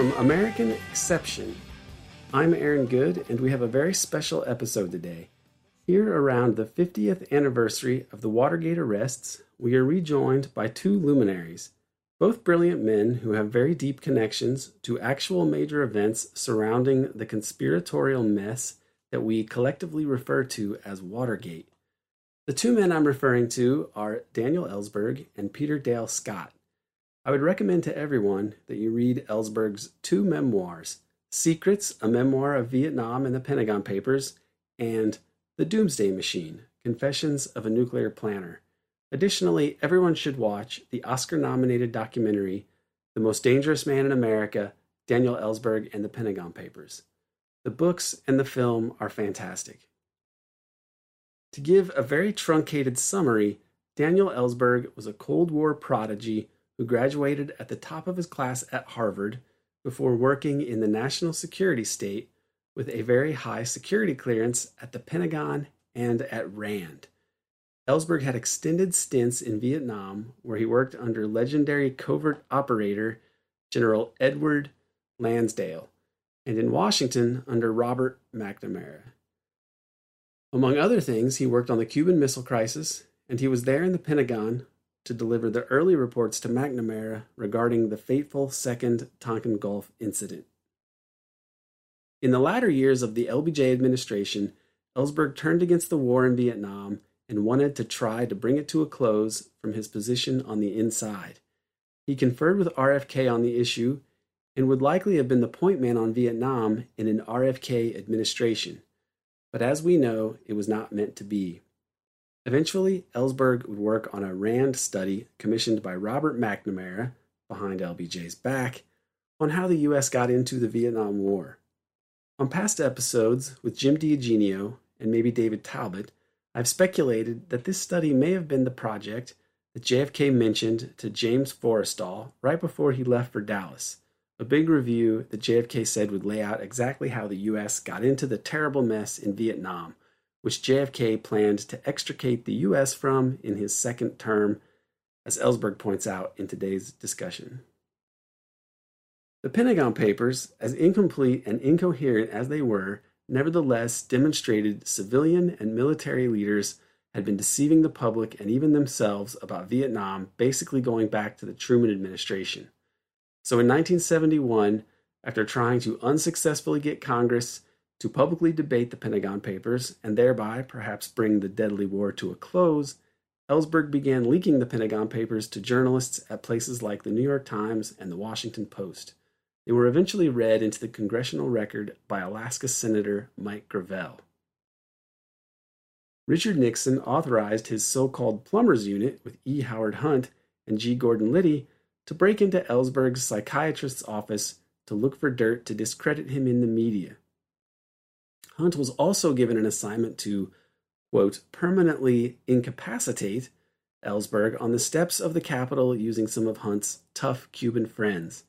From American Exception. I'm Aaron Good, and we have a very special episode today. Here, around the 50th anniversary of the Watergate arrests, we are rejoined by two luminaries, both brilliant men who have very deep connections to actual major events surrounding the conspiratorial mess that we collectively refer to as Watergate. The two men I'm referring to are Daniel Ellsberg and Peter Dale Scott. I would recommend to everyone that you read Ellsberg's two memoirs Secrets, a memoir of Vietnam and the Pentagon Papers, and The Doomsday Machine Confessions of a Nuclear Planner. Additionally, everyone should watch the Oscar nominated documentary The Most Dangerous Man in America Daniel Ellsberg and the Pentagon Papers. The books and the film are fantastic. To give a very truncated summary, Daniel Ellsberg was a Cold War prodigy who graduated at the top of his class at Harvard before working in the national security state with a very high security clearance at the Pentagon and at RAND. Ellsberg had extended stints in Vietnam where he worked under legendary covert operator General Edward Lansdale and in Washington under Robert McNamara. Among other things, he worked on the Cuban Missile Crisis, and he was there in the Pentagon to deliver the early reports to McNamara regarding the fateful Second Tonkin Gulf incident. In the latter years of the LBJ administration, Ellsberg turned against the war in Vietnam and wanted to try to bring it to a close from his position on the inside. He conferred with RFK on the issue and would likely have been the point man on Vietnam in an RFK administration. But as we know, it was not meant to be. Eventually, Ellsberg would work on a RAND study commissioned by Robert McNamara, behind LBJ's back, on how the U.S. got into the Vietnam War. On past episodes with Jim DiEugenio and maybe David Talbot, I've speculated that this study may have been the project that JFK mentioned to James Forrestal right before he left for Dallas a big review that JFK said would lay out exactly how the U.S. got into the terrible mess in Vietnam, which JFK planned to extricate the U.S. from in his second term, as Ellsberg points out in today's discussion. The Pentagon Papers, as incomplete and incoherent as they were, nevertheless demonstrated civilian and military leaders had been deceiving the public and even themselves about Vietnam, basically going back to the Truman administration. So in 1971, after trying to unsuccessfully get Congress to publicly debate the Pentagon Papers and thereby perhaps bring the deadly war to a close, Ellsberg began leaking the Pentagon Papers to journalists at places like the New York Times and the Washington Post. They were eventually read into the congressional record by Alaska Senator Mike Gravel. Richard Nixon authorized his so called plumbers unit with E. Howard Hunt and G. Gordon Liddy to break into Ellsberg's psychiatrist's office to look for dirt to discredit him in the media. Hunt was also given an assignment to, quote, permanently incapacitate Ellsberg on the steps of the Capitol using some of Hunt's tough Cuban friends.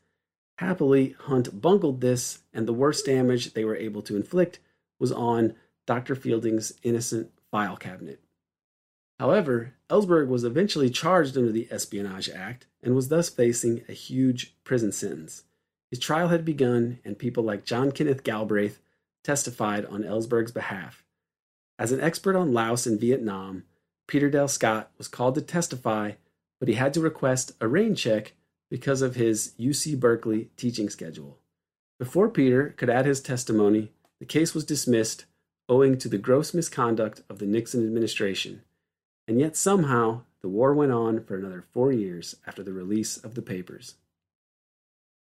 Happily, Hunt bungled this, and the worst damage they were able to inflict was on Dr. Fielding's innocent file cabinet. However, Ellsberg was eventually charged under the Espionage Act and was thus facing a huge prison sentence. His trial had begun, and people like John Kenneth Galbraith testified on Ellsberg's behalf. As an expert on Laos and Vietnam, Peter Dale Scott was called to testify, but he had to request a rain check because of his UC Berkeley teaching schedule. Before Peter could add his testimony, the case was dismissed owing to the gross misconduct of the Nixon administration. And yet somehow the war went on for another four years after the release of the papers.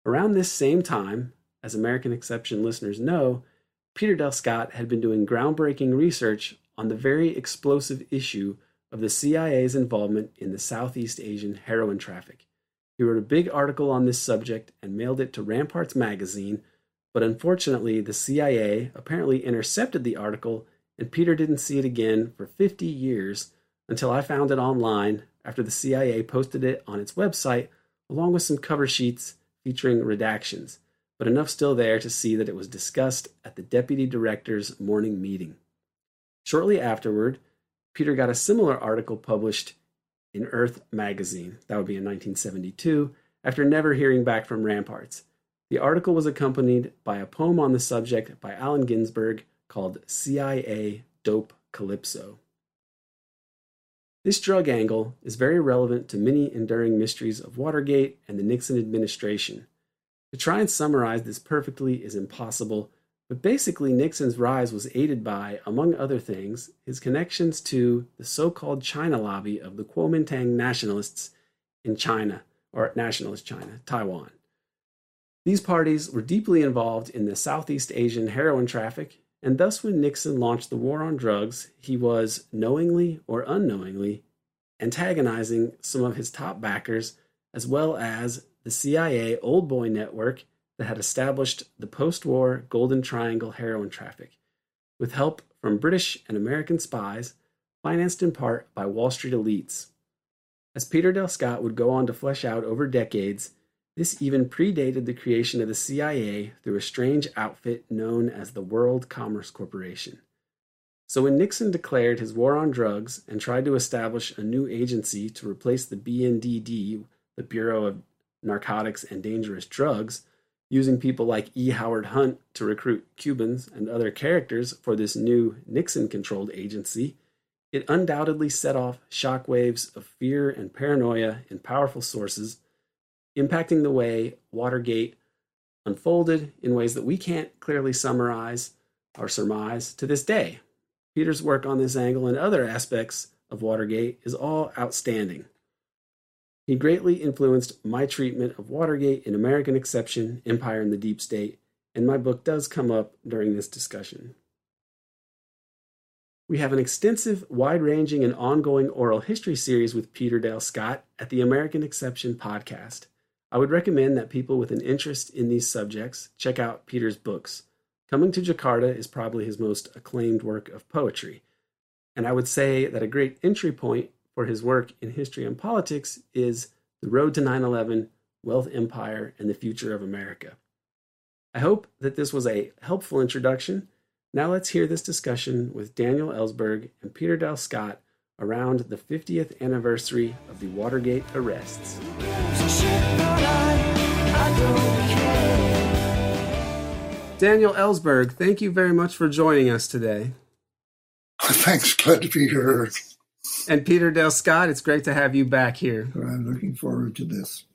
Around this same time, as American Exception listeners know, Peter Dale Scott had been doing groundbreaking research on the very explosive issue of the CIA's involvement in the Southeast Asian heroin traffic. He wrote a big article on this subject and mailed it to Ramparts magazine, but unfortunately, the CIA apparently intercepted the article and Peter didn't see it again for 50 years until I found it online after the CIA posted it on its website along with some cover sheets featuring redactions, but enough still there to see that it was discussed at the deputy director's morning meeting. Shortly afterward, Peter got a similar article published in Earth magazine. That would be in 1972, after never hearing back from Ramparts. The article was accompanied by a poem on the subject by Allen Ginsberg called CIA Dope Calypso. This drug angle is very relevant to many enduring mysteries of Watergate and the Nixon administration. To try and summarize this perfectly is impossible, but basically, Nixon's rise was aided by, among other things, his connections to the so called China lobby of the Kuomintang nationalists in China, or nationalist China, Taiwan. These parties were deeply involved in the Southeast Asian heroin traffic and thus, when Nixon launched the war on drugs, he was, knowingly or unknowingly, antagonizing some of his top backers, as well as the CIA old boy network that had established the post war Golden Triangle heroin traffic, with help from British and American spies, financed in part by Wall Street elites. As Peter Dale Scott would go on to flesh out over decades, this even predated the creation of the CIA through a strange outfit known as the World Commerce Corporation. So when Nixon declared his war on drugs and tried to establish a new agency to replace the BNDD, the Bureau of Narcotics and Dangerous Drugs, using people like E. Howard Hunt to recruit Cubans and other characters for this new Nixon controlled agency, it undoubtedly set off shockwaves of fear and paranoia in powerful sources impacting the way Watergate unfolded in ways that we can't clearly summarize or surmise to this day. Peter's work on this angle and other aspects of Watergate is all outstanding. He greatly influenced my treatment of Watergate in American Exception, Empire and the Deep State, and my book does come up during this discussion. We have an extensive, wide ranging, and ongoing oral history series with Peter Dale Scott at the American Exception podcast. I would recommend that people with an interest in these subjects check out Peter's books. Coming to Jakarta is probably his most acclaimed work of poetry. And I would say that a great entry point for his work in history and politics is The Road to 9 11, Wealth Empire, and the Future of America. I hope that this was a helpful introduction. Now let's hear this discussion with Daniel Ellsberg and Peter Dale Scott around the 50th anniversary of the Watergate arrests. Daniel Ellsberg, thank you very much for joining us today. Thanks, glad to be here. And Peter Dale Scott, it's great to have you back here. I'm looking forward to this.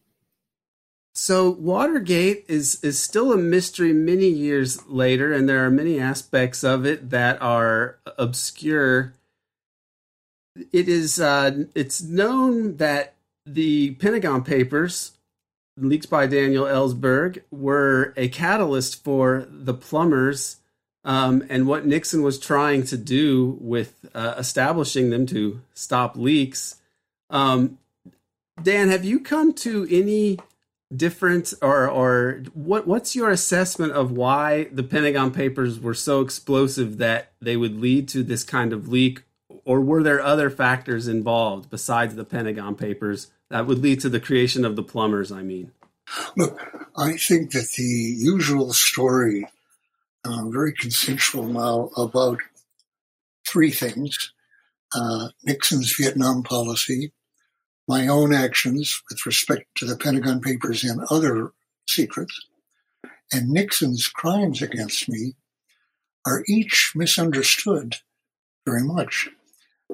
So Watergate is is still a mystery many years later, and there are many aspects of it that are obscure it is uh, it's known that the Pentagon Papers, leaked by Daniel Ellsberg, were a catalyst for the plumbers um, and what Nixon was trying to do with uh, establishing them to stop leaks. Um, Dan, have you come to any different or or what what's your assessment of why the Pentagon Papers were so explosive that they would lead to this kind of leak or were there other factors involved besides the Pentagon Papers that would lead to the creation of the plumbers? I mean, look, I think that the usual story, uh, very consensual now, about three things uh, Nixon's Vietnam policy, my own actions with respect to the Pentagon Papers and other secrets, and Nixon's crimes against me are each misunderstood very much.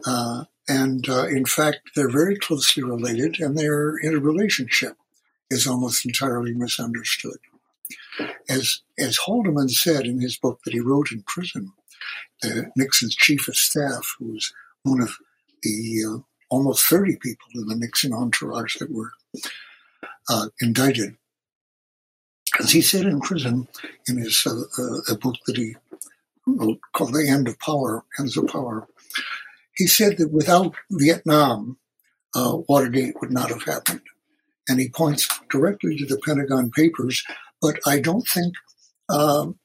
Uh, and uh, in fact, they're very closely related, and their interrelationship is almost entirely misunderstood. As as Haldeman said in his book that he wrote in prison, uh, Nixon's chief of staff, who was one of the uh, almost 30 people in the Nixon entourage that were uh, indicted. As he said in prison in his uh, a book that he wrote called The End of Power, Ends of Power, he said that without Vietnam, uh, Watergate would not have happened. And he points directly to the Pentagon Papers, but I don't think um,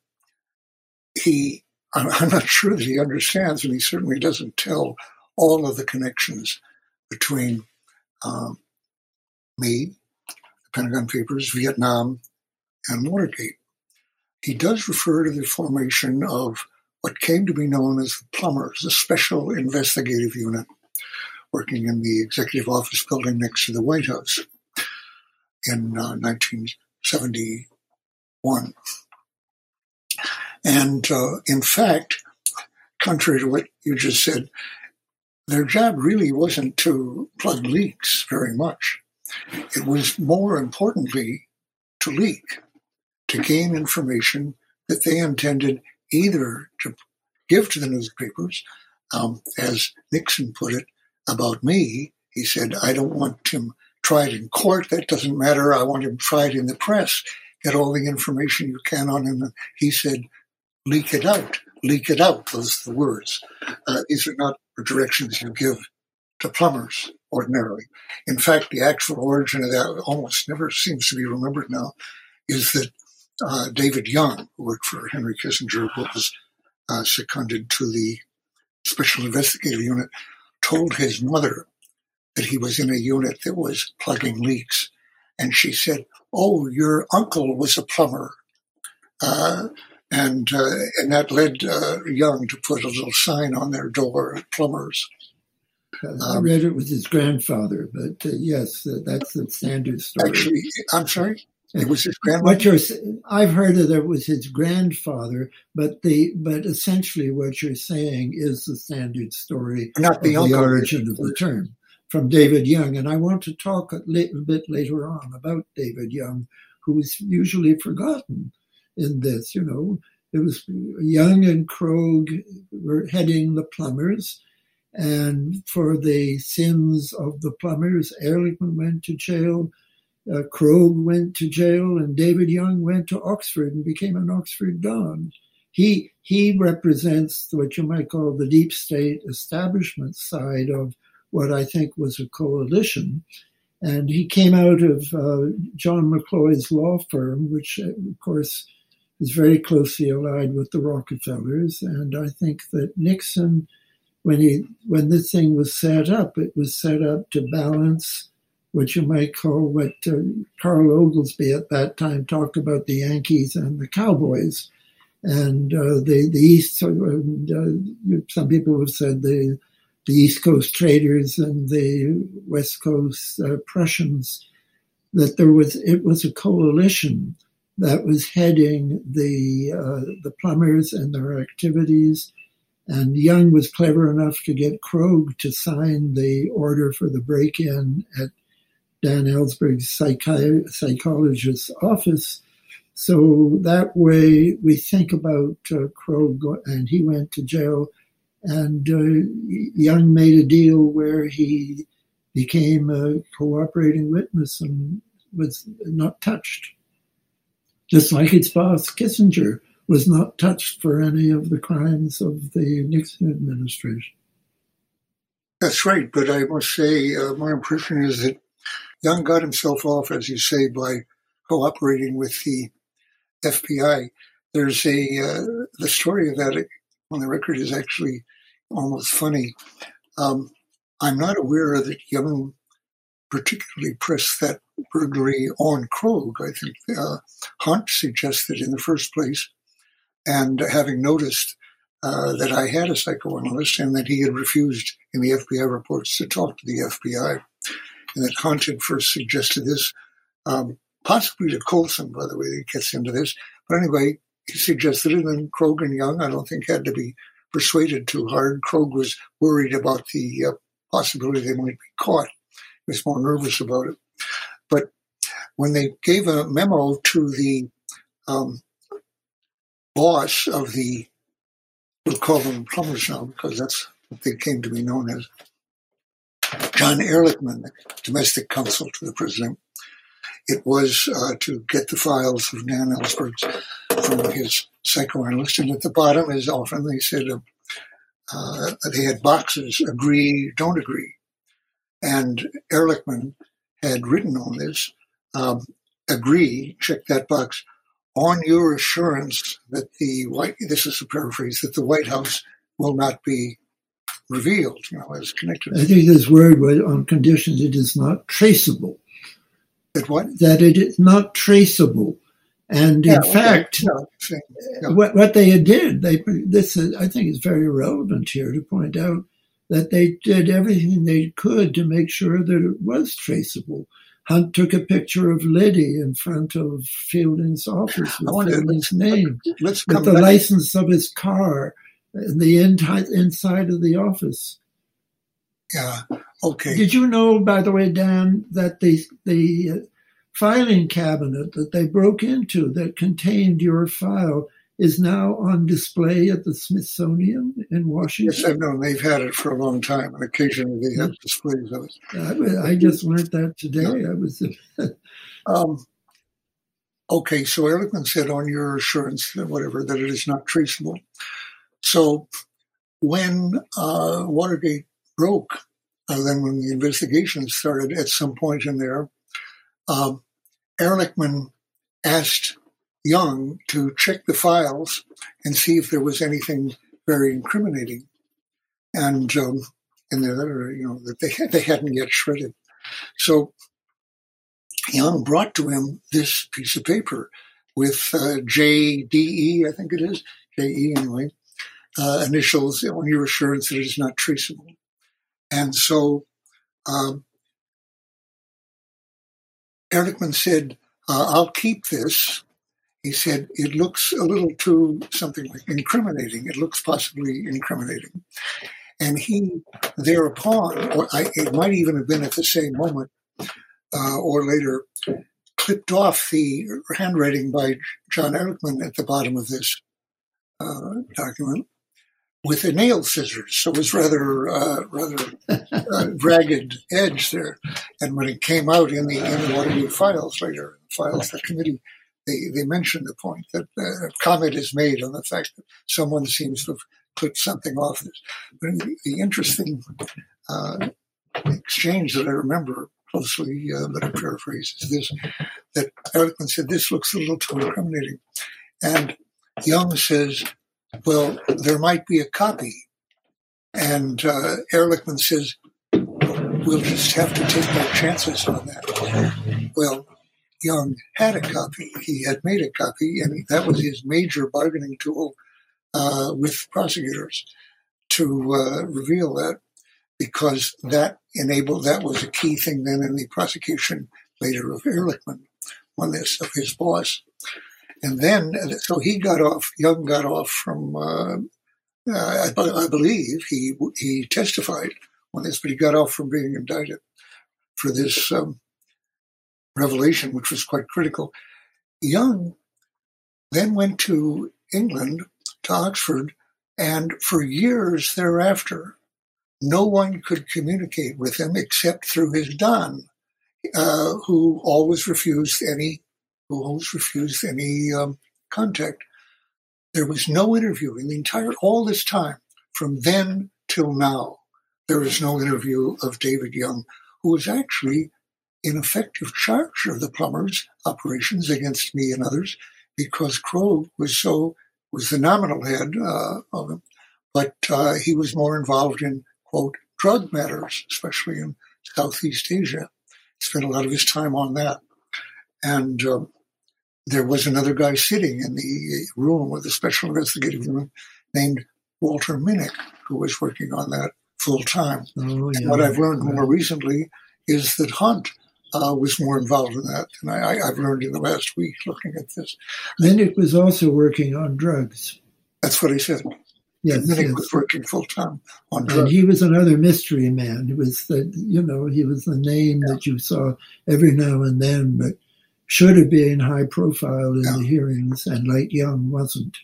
he, I'm not sure that he understands, and he certainly doesn't tell all of the connections between um, me, the Pentagon Papers, Vietnam, and Watergate. He does refer to the formation of what came to be known as the Plumbers, a special investigative unit working in the executive office building next to the White House in uh, 1970, one. And uh, in fact, contrary to what you just said, their job really wasn't to plug leaks very much. It was more importantly to leak, to gain information that they intended either to give to the newspapers, um, as Nixon put it about me. He said, I don't want him tried in court. That doesn't matter. I want him tried in the press. Get all the information you can on him. He said, leak it out. Leak it out. Those are the words. Uh, these are not directions you give to plumbers ordinarily. In fact, the actual origin of that almost never seems to be remembered now is that uh, David Young, who worked for Henry Kissinger, was uh, seconded to the Special Investigative Unit, told his mother that he was in a unit that was plugging leaks. And she said, Oh, your uncle was a plumber. Uh, and uh, and that led uh, Young to put a little sign on their door, plumbers. Um, I read it with his grandfather, but uh, yes, that's the standard story. Actually, I'm sorry. It was his grandfather. What you're, I've heard that it was his grandfather, but the but essentially what you're saying is the standard story, not the, the origin of the term from David Young. And I want to talk a little bit later on about David Young, who is usually forgotten in this. You know, it was Young and Krogh were heading the plumbers. And for the sins of the plumbers, Ehrlichman went to jail uh, Krogh went to jail, and David Young went to Oxford and became an Oxford Don. He he represents what you might call the deep state establishment side of what I think was a coalition. And he came out of uh, John McCloy's law firm, which, uh, of course, is very closely allied with the Rockefellers. And I think that Nixon, when he when this thing was set up, it was set up to balance what you might call what uh, Carl Oglesby at that time talked about the Yankees and the Cowboys. And uh, the, the East, uh, some people have said the, the East Coast traders and the West Coast uh, Prussians, that there was, it was a coalition that was heading the, uh, the plumbers and their activities. And Young was clever enough to get Krogh to sign the order for the break in at Dan Ellsberg's psychi- psychologist's office. So that way we think about uh, Krogh, and he went to jail, and uh, Young made a deal where he became a cooperating witness and was not touched. Just like its boss, Kissinger, was not touched for any of the crimes of the Nixon administration. That's right, but I must say, uh, my impression is that Young got himself off, as you say, by cooperating with the FBI. There's a uh, the story of that on the record is actually almost funny. Um, I'm not aware that Young particularly pressed that burglary on Krogh. I think uh, Hunt suggested in the first place, and having noticed uh, that I had a psychoanalyst and that he had refused in the FBI reports to talk to the FBI, and that Hunt had first suggested this, um, possibly to Colson, by the way, that gets into this. But anyway, suggested and Krogh and Young, I don't think, had to be persuaded too hard. Krogh was worried about the uh, possibility they might be caught. He was more nervous about it. But when they gave a memo to the um, boss of the, we'll call them plumbers now because that's what they came to be known as, John Ehrlichman, domestic counsel to the president. It was uh, to get the files of Dan Ellsberg's from his psychoanalyst. And at the bottom, as often, they said uh, uh, they had boxes agree, don't agree. And Ehrlichman had written on this um, agree, check that box, on your assurance that the White, this is a paraphrase, that the White House will not be revealed, you know, as connected. I think this word was on conditions it is not traceable. That what? That it is not traceable. And in yeah, fact, yeah, yeah. What, what they did, they this is, I think is very relevant here to point out that they did everything they could to make sure that it was traceable. Hunt took a picture of Liddy in front of Fielding's office with Fielding's name, let's with the back. license of his car in the inside of the office. Yeah. Okay. Did you know, by the way, Dan, that the the uh, filing cabinet that they broke into that contained your file is now on display at the Smithsonian in Washington. Yes, I've known they've had it for a long time, and occasionally they have displays of it. I, I just learned that today. I was. um, okay, so Ehrlichman said on your assurance, whatever, that it is not traceable. So when uh, Watergate broke, uh, then when the investigation started at some point in there, um, Ehrlichman asked Young to check the files and see if there was anything very incriminating, and um, and there, you know, that they they hadn't yet shredded. So Young brought to him this piece of paper with uh, JDE, I think it is JE anyway, uh, initials on your assurance that it is not traceable. And so um, Ehrlichman said, uh, I'll keep this he said it looks a little too something like incriminating. It looks possibly incriminating. And he thereupon, or I, it might even have been at the same moment uh, or later, clipped off the handwriting by John Ehrlichman at the bottom of this uh, document with a nail scissors. So it was rather uh, rather uh, ragged edge there. And when it came out in the in the Watergate files later, files the committee they, they mention the point that uh, comment is made on the fact that someone seems to have clipped something off this. But the interesting uh, exchange that I remember closely, uh, but I paraphrase, is this that Ehrlichman said, This looks a little too incriminating. And Young says, Well, there might be a copy. And uh, Ehrlichman says, We'll just have to take our chances on that. Well, Young had a copy. He had made a copy, and that was his major bargaining tool uh, with prosecutors to uh, reveal that, because that enabled that was a key thing then in the prosecution later of Ehrlichman on this of his boss, and then so he got off. Young got off from. Uh, I, I believe he he testified on this, but he got off from being indicted for this um, revelation, which was quite critical. Young then went to England, to Oxford, and for years thereafter, no one could communicate with him except through his Don, uh, who always refused any, who always refused any um, contact. There was no interview in the entire all this time, from then till now. There was no interview of David Young, who was actually ineffective charge of the plumbers' operations against me and others because Krogh was so was the nominal head uh, of them, but uh, he was more involved in quote drug matters, especially in Southeast Asia. Spent a lot of his time on that, and um, there was another guy sitting in the room with the special investigative room named Walter Minnick, who was working on that full time. Oh, yeah. And what I've learned more recently is that Hunt uh, was more involved in that than I, have learned in the last week looking at this. Minnick was also working on drugs. That's what he said. Yes, Minnick yes. was working full time on drugs. And he was another mystery man. He was the, you know, he was the name yeah. that you saw every now and then, but should have been high profile in yeah. the hearings, and Light Young wasn't.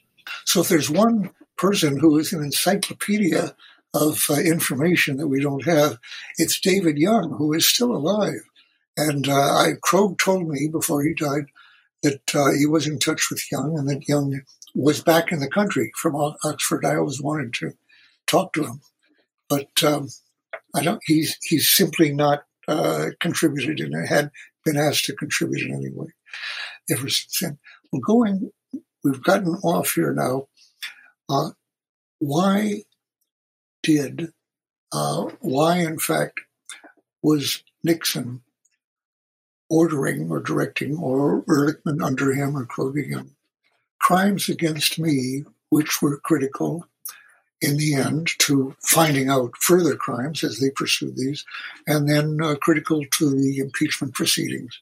So if there's one person who is an encyclopedia of uh, information that we don't have, it's David Young, who is still alive. And uh, I, Krogh told me before he died that uh, he was in touch with Young and that Young was back in the country from Oxford. I always wanted to talk to him, but um, I don't. He's he's simply not uh, contributed and had been asked to contribute in any way ever since then. We're going. We've gotten off here now. Uh, why did uh, why in fact was Nixon ordering or directing or Ehrlichman under him or him crimes against me, which were critical in the end to finding out further crimes as they pursued these, and then uh, critical to the impeachment proceedings,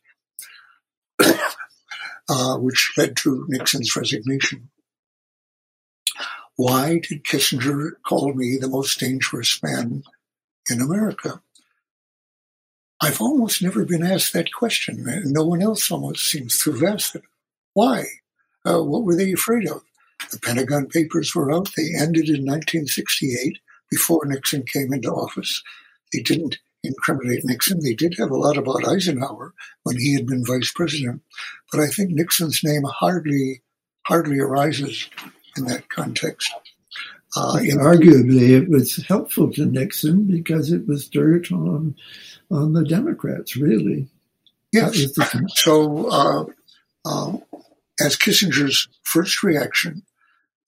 uh, which led to Nixon's resignation. Why did Kissinger call me the most dangerous man in America? I've almost never been asked that question, no one else almost seems to have asked it. Why? Uh, what were they afraid of? The Pentagon Papers were out. They ended in 1968 before Nixon came into office. They didn't incriminate Nixon. They did have a lot about Eisenhower when he had been vice president, but I think Nixon's name hardly hardly arises in that context. Uh, in Arguably, it was helpful to Nixon because it was dirt on on the Democrats, really. Yes. So, uh, uh, as Kissinger's first reaction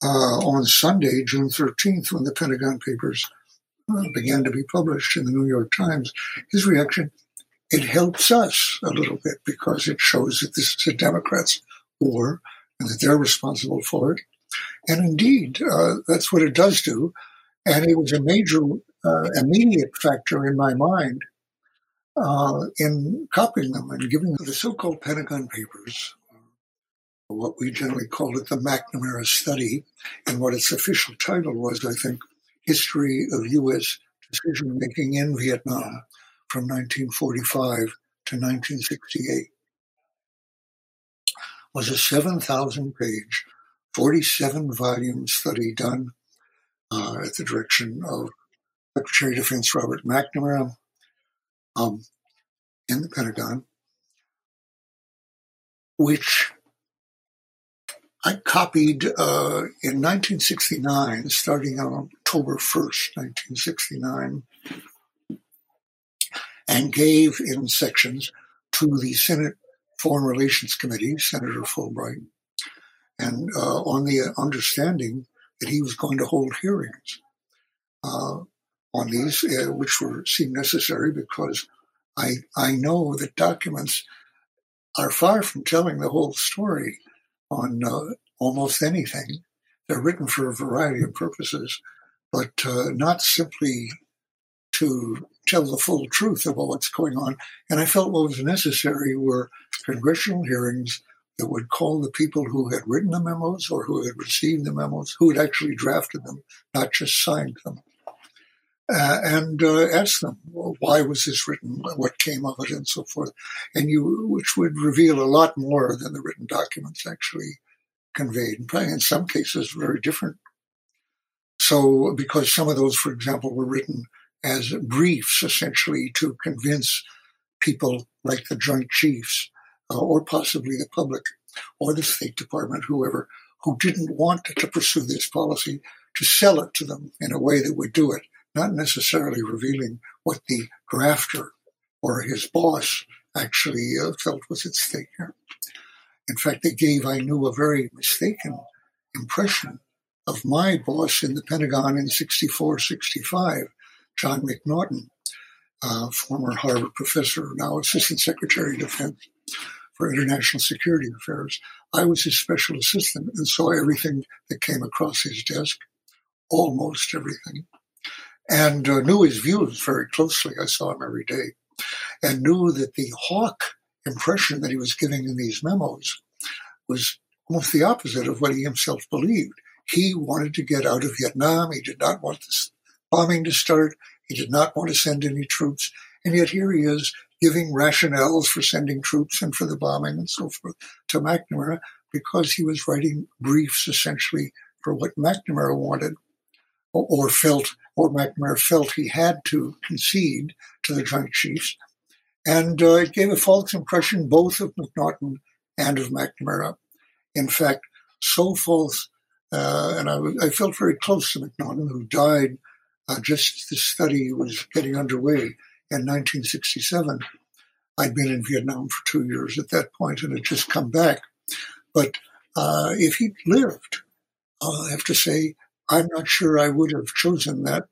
on Sunday, June 13th, when the Pentagon Papers uh, began to be published in the New York Times, his reaction, it helps us a little bit because it shows that this is a Democrats' war and that they're responsible for it. And indeed, uh, that's what it does do. And it was a major, uh, immediate factor in my mind uh, in copying them and giving them the so-called Pentagon Papers, what we generally called it the McNamara Study, and what its official title was, I think, History of U.S. Decision Making in Vietnam from 1945 to 1968, was a 7,000 page, 47 volume study done uh, at the direction of Secretary of Defense Robert McNamara um, in the Pentagon, which I copied uh, in 1969, starting on October 1st, 1969, and gave in sections to the Senate Foreign Relations Committee, Senator Fulbright, and uh, on the understanding that he was going to hold hearings uh, on these, uh, which were seemed necessary because I I know that documents are far from telling the whole story on uh, almost anything. They're written for a variety of purposes, but uh, not simply to tell the full truth about what's going on. And I felt what was necessary were congressional hearings that would call the people who had written the memos or who had received the memos, who had actually drafted them, not just signed them, uh, and uh, ask them why was this written, what came of it, and so forth, and you, which would reveal a lot more than the written documents actually conveyed, and probably in some cases very different. So, because some of those, for example, were written as briefs, essentially to convince people like the Joint Chiefs, uh, or possibly the public, or the State Department, whoever, who didn't want to pursue this policy, to sell it to them in a way that would do it, not necessarily revealing what the grafter or his boss actually uh, felt was at stake here. In fact, they gave, I knew, a very mistaken impression of my boss in the Pentagon in 64, 65, John McNaughton, uh, former Harvard professor, now Assistant Secretary of Defense for International Security Affairs. I was his special assistant and saw everything that came across his desk, almost everything, and uh, knew his views very closely. I saw him every day and knew that the hawk impression that he was giving in these memos was almost the opposite of what he himself believed. He wanted to get out of Vietnam. He did not want this bombing to start. He did not want to send any troops. And yet here he is giving rationales for sending troops and for the bombing and so forth to McNamara because he was writing briefs essentially for what McNamara wanted or, felt, or McNamara felt he had to concede to the Joint Chiefs and uh, it gave a false impression both of McNaughton and of McNamara. In fact, so false, uh, and I, I, felt very close to McNaughton, who died uh, just as the study was getting underway in 1967. I'd been in Vietnam for two years at that point and had just come back. But uh, if he'd lived, I have to say, I'm not sure I would have chosen that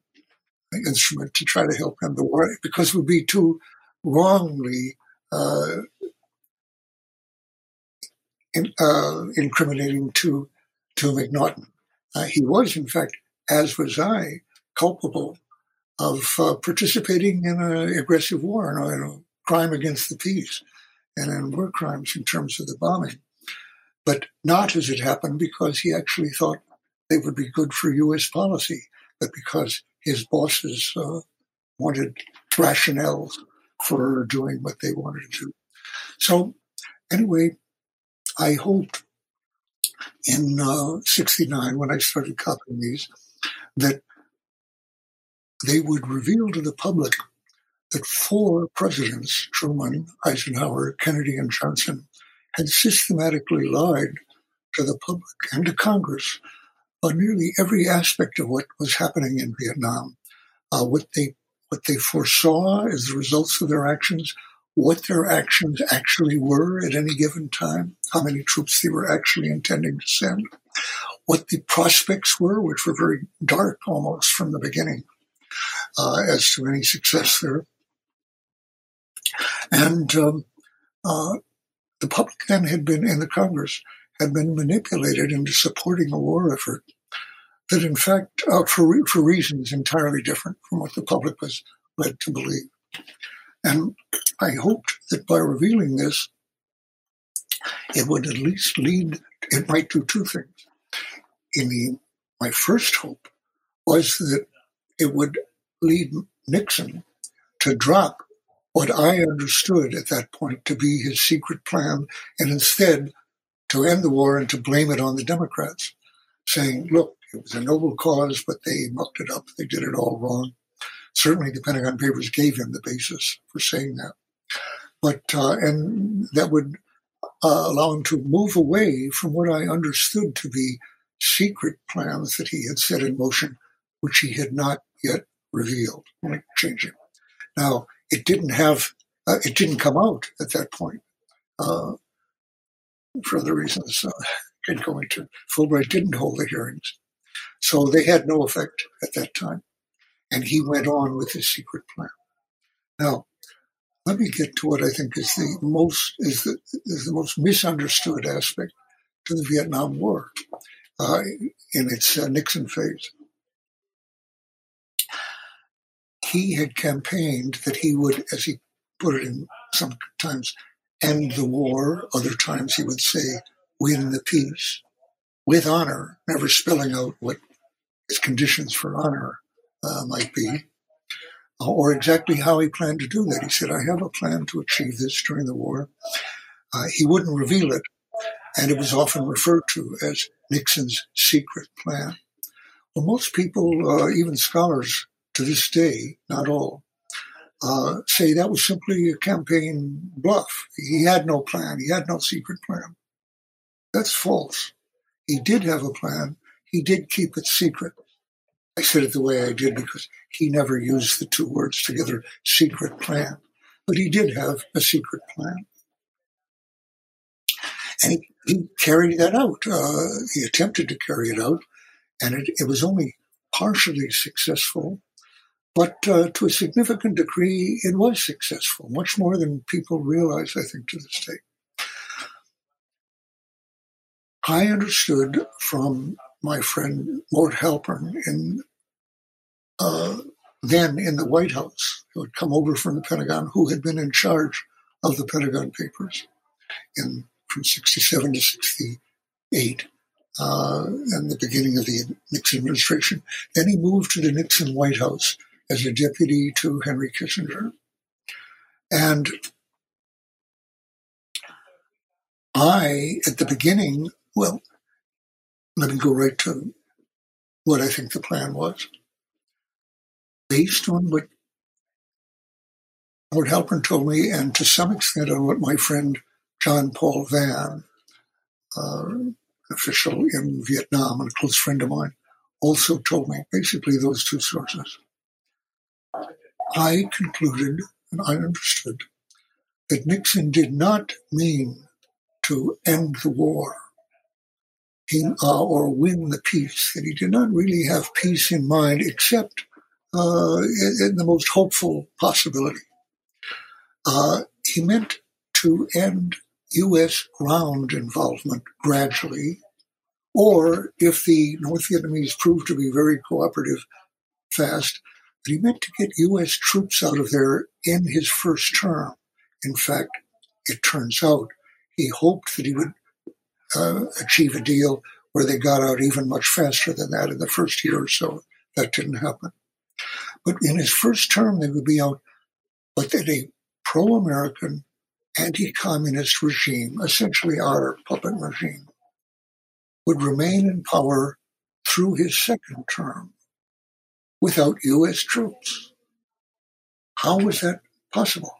instrument to try to help end the war because it would be too wrongly uh, in, uh, incriminating to to McNaughton. Uh, he was, in fact, as was I, culpable of uh, participating in an aggressive war and a, a crime against the peace and in war crimes in terms of the bombing. But not as it happened because he actually thought they would be good for U.S. policy, but because his bosses uh, wanted rationales for doing what they wanted to do. So, anyway, I hoped in uh, 69, when I started copying these, that they would reveal to the public that four presidents, Truman, Eisenhower, Kennedy, and Johnson, had systematically lied to the public and to Congress on nearly every aspect of what was happening in Vietnam, uh, what they what they foresaw as the results of their actions, what their actions actually were at any given time, how many troops they were actually intending to send, what the prospects were, which were very dark almost from the beginning, uh, as to any success there. And um, uh, the public then had been, in the Congress, had been manipulated into supporting a war effort that, in fact, uh, for, for reasons entirely different from what the public was led to believe. And I hoped that by revealing this, it would at least lead, it might do two things. In the, my first hope was that it would lead Nixon to drop what I understood at that point to be his secret plan and instead to end the war and to blame it on the Democrats, saying, look, it was a noble cause, but they mucked it up. They did it all wrong. Certainly the Pentagon Papers gave him the basis for saying that. But, uh, and that would uh, allow him to move away from what I understood to be secret plans that he had set in motion, which he had not yet revealed. Let me change. Now, it didn't have, uh, it didn't come out at that point. Uh, for other reasons, uh, I can go into. Fulbright didn't hold the hearings. So they had no effect at that time. And he went on with his secret plan. Now, let me get to what I think is the most is the is the most misunderstood aspect to the Vietnam War uh, in its uh, Nixon phase. he had campaigned that he would, as he put it in sometimes, end the war. Other times he would say, win the peace with honor, never spelling out what his conditions for honor uh, might be, uh, or exactly how he planned to do that. He said, I have a plan to achieve this during the war. Uh, he wouldn't reveal it, and it was often referred to as Nixon's secret plan. Well, most people, uh, even scholars, to this day, not all, uh, say that was simply a campaign bluff. He had no plan. He had no secret plan. That's false. He did have a plan. He did keep it secret. I said it the way I did because he never used the two words together, secret plan. But he did have a secret plan. And he, he carried that out. Uh, he attempted to carry it out, and it, it was only partially successful but uh, to a significant degree, it was successful, much more than people realize, I think, to this day. I understood from my friend Mort Halpern in uh, then in the White House, who had come over from the Pentagon, who had been in charge of the Pentagon Papers in from 67 to 68, uh, and the beginning of the Nixon administration. Then he moved to the Nixon White House as a deputy to Henry Kissinger. And I, at the beginning, well, let me go right to what I think the plan was. Based on what Mort Halpern told me, and to some extent on what my friend John Paul Vann, uh, official in Vietnam and a close friend of mine, also told me, basically those two sources. I concluded and I understood that Nixon did not mean to end the war he, uh, or win the peace, that he did not really have peace in mind except uh, in, the most hopeful possibility. Uh, he meant to end U.S. ground involvement gradually or if the North Vietnamese proved to be very cooperative fast, that he meant to get U.S. troops out of there in his first term. In fact, it turns out he hoped that he would uh, achieve a deal where they got out even much faster than that in the first year or so. That didn't happen. But in his first term, they would be out, but then a pro American, anti communist regime, essentially our puppet regime, would remain in power through his second term without U.S. troops. How was that possible?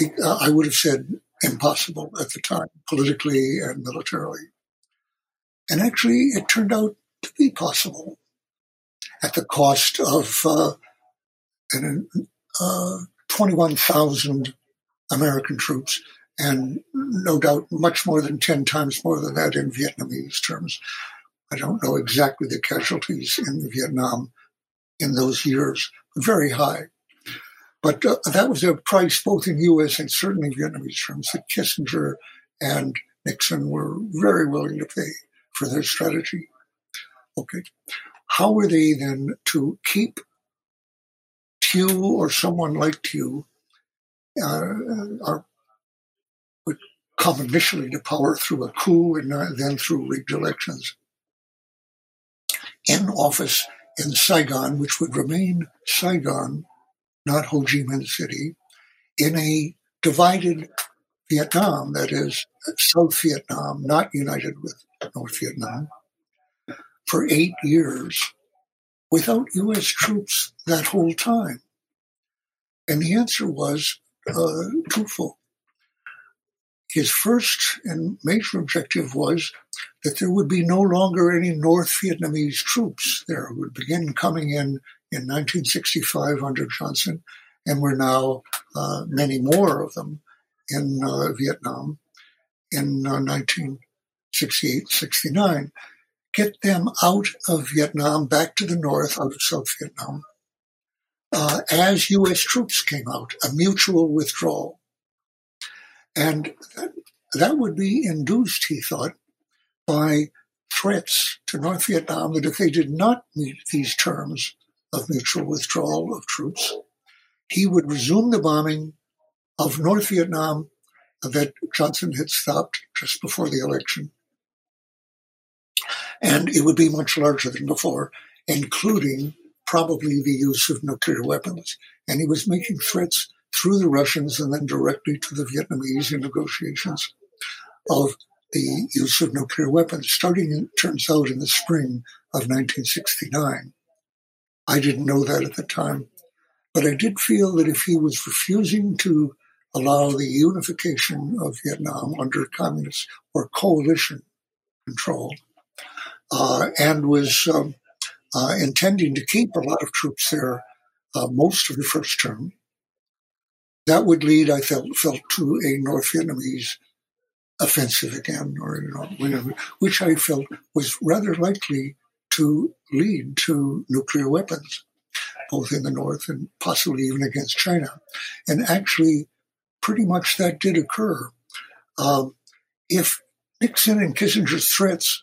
Uh, I would have said impossible at the time, politically and militarily. And actually, it turned out to be possible at the cost of uh, uh, 21,000 American troops and no doubt much more than 10 times more than that in Vietnamese terms. I don't know exactly the casualties in Vietnam in those years, very high. But uh, that was a price both in U.S. and certainly Vietnamese terms that Kissinger and Nixon were very willing to pay for their strategy. Okay. How were they then to keep Thieu or someone like Thieu, uh, would come initially to power through a coup and then through rigged elections, in office in Saigon, which would remain Saigon, not Ho Chi Minh City, in a divided Vietnam, that is, South Vietnam, not united with North Vietnam, for eight years without U.S. troops that whole time? And the answer was uh, twofold. His first and major objective was that there would be no longer any North Vietnamese troops. There would begin coming in in 1965 under Johnson, and were now uh, many more of them in uh, Vietnam in uh, 1968 69 get them out of Vietnam, back to the north, out of South Vietnam, uh, as U.S. troops came out, a mutual withdrawal. And that, would be induced, he thought, by threats to North Vietnam that if they did not meet these terms of mutual withdrawal of troops, he would resume the bombing of North Vietnam that Johnson had stopped just before the election and it would be much larger than before, including probably the use of nuclear weapons. And he was making threats through the Russians and then directly to the Vietnamese in negotiations of the use of nuclear weapons, starting, it turns out, in the spring of 1969. I didn't know that at the time, but I did feel that if he was refusing to allow the unification of Vietnam under communist or coalition control, uh, and was um, uh, intending to keep a lot of troops there uh, most of the first term. That would lead, I felt, felt to a North Vietnamese offensive again, or you know, which I felt was rather likely to lead to nuclear weapons, both in the North and possibly even against China. And actually, pretty much that did occur. Um, if Nixon and Kissinger's threats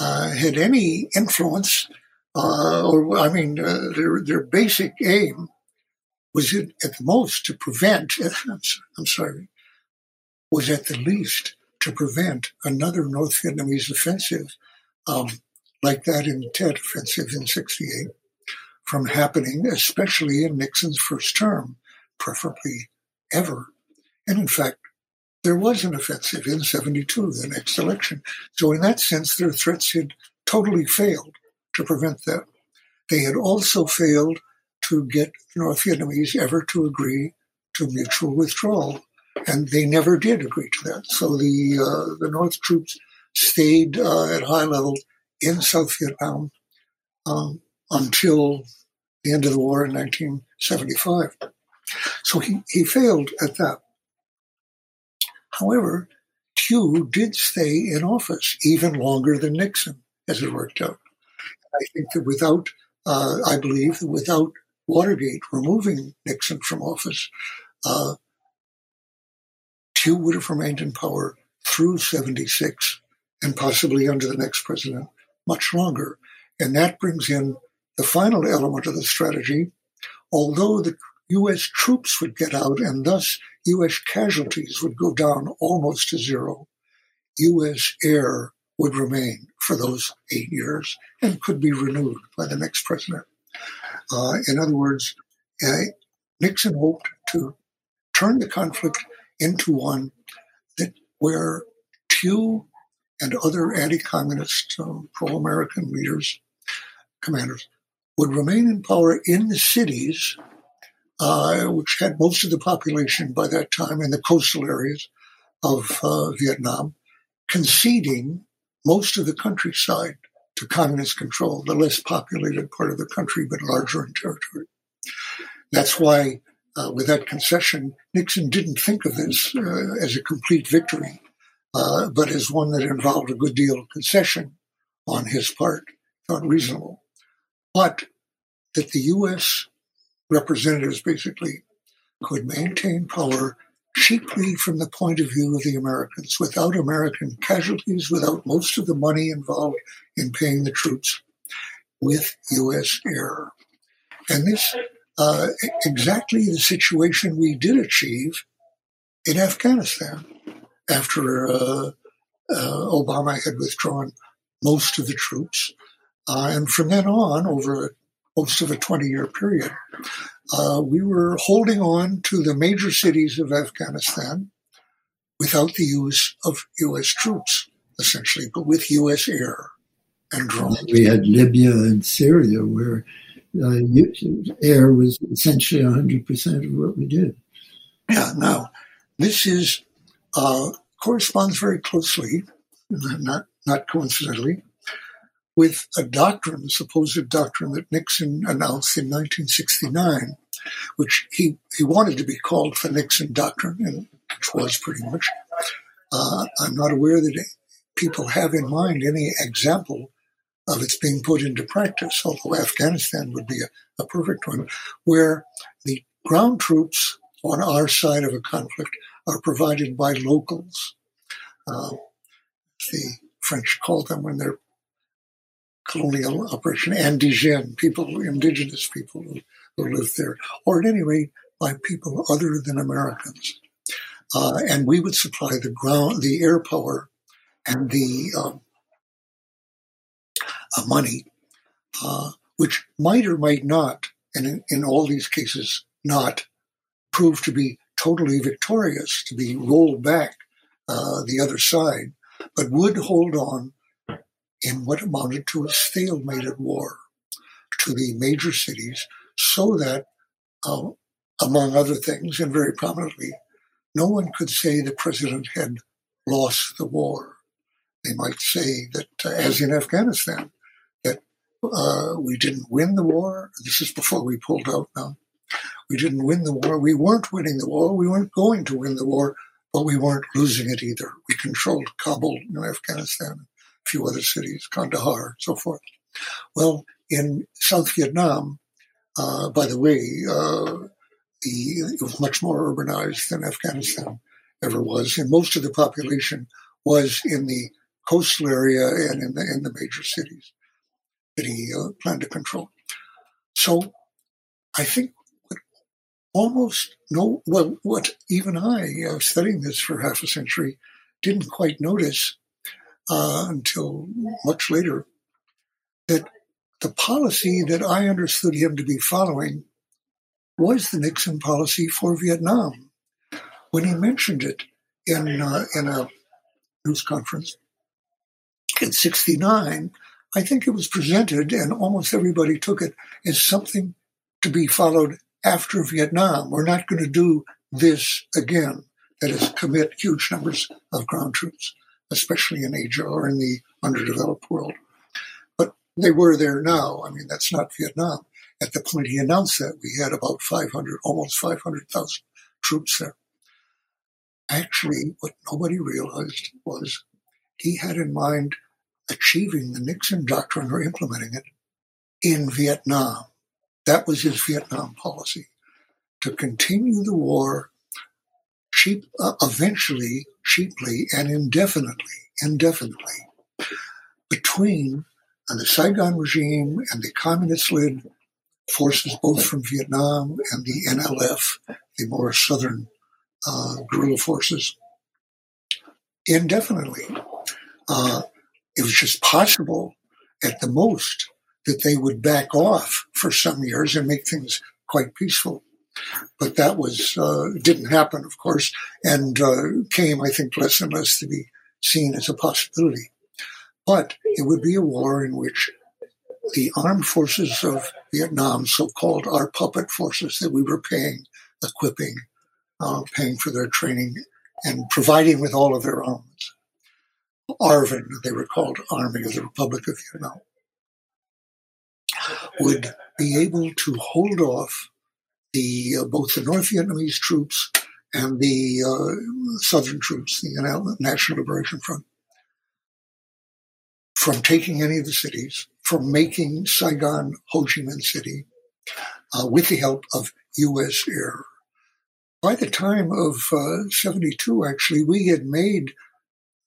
uh, had any influence, uh, or I mean, uh, their their basic aim was at, at the most to prevent. I'm, I'm sorry, was at the least to prevent another North Vietnamese offensive um, like that in Tet offensive in '68 from happening, especially in Nixon's first term, preferably ever. And in fact, there was an offensive in 72, the next election. So, in that sense, their threats had totally failed to prevent that. They had also failed to get North Vietnamese ever to agree to mutual withdrawal, and they never did agree to that. So the uh, the North troops stayed uh, at high level in South Vietnam um, until the end of the war in 1975. So he, he failed at that. However, Thieu did stay in office even longer than Nixon, as it worked out. I think that without, uh, I believe that without Watergate removing Nixon from office, uh, Thieu would have remained in power through 76 and possibly under the next president much longer. And that brings in the final element of the strategy. Although the U.S. troops would get out and thus U.S. casualties would go down almost to zero, U.S. air would remain for those eight years and could be renewed by the next president. Uh, in other words, uh, Nixon hoped to turn the conflict into one that where Thieu and other anti-communist, uh, pro-American leaders, commanders, would remain in power in the cities, uh, which had most of the population by that time in the coastal areas of uh, Vietnam, conceding most of the countryside to communist control, the less populated part of the country, but larger in territory. That's why, uh, with that concession, Nixon didn't think of this uh, as a complete victory, uh, but as one that involved a good deal of concession on his part, not reasonable. But that the U.S. representatives basically could maintain power cheaply from the point of view of the Americans, without American casualties, without most of the money involved in paying the troops, with U.S. air. And this uh, exactly the situation we did achieve in Afghanistan after uh, uh, Obama had withdrawn most of the troops. Uh, and from then on, over most of a 20 year period, uh, we were holding on to the major cities of Afghanistan without the use of U.S. troops, essentially, but with U.S. air and drones. We had Libya and Syria, where uh, air was essentially 100% of what we did. Yeah, now, this is uh, corresponds very closely, not, not coincidentally, with a doctrine, a supposed doctrine that Nixon announced in 1969, which he, he wanted to be called the Nixon Doctrine, and which was pretty much. Uh, I'm not aware that people have in mind any example of its being put into practice, although Afghanistan would be a, a perfect one, where the ground troops on our side of a conflict are provided by locals. Uh, the French call them when they're colonial operation indigene, people, indigenous people who, who live there, or at any rate by people other than Americans. Uh, and we would supply the ground, the air power, and the um, uh, money, uh, which might or might not, and in, in all these cases, not prove to be totally victorious, to be rolled back uh, the other side, but would hold on in what amounted to a stalemate stalemated war to the major cities so that, uh, among other things, and very prominently, no one could say the president had lost the war. They might say that, uh, as in Afghanistan, that uh, we didn't win the war. This is before we pulled out now. We didn't win the war. We weren't winning the war. We weren't going to win the war, but we weren't losing it either. We controlled Kabul in Afghanistan few other cities, Kandahar, so forth. Well, in South Vietnam, uh, by the way, uh, the, it was much more urbanized than Afghanistan ever was, and most of the population was in the coastal area and in the in the major cities that he uh, planned to control. So, I think almost no, well, what even I, uh, studying this for half a century, didn't quite notice uh, until much later that the policy that I understood him to be following was the Nixon policy for Vietnam. When he mentioned it in uh, in a news conference in '69, I think it was presented, and almost everybody took it as something to be followed after Vietnam. We're not going to do this again. That is, commit huge numbers of ground troops especially in Asia or in the underdeveloped world. But they were there now. I mean, that's not Vietnam. At the point he announced that, we had about 500, almost 500,000 troops there. Actually, what nobody realized was he had in mind achieving the Nixon doctrine or implementing it in Vietnam. That was his Vietnam policy to continue the war cheap, uh, eventually, cheaply, and indefinitely, indefinitely, between the Saigon regime and the communist-led forces, both from Vietnam and the NLF, the more southern uh, guerrilla forces, indefinitely. Uh, it was just possible, at the most, that they would back off for some years and make things quite peaceful. But that was uh, didn't happen, of course, and uh, came, I think, less and less to be seen as a possibility. But it would be a war in which the armed forces of Vietnam, so-called our puppet forces that we were paying, equipping, uh, paying for their training, and providing with all of their arms. ARVN, they were called Army of the Republic of Vietnam, would be able to hold off the uh, both the North Vietnamese troops and the uh, Southern troops, the National Liberation Front, from taking any of the cities, from making Saigon Ho Chi Minh City, uh, with the help of U.S. air. By the time of uh, 72, actually, we had made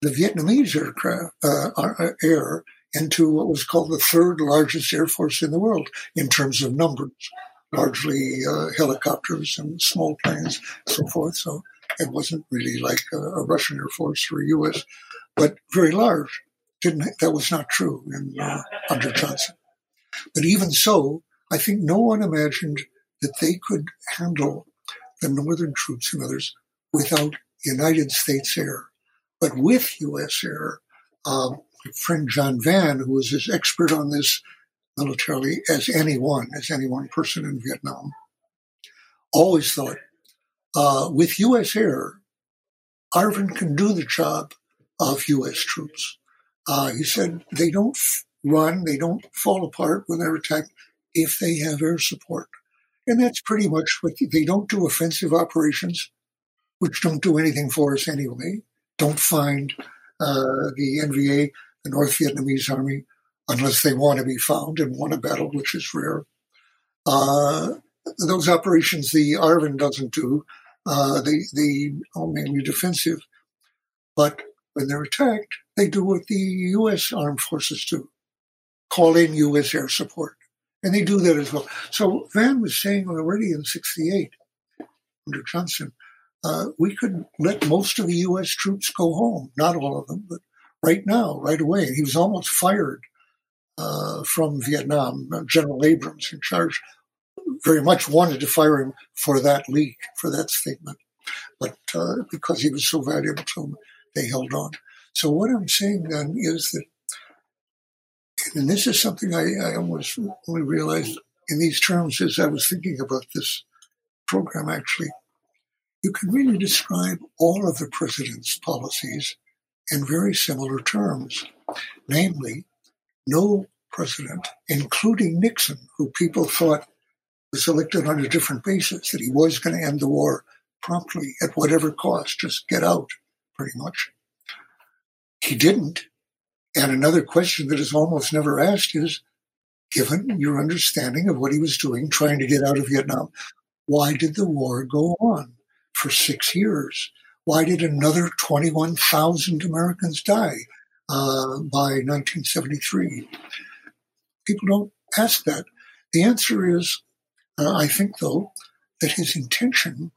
the Vietnamese aircraft uh, uh, air into what was called the third largest air force in the world in terms of numbers, largely uh, helicopters and small planes, and so forth. So it wasn't really like a, a, Russian air force or U.S., but very large. Didn't that was not true in uh, under Johnson. But even so, I think no one imagined that they could handle the northern troops and others without United States air. But with U.S. Air, um, friend John Vann, who was as expert on this militarily as anyone, as any one person in Vietnam, always thought uh, with U.S. Air, ARVN can do the job of U.S. troops. Uh, he said they don't run, they don't fall apart when they're attacked if they have air support. And that's pretty much what they don't do offensive operations, which don't do anything for us anyway don't find uh, the NVA, the North Vietnamese Army, unless they want to be found and won a battle, which is rare. Uh, those operations the ARVN doesn't do. Uh, they they are mainly defensive, but when they're attacked, they do what the U.S. armed forces do: call in U.S. air support, and they do that as well. So Vann was saying already in '68 under Johnson uh, we could let most of the U.S. troops go home. Not all of them, but right now, right away. He was almost fired uh, from Vietnam. General Abrams, in charge, very much wanted to fire him for that leak, for that statement. But uh, because he was so valuable to them, they held on. So what I'm saying then is that, and this is something I, I almost only realized in these terms as I was thinking about this program actually you can really describe all of the president's policies in very similar terms. Namely, no president, including Nixon, who people thought was elected on a different basis, that he was going to end the war promptly at whatever cost, just get out, pretty much. He didn't. And another question that is almost never asked is, given your understanding of what he was doing, trying to get out of Vietnam, why did the war go on? for six years. Why did another 21,000 Americans die uh, by 1973? People don't ask that. The answer is, uh, I think, though, that his intention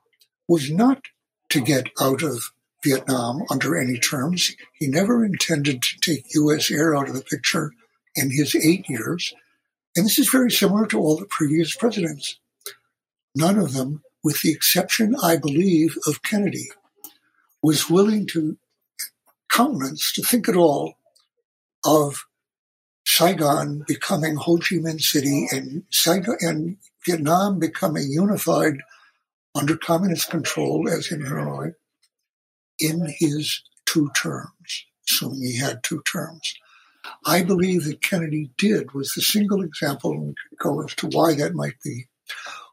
was not to get out of Vietnam under any terms. He never intended to take U.S. air out of the picture in his eight years. And this is very similar to all the previous presidents. None of them with the exception, I believe, of Kennedy, was willing to countenance, to think at all of Saigon becoming Ho Chi Minh City and Saigon and Vietnam becoming unified under communist control as in Hanoi in his two terms, assuming he had two terms. I believe that Kennedy did was the single example, and go as to why that might be,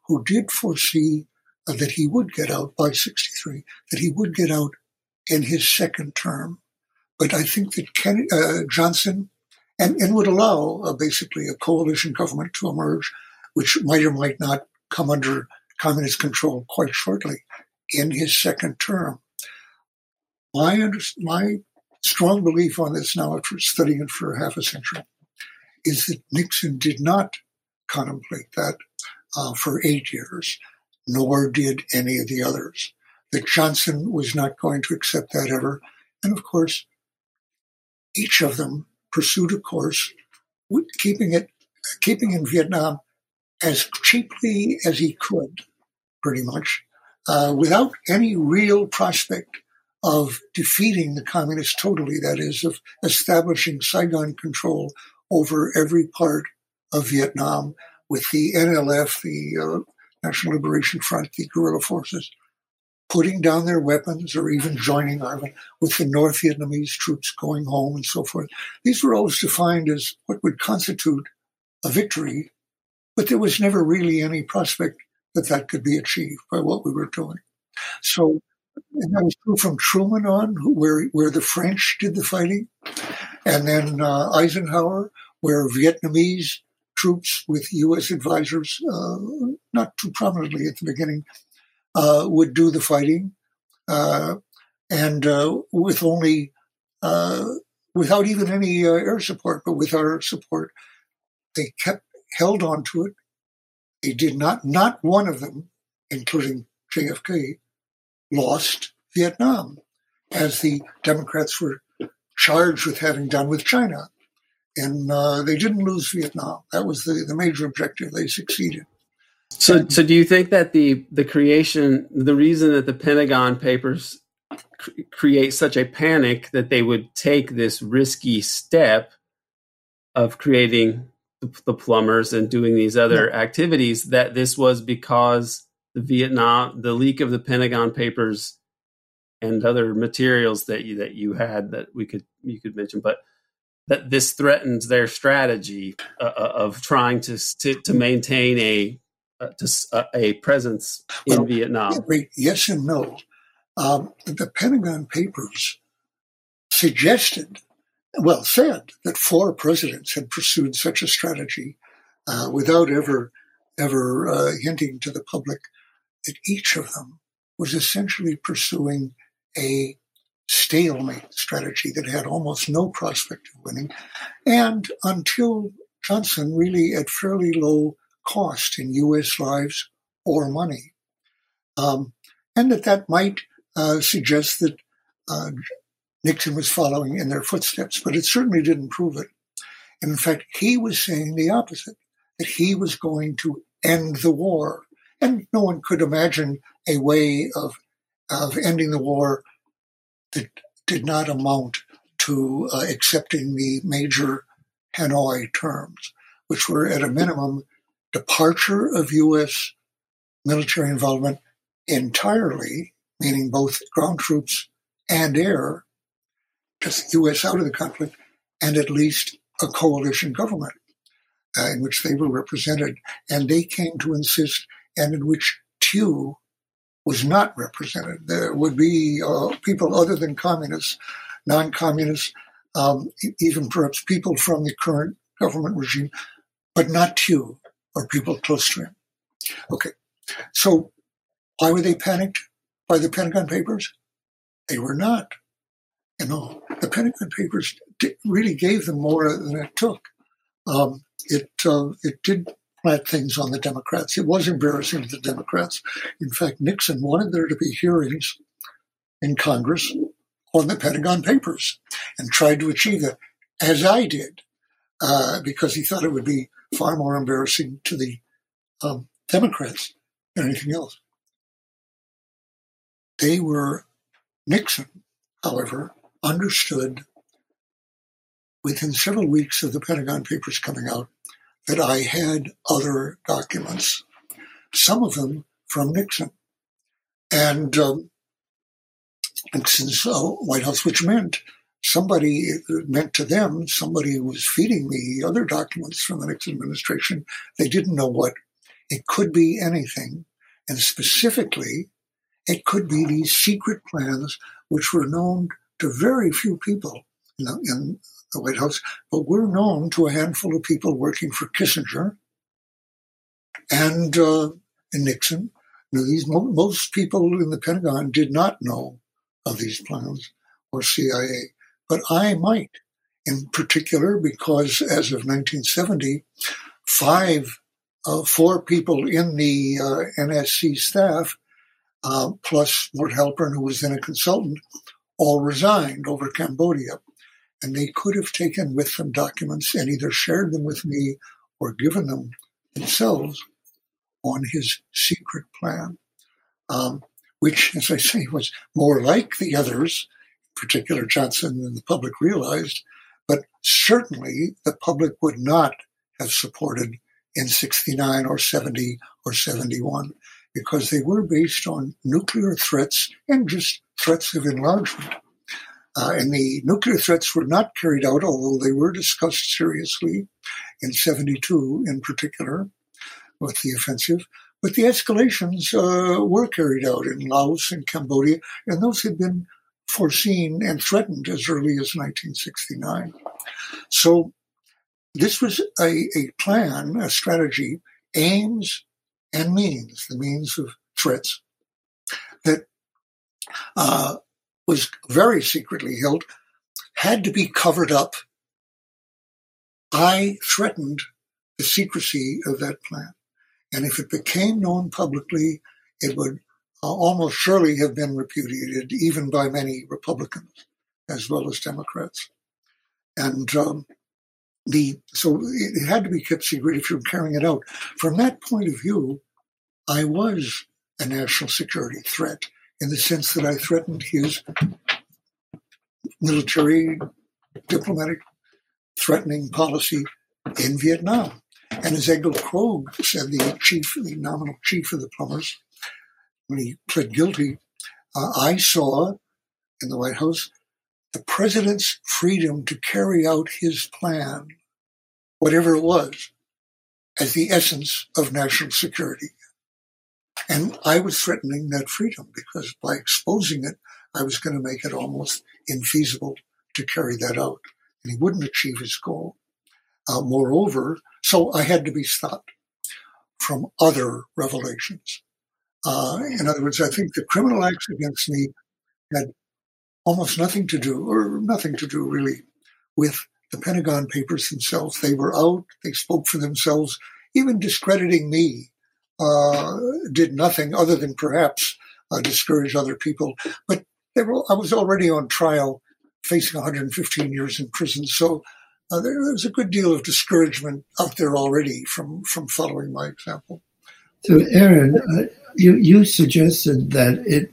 who did foresee that he would get out by 63, that he would get out in his second term. But I think that Ken, uh, Johnson and, and would allow uh, basically a coalition government to emerge, which might or might not come under communist control quite shortly in his second term. My, under, my strong belief on this now after studying it for half a century is that Nixon did not contemplate that uh, for eight years, nor did any of the others. That Johnson was not going to accept that ever. And of course, each of them pursued a course, keeping it, keeping in Vietnam as cheaply as he could, pretty much, uh, without any real prospect of defeating the communists totally, that is, of establishing Saigon control over every part of Vietnam with the NLF, the uh, National Liberation Front, the guerrilla forces, putting down their weapons or even joining army with the North Vietnamese troops going home and so forth. These were always defined as what would constitute a victory, but there was never really any prospect that that could be achieved by what we were doing. So and that was true from Truman on, where where the French did the fighting, and then uh, Eisenhower, where Vietnamese troops with U.S. advisors, uh, not too prominently at the beginning, would do the fighting, uh, and uh, with only uh, without even any air support, but with our support, they kept held on to it. They did not. Not one of them, including JFK, lost Vietnam, as the Democrats were charged with having done with China. And uh, they didn't lose Vietnam. That was the, the major objective. They succeeded. So, so do you think that the the creation, the reason that the Pentagon Papers cr- create such a panic that they would take this risky step of creating the, the plumbers and doing these other activities, that this was because the Vietnam, the leak of the Pentagon Papers, and other materials that you that you had that we could you could mention, but that this threatens their strategy uh, uh of trying to, to to, maintain a to, uh, a presence in well, Vietnam. Yes and no. Um, the Pentagon Papers suggested, well, said that four presidents had pursued such a strategy uh, without ever ever uh, hinting to the public that each of them was essentially pursuing a stalemate strategy that had almost no prospect of winning. And until Johnson, really at fairly low cost in US lives or money. Um, and that that might uh, suggest that uh, Nixon was following in their footsteps, but it certainly didn't prove it. And in fact, he was saying the opposite, that he was going to end the war and no one could imagine a way of, of ending the war that did not amount to uh, accepting the major Hanoi terms, which were at a minimum departure of U.S. military involvement entirely, meaning both ground troops and air, just U.S. out of the conflict, and at least a coalition government uh, in which they were represented. And they came to insist and in which Thieu was not represented. There would be uh, people other than communists, non-communists, um, even perhaps people from the current government regime, but not Thieu or people close to him. Okay, so why were they panicked by the Pentagon Papers? They were not. You know, the Pentagon Papers really gave them more than it took. Um, it uh, it did plant things on the Democrats. It was embarrassing to the Democrats. In fact, Nixon wanted there to be hearings in Congress on the Pentagon Papers and tried to achieve that, as I did, uh, because he thought it would be far more embarrassing to the um, Democrats than anything else. They were, Nixon, however, understood within several weeks of the Pentagon Papers coming out that I had other documents, some of them from Nixon. And um, Nixon's uh, White House, which meant somebody, meant to them, somebody was feeding me other documents from the Nixon administration. They didn't know what. It could be anything. And specifically, it could be these secret plans, which were known to very few people in the, in the White House, but we're known to a handful of people working for Kissinger and, uh, and Nixon. Now, these most people in the Pentagon did not know of these plans or CIA, but I might. In particular, because as of 1970, five, uh, four people in the uh, NSC staff, uh, plus Mort Halpern, who was then a consultant, all resigned over Cambodia. And they could have taken with them documents and either shared them with me or given them themselves on his secret plan, um, which, as I say, was more like the others, particular Johnson, and the public realized. But certainly the public would not have supported in 69 or 70 or 71 because they were based on nuclear threats and just threats of enlargement. Uh, and the nuclear threats were not carried out, although they were discussed seriously in 72 in particular with the offensive. But the escalations uh, were carried out in Laos and Cambodia, and those had been foreseen and threatened as early as 1969. So this was a, a plan, a strategy, aims and means, the means of threats that uh, was very secretly held, had to be covered up. I threatened the secrecy of that plan. And if it became known publicly, it would almost surely have been repudiated, even by many Republicans as well as Democrats. And um, the so it had to be kept secret if you're carrying it out. From that point of view, I was a national security threat in the sense that I threatened his military, diplomatic, threatening policy in Vietnam. And as Egil Krogh said, the chief, the nominal chief of the plumbers, when he pled guilty, uh, I saw in the White House the president's freedom to carry out his plan, whatever it was, as the essence of national security. And I was threatening that freedom because by exposing it, I was going to make it almost infeasible to carry that out. And he wouldn't achieve his goal. Uh, moreover, so I had to be stopped from other revelations. Uh, in other words, I think the criminal acts against me had almost nothing to do, or nothing to do really, with the Pentagon Papers themselves. They were out, they spoke for themselves. Even discrediting me uh, did nothing other than perhaps uh, discourage other people. But were, I was already on trial, facing 115 years in prison. So uh, there, there was a good deal of discouragement out there already from, from following my example. So, Aaron, uh, you, you suggested that it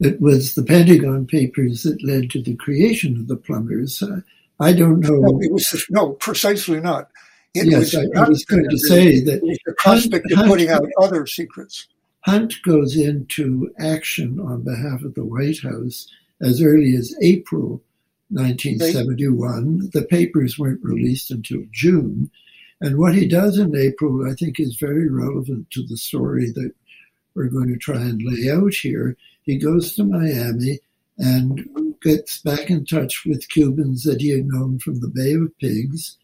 it was the Pentagon Papers that led to the creation of the plumbers. Uh, I don't know. No, it was no, precisely not. It yes, I, I, was going to say that the prospect Hunt, of putting out other secrets. Hunt goes into action on behalf of the White House as early as April 1971. The papers weren't released until June. And what he does in April, I think, is very relevant to the story that we're going to try and lay out here. He goes to Miami and gets back in touch with Cubans that he had known from the Bay of Pigs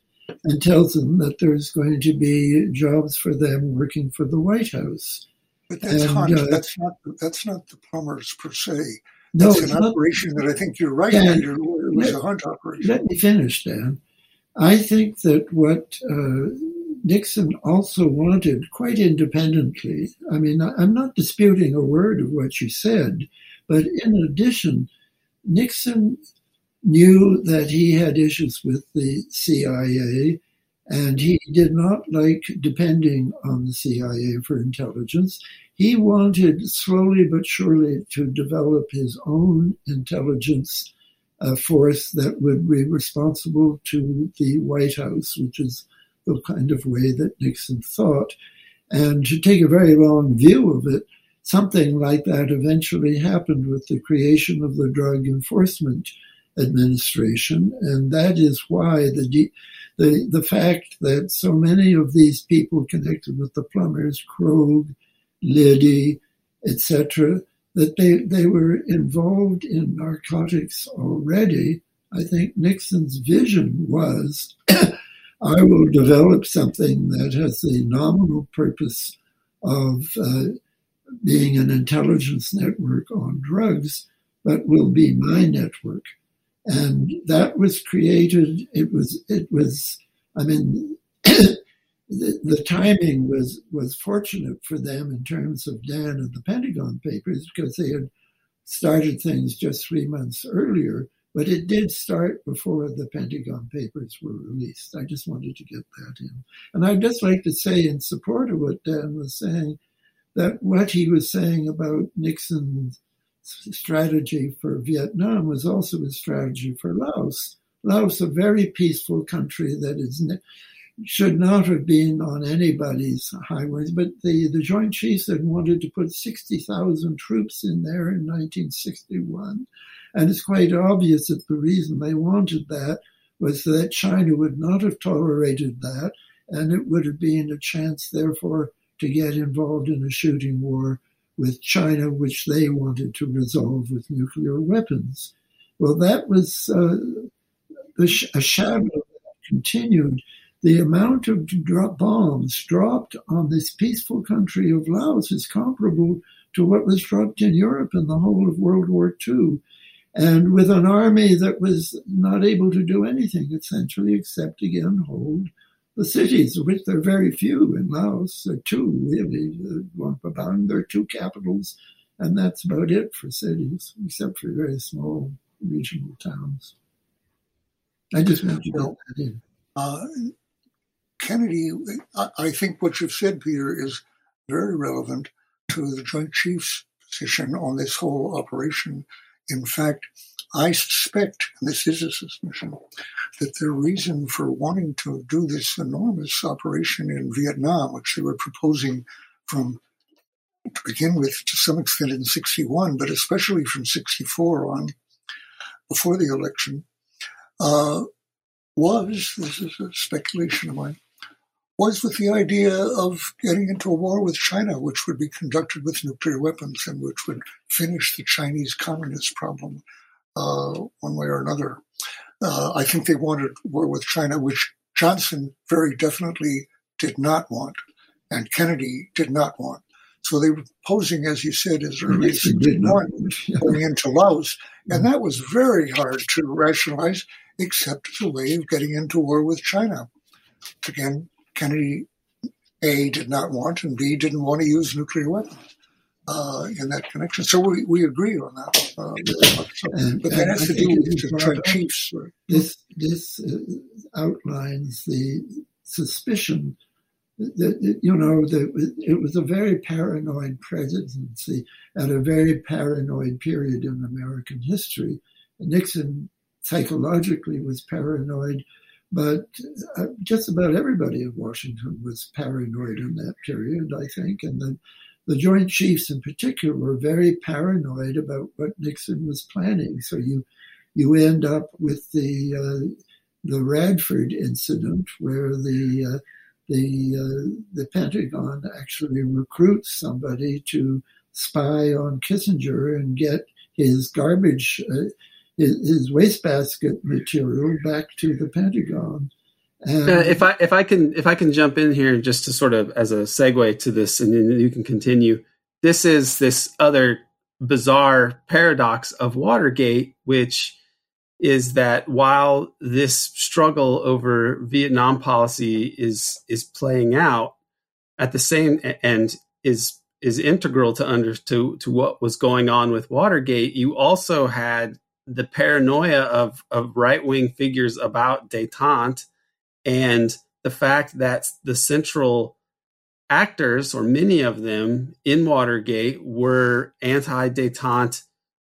and tells them that there's going to be jobs for them working for the White House. But that's and, Hunt. Uh, that's not that's not the plumbers per se. That's no, an operation not, that I think you're right, Dan, Peter. It was let, a Hunt operation. Let me finish, Dan. I think that what uh, Nixon also wanted, quite independently, I mean, I'm not disputing a word of what you said, but in addition, Nixon knew that he had issues with the CIA and he did not like depending on the CIA for intelligence. He wanted slowly but surely to develop his own intelligence uh, force that would be responsible to the White House, which is the kind of way that Nixon thought. And to take a very long view of it, something like that eventually happened with the creation of the Drug Enforcement Administration. And that is why the the, the fact that so many of these people connected with the plumbers, Krogh, Liddy, etc., that they, they were involved in narcotics already. I think Nixon's vision was I will develop something that has the nominal purpose of uh, being an intelligence network on drugs, but will be my network. and that was created. It was it was. I mean, the, the timing was was fortunate for them in terms of Dan and the Pentagon Papers because they had started things just three months earlier. But it did start before the Pentagon Papers were released. I just wanted to get that in, and I'd just like to say in support of what Dan was saying that what he was saying about Nixon's strategy for Vietnam was also a strategy for Laos. Laos, a very peaceful country that is should not have been on anybody's highways, but the, the Joint Chiefs had wanted to put 60,000 troops in there in 1961. And it's quite obvious that the reason they wanted that was that China would not have tolerated that, and it would have been a chance, therefore, to get involved in a shooting war with China, which they wanted to resolve with nuclear weapons. Well, that was uh, a shadow that continued. The amount of bombs dropped on this peaceful country of Laos is comparable to what was dropped in Europe in the whole of World War II. And with an army that was not able to do anything essentially except again hold the cities, which there are very few in Laos, there are two really, Luang Prabang, there are two capitals, and that's about it for cities, except for very small regional towns. I just want to know that in. Uh, Kennedy, I, I think what you've said, Peter, is very relevant to the Joint Chiefs position on this whole operation. In fact, I suspect, and this is a suspicion, that their reason for wanting to do this enormous operation in Vietnam, which they were proposing from to begin with to some extent in 61, but especially from 64 on, before the election, uh, was, this is a speculation of mine, was with the idea of getting into a war with China, which would be conducted with nuclear weapons and which would finish the Chinese communist problem uh, one way or another. Uh, I think they wanted war with China, which Johnson very definitely did not want, and Kennedy did not want. So they were posing, as you said, as early as 61, going into Laos. And that was very hard to rationalize, except as a way of getting into war with China. Again, Kennedy, A, did not want, and B, didn't want to use nuclear weapons uh, in that connection. So we, we agree on that. Uh, so, and, but that has to do with the Chiefs. This, this uh, outlines the suspicion that, you know, that it was a very paranoid presidency at a very paranoid period in American history. Nixon psychologically was paranoid, but uh, just about everybody in Washington was paranoid in that period, I think, and then the Joint Chiefs in particular were very paranoid about what Nixon was planning. So you you end up with the uh, the Radford incident where the uh, the uh, the Pentagon actually recruits somebody to spy on Kissinger and get his garbage, uh, his, his wastebasket material back to the Pentagon. And uh, if I if I can if I can jump in here just to sort of as a segue to this, and then you can continue. This is this other bizarre paradox of Watergate, which is that while this struggle over Vietnam policy is is playing out, at the same and is is integral to under to to what was going on with Watergate, you also had the paranoia of of right wing figures about détente and the fact that the central actors, or many of them in Watergate, were anti detente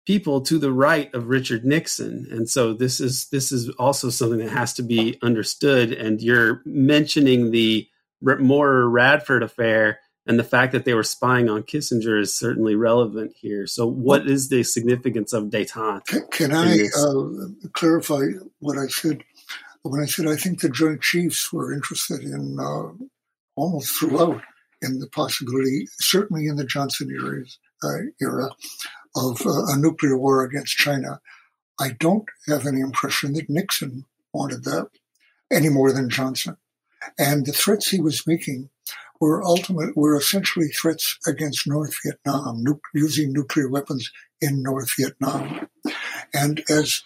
people to the right of Richard Nixon. And so this is this is also something that has to be understood. And you're mentioning the Moorer Radford affair and the fact that they were spying on Kissinger is certainly relevant here. So, what is the significance of détente? Can, can I uh, clarify what I said? when I said I think the Joint Chiefs were interested in uh, almost throughout in the possibility, certainly in the Johnson era, uh, era of uh, a nuclear war against China. I don't have any impression that Nixon wanted that any more than Johnson. And the threats he was making were ultimate were essentially threats against North Vietnam, nu- using nuclear weapons in North Vietnam. And as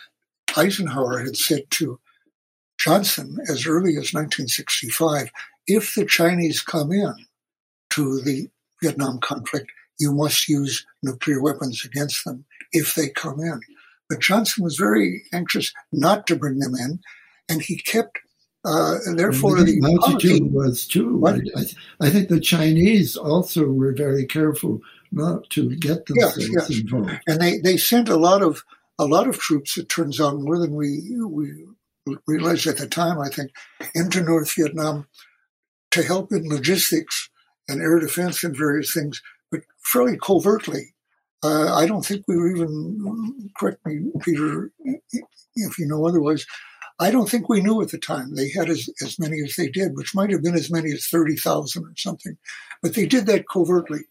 Eisenhower had said to Johnson as early as 1965 if the Chinese come in to the Vietnam conflict, you must use nuclear weapons against them if they come in. But Johnson was very anxious not to bring them in, and he kept. Uh, and therefore, the Mao Zedong was too. I, I, think the Chinese also were very careful not to get themselves yes, yes. involved, and they, they sent a lot of a lot of troops. It turns out more than we we realized at the time. I think into North Vietnam to help in logistics and air defense and various things, but fairly covertly. Uh, I don't think we were even, correct me, Peter, if you know otherwise, I don't think we knew at the time they had as, as many as they did, which might have been as many as 30,000 or something. But they did that covertly.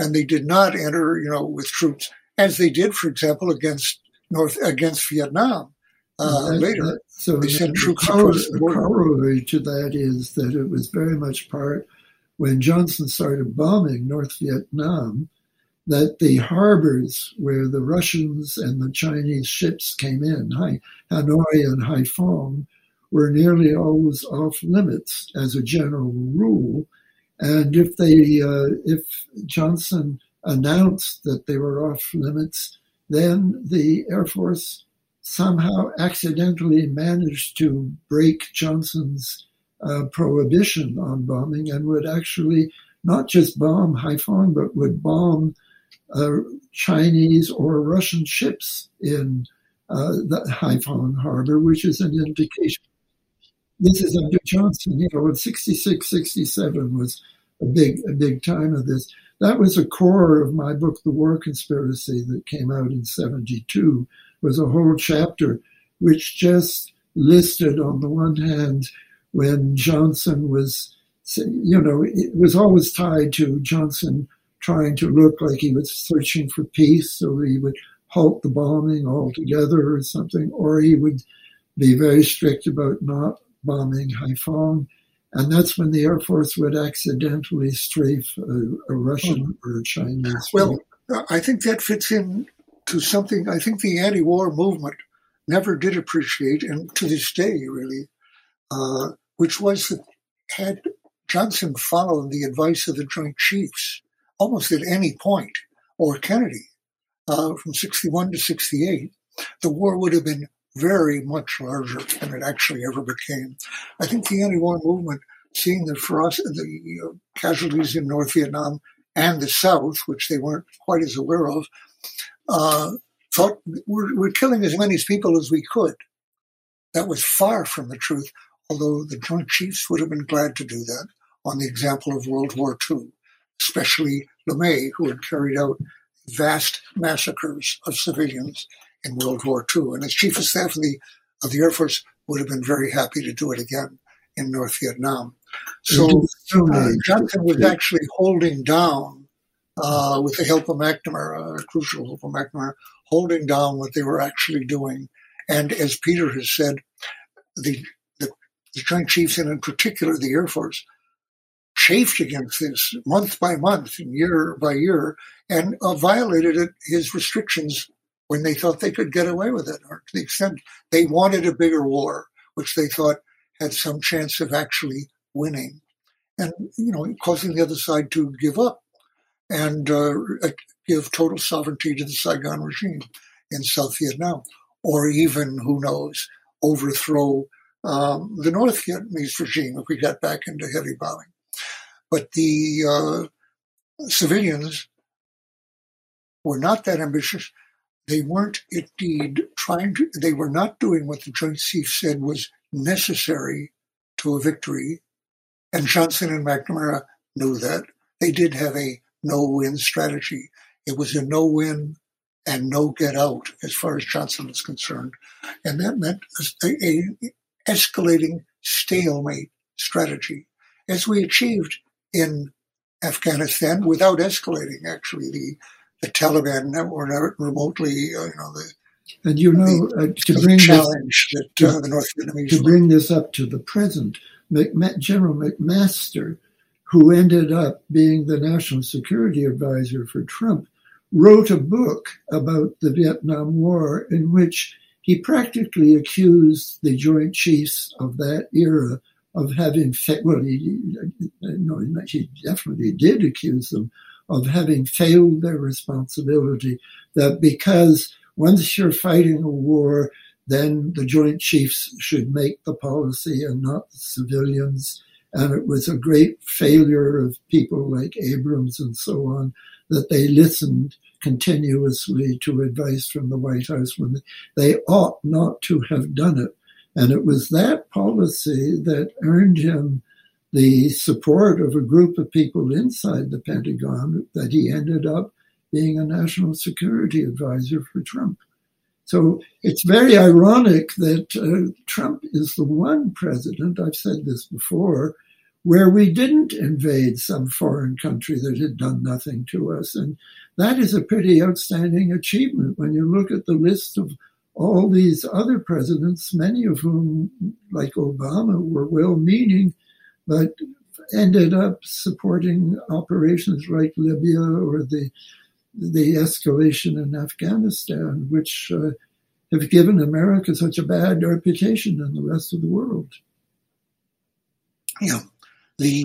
And they did not enter, you know, with troops, as they did, for example, against North, against Vietnam. Uh, that, later, that, so they sent troops across the corollary to that is that it was very much part when Johnson started bombing North Vietnam, that the harbors where the Russians and the Chinese ships came in, Hanoi and Haiphong, were nearly always off limits as a general rule. And if they, uh, if Johnson announced that they were off limits, then the Air Force somehow accidentally managed to break Johnson's uh, prohibition on bombing and would actually not just bomb Haiphong, but would bomb uh, Chinese or Russian ships in uh, the Haiphong harbor, which is an indication. This is under Johnson, you know, in 66, 67 was a big, a big time of this. That was a core of my book, The War Conspiracy, that came out in 72, was a whole chapter which just listed on the one hand when Johnson was, you know, it was always tied to Johnson trying to look like he was searching for peace, so he would halt the bombing altogether or something, or he would be very strict about not bombing Haiphong. And that's when the Air Force would accidentally strafe a, a Russian oh. or a Chinese. Well, I think that fits in to something I think the anti-war movement never did appreciate, and to this day, really, uh, which was that had Johnson followed the advice of the Joint Chiefs almost at any point, or Kennedy, uh, from 61 to 68, the war would have been very much larger than it actually ever became. I think the anti-war movement, seeing the, us the uh, casualties in North Vietnam and the South, which they weren't quite as aware of, uh, thought we're, we're killing as many people as we could. That was far from the truth, although the Joint Chiefs would have been glad to do that on the example of World War II, especially LeMay, who had carried out vast massacres of civilians in World War II. And as Chief of Staff of the, of the Air Force would have been very happy to do it again in North Vietnam. So uh, Johnson was actually holding down uh, with the help of McNamara, crucial help of McNamara, holding down what they were actually doing. And as Peter has said, the, the, the Joint Chiefs, and in particular the Air Force, chafed against this month by month and year by year and uh, violated it, his restrictions when they thought they could get away with it, or to the extent they wanted a bigger war, which they thought had some chance of actually winning. And, you know, causing the other side to give up and uh, give total sovereignty to the Saigon regime in South Vietnam, or even, who knows, overthrow um, the North Vietnamese regime if we got back into heavy bombing. But the uh, civilians were not that ambitious. They weren't indeed trying to, they were not doing what the Joint Chiefs said was necessary to a victory. And Johnson and McNamara knew that. They did have a no-win strategy. It was a no-win and no get out as far as Johnson was concerned. And that meant a, a escalating stalemate strategy, as we achieved in Afghanistan without escalating. Actually, the the Taliban were never remotely, uh, you know, the and you know, the, uh, to bring challenge this, that uh, the North Vietnamese to bring this up to the present, General McMaster who ended up being the national security advisor for Trump, wrote a book about the Vietnam War in which he practically accused the Joint Chiefs of that era of having, fa- well, he, no, he definitely did accuse them of having failed their responsibility, that because once you're fighting a war, then the Joint Chiefs should make the policy and not the civilians. And it was a great failure of people like Abrams and so on that they listened continuously to advice from the White House when they ought not to have done it. And it was that policy that earned him the support of a group of people inside the Pentagon that he ended up being a national security advisor for Trump. So it's very ironic that uh, Trump is the one president, I've said this before, where we didn't invade some foreign country that had done nothing to us. And that is a pretty outstanding achievement when you look at the list of all these other presidents, many of whom, like Obama, were well meaning, but ended up supporting operations like Libya or the the escalation in Afghanistan, which uh, have given America such a bad reputation in the rest of the world. Yeah, the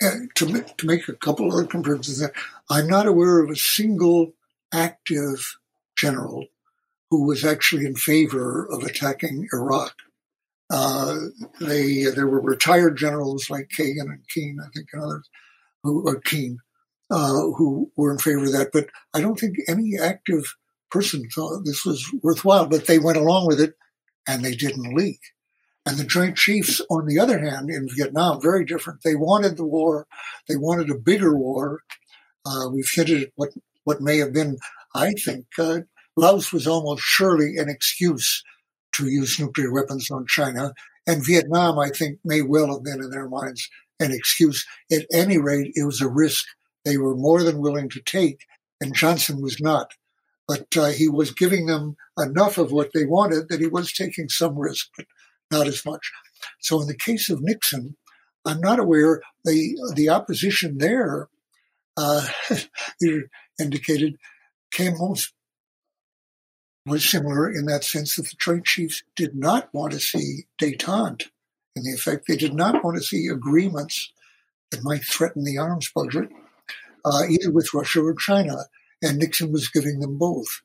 uh, to to make a couple of comparisons, I'm not aware of a single active general who was actually in favor of attacking Iraq. Uh, they there were retired generals like Kagan and Keane, I think, and others who or Keane, uh, who were in favor of that. But I don't think any active person thought this was worthwhile. But they went along with it, and they didn't leak. And the Joint Chiefs, on the other hand, in Vietnam, very different. They wanted the war. They wanted a bigger war. Uh, we've hinted at what, what may have been, I think, uh, Laos was almost surely an excuse to use nuclear weapons on China. And Vietnam, I think, may well have been in their minds an excuse. At any rate, it was a risk they were more than willing to take, and Johnson was not. But uh, he was giving them enough of what they wanted that he was taking some risk, but not as much. So in the case of Nixon, I'm not aware the the opposition there uh, indicated came most was similar in that sense that the Joint Chiefs did not want to see détente. In the effect, they did not want to see agreements that might threaten the arms budget, uh, either with Russia or China. And Nixon was giving them both.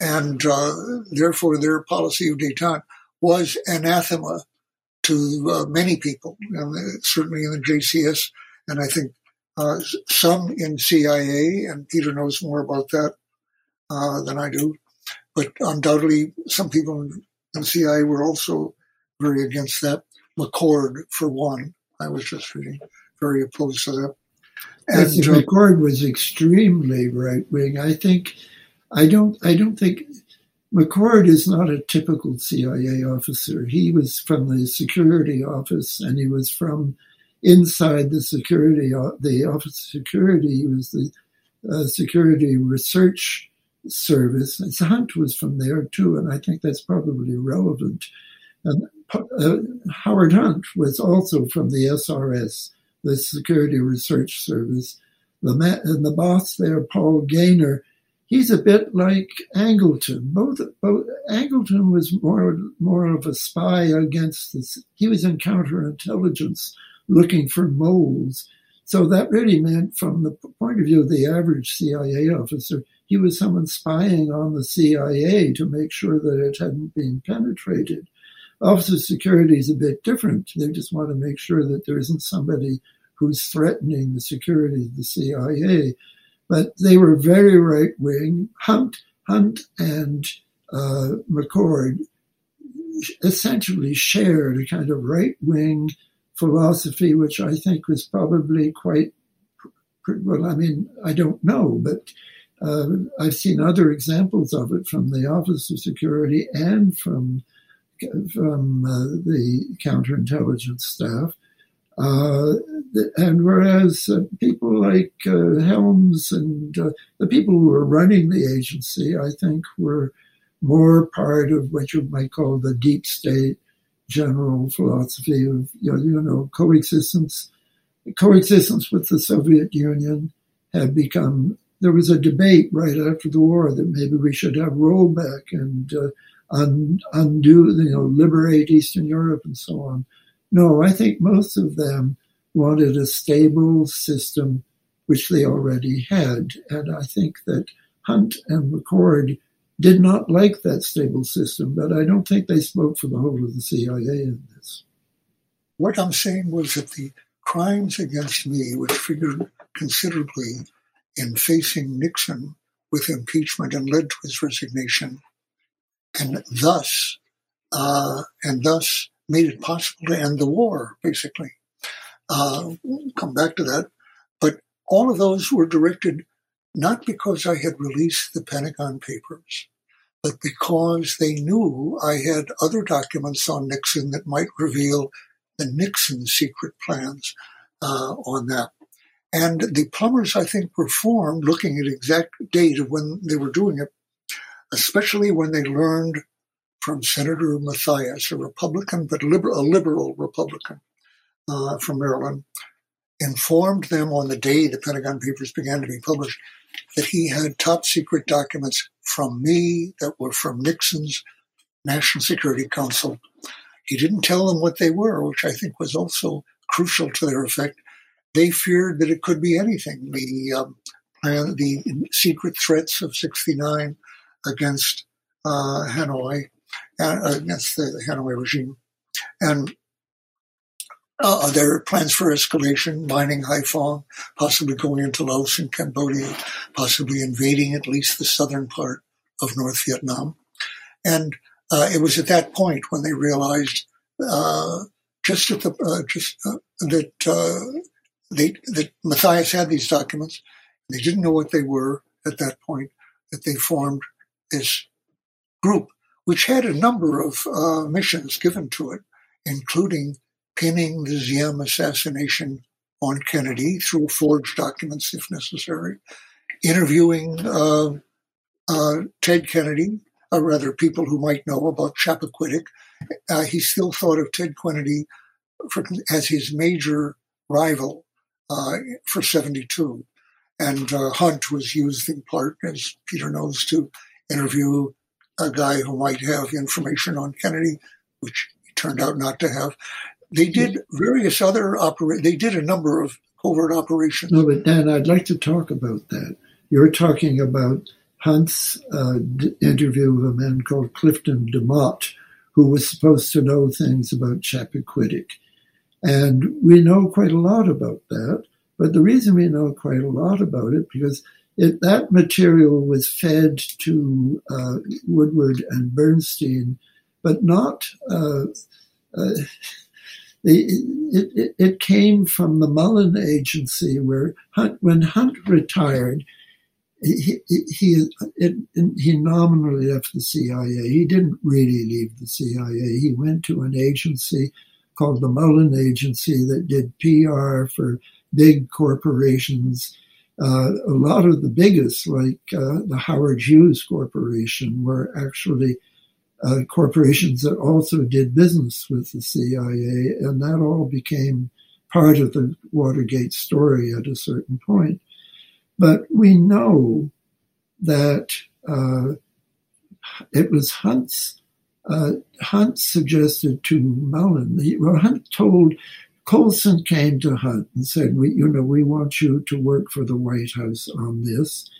And uh, therefore, their policy of détente was anathema to uh, many people, certainly in the JCS, and I think uh, some in CIA, and Peter knows more about that uh, than I do. But undoubtedly, some people in the CIA were also very against that. McCord, for one, I was just reading, very opposed to that. And uh, McCord was extremely right wing. I think, I don't, I don't think McCord is not a typical CIA officer. He was from the security office, and he was from inside the security, the office of security. He was the uh, security research service. His Hunt was from there too, and I think that's probably relevant. And uh, Howard Hunt was also from the SRS, the Security Research Service. The and the boss there, Paul Gaynor, he's a bit like Angleton. Both, both Angleton was more more of a spy against the. He was in counterintelligence, looking for moles. So that really meant, from the point of view of the average CIA officer, he was someone spying on the CIA to make sure that it hadn't been penetrated. Office of Security is a bit different. They just want to make sure that there isn't somebody who's threatening the security of the CIA. But they were very right wing. Hunt, Hunt, and uh, McCord essentially shared a kind of right wing philosophy, which I think was probably quite well. I mean, I don't know, but uh, I've seen other examples of it from the Office of Security and from from uh, the counterintelligence staff. Uh, and whereas uh, people like uh, Helms and uh, the people who were running the agency, I think, were more part of what you might call the deep state general philosophy of you know, you know coexistence. Coexistence with the Soviet Union had become there was a debate right after the war that maybe we should have rollback and uh, un, undo, you know, liberate Eastern Europe and so on. No, I think most of them wanted a stable system, which they already had. And I think that Hunt and McCord did not like that stable system, but I don't think they spoke for the whole of the CIA in this. What I'm saying was that the crimes against me, which figured considerably in facing Nixon with impeachment and led to his resignation, and thus uh, and thus made it possible to end the war, basically. Uh, we'll come back to that. But all of those were directed not because I had released the Pentagon Papers, but because they knew I had other documents on Nixon that might reveal the Nixon secret plans uh, on that. And the plumbers, I think, were formed looking at exact date of when they were doing it, especially when they learned from Senator Mathias, a Republican, but a liberal Republican uh, from Maryland, informed them on the day the Pentagon Papers began to be published that he had top secret documents from me that were from Nixon's National Security Council. He didn't tell them what they were, which I think was also crucial to their effect. They feared that it could be anything. The um, the secret threats of '69 against uh, Hanoi, uh, against the Hanoi regime, and uh, plans for escalation, mining Haiphong, possibly going into Laos and Cambodia, possibly invading at least the southern part of North Vietnam. And uh, it was at that point when they realized uh, just at the uh, just uh, that uh, they that Mathias had these documents. They didn't know what they were at that point. That they formed this group, which had a number of missions given to it, including pinning the Diem assassination on Kennedy through forged documents if necessary, interviewing uh, uh, Ted Kennedy, or rather people who might know about Chappaquiddick. Uh, he still thought of Ted Kennedy for, as his major rival uh, for 72. And uh, Hunt was used in part, as Peter knows, to interview a guy who might have information on Kennedy, which he turned out not to have. They did various other opera. They did a number of covert operations. No, but Dan, I'd like to talk about that. You're talking about Hunt's uh, d- interview of a man called Clifton DeMotte, who was supposed to know things about Chappaquiddick. And we know quite a lot about that. But the reason we know quite a lot about it because it, that material was fed to uh, Woodward and Bernstein, but not uh, uh, it, it, it, came from the Mullen agency where Hunt, when Hunt retired, he, he, it, he nominally left the CIA. He didn't really leave the CIA. He went to an agency called the Mullen Agency that did PR for big corporations. Uh, a lot of the biggest, like uh, the Howard Hughes Corporation, were actually uh, corporations that also did business with the CIA, and that all became part of the Watergate story at a certain point. But we know that uh, it was Hunt's. Uh, Hunt suggested to Mullen. Well, Hunt told Colson came to Hunt and said, "We, you know, we want you to work for the White House on this."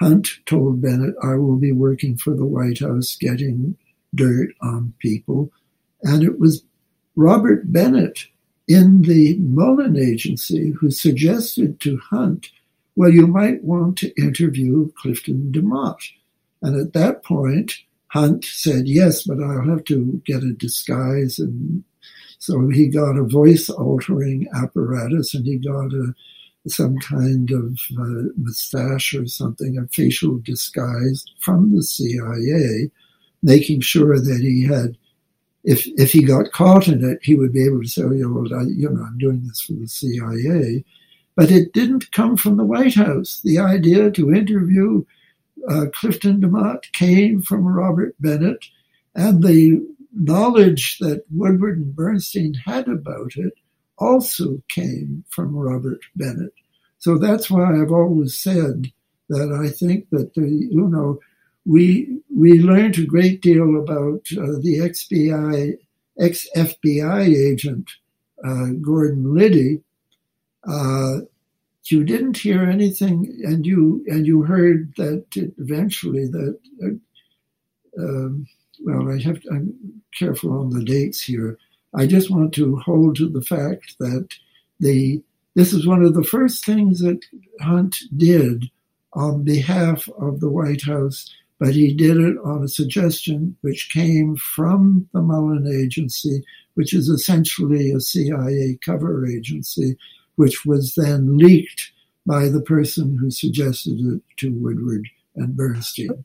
Hunt told Bennett, "I will be working for the White House, getting dirt on people. And it was Robert Bennett in the Mullen agency who suggested to Hunt, well, you might want to interview Clifton DeMotte. And at that point, Hunt said, yes, but I'll have to get a disguise. And so he got a voice altering apparatus and he got a, some kind of uh, mustache or something, a facial disguise from the CIA making sure that he had, if if he got caught in it, he would be able to say, oh, know, I, you know, I'm doing this for the CIA. But it didn't come from the White House. The idea to interview uh, Clifton DeMotte came from Robert Bennett, and the knowledge that Woodward and Bernstein had about it also came from Robert Bennett. So that's why I've always said that I think that the, you know, we we learned a great deal about uh, the XBI ex FBI agent uh, Gordon Liddy. You didn't hear anything, and you and you heard that eventually that. Uh, um, well, I have to, I'm careful on the dates here. I just want to hold to the fact that the this is one of the first things that Hunt did on behalf of the White House, but he did it on a suggestion which came from the Mullen Agency, which is essentially a CIA cover agency, which was then leaked by the person who suggested it to Woodward and Bernstein.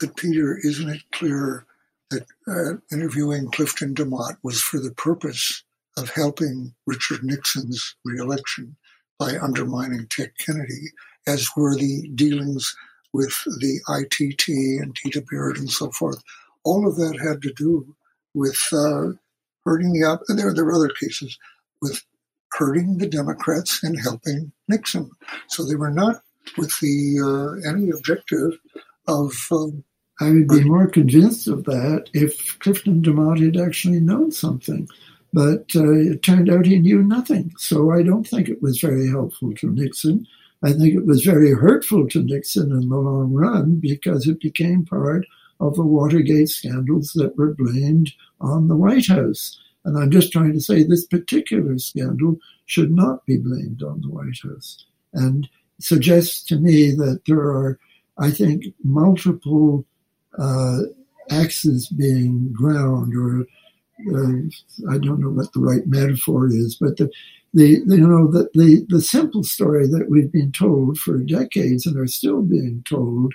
But Peter, isn't it clear that uh, interviewing Clifton DeMotte was for the purpose of helping Richard Nixon's reelection by undermining Ted Kennedy, as were the dealings with the ITT and Dita Beard and so forth. All of that had to do with uh, hurting the op- there there are other cases with hurting the Democrats and helping Nixon. So they were not with the uh, any objective of. Um, I would be more convinced of that if Clifton DeMotte had actually known something. But uh, it turned out he knew nothing. So I don't think it was very helpful to Nixon. I think it was very hurtful to Nixon in the long run because it became part of the Watergate scandals that were blamed on the White House. And I'm just trying to say this particular scandal should not be blamed on the White House. And suggests to me that there are, I think, multiple uh, axes being ground or uh, I don't know what the right metaphor is, but the, the, you know the, the the simple story that we've been told for decades and are still being told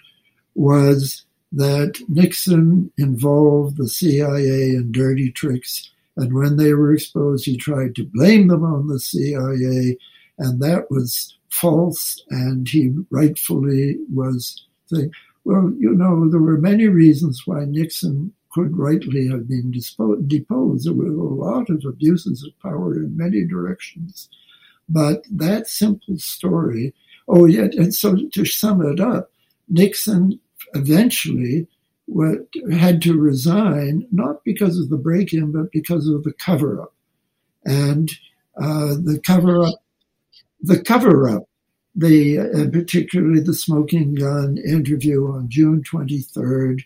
was that Nixon involved the CIA in dirty tricks, and when they were exposed, he tried to blame them on the CIA, and that was false, and he rightfully was saying, well, you know, there were many reasons why Nixon could rightly have been deposed. There were a lot of abuses of power in many directions. But that simple story, oh, yeah, and so to sum it up, Nixon eventually had to resign, not because of the break in, but because of the cover up. And uh, the cover up, the cover up, the, uh, particularly the smoking gun interview on June 23rd,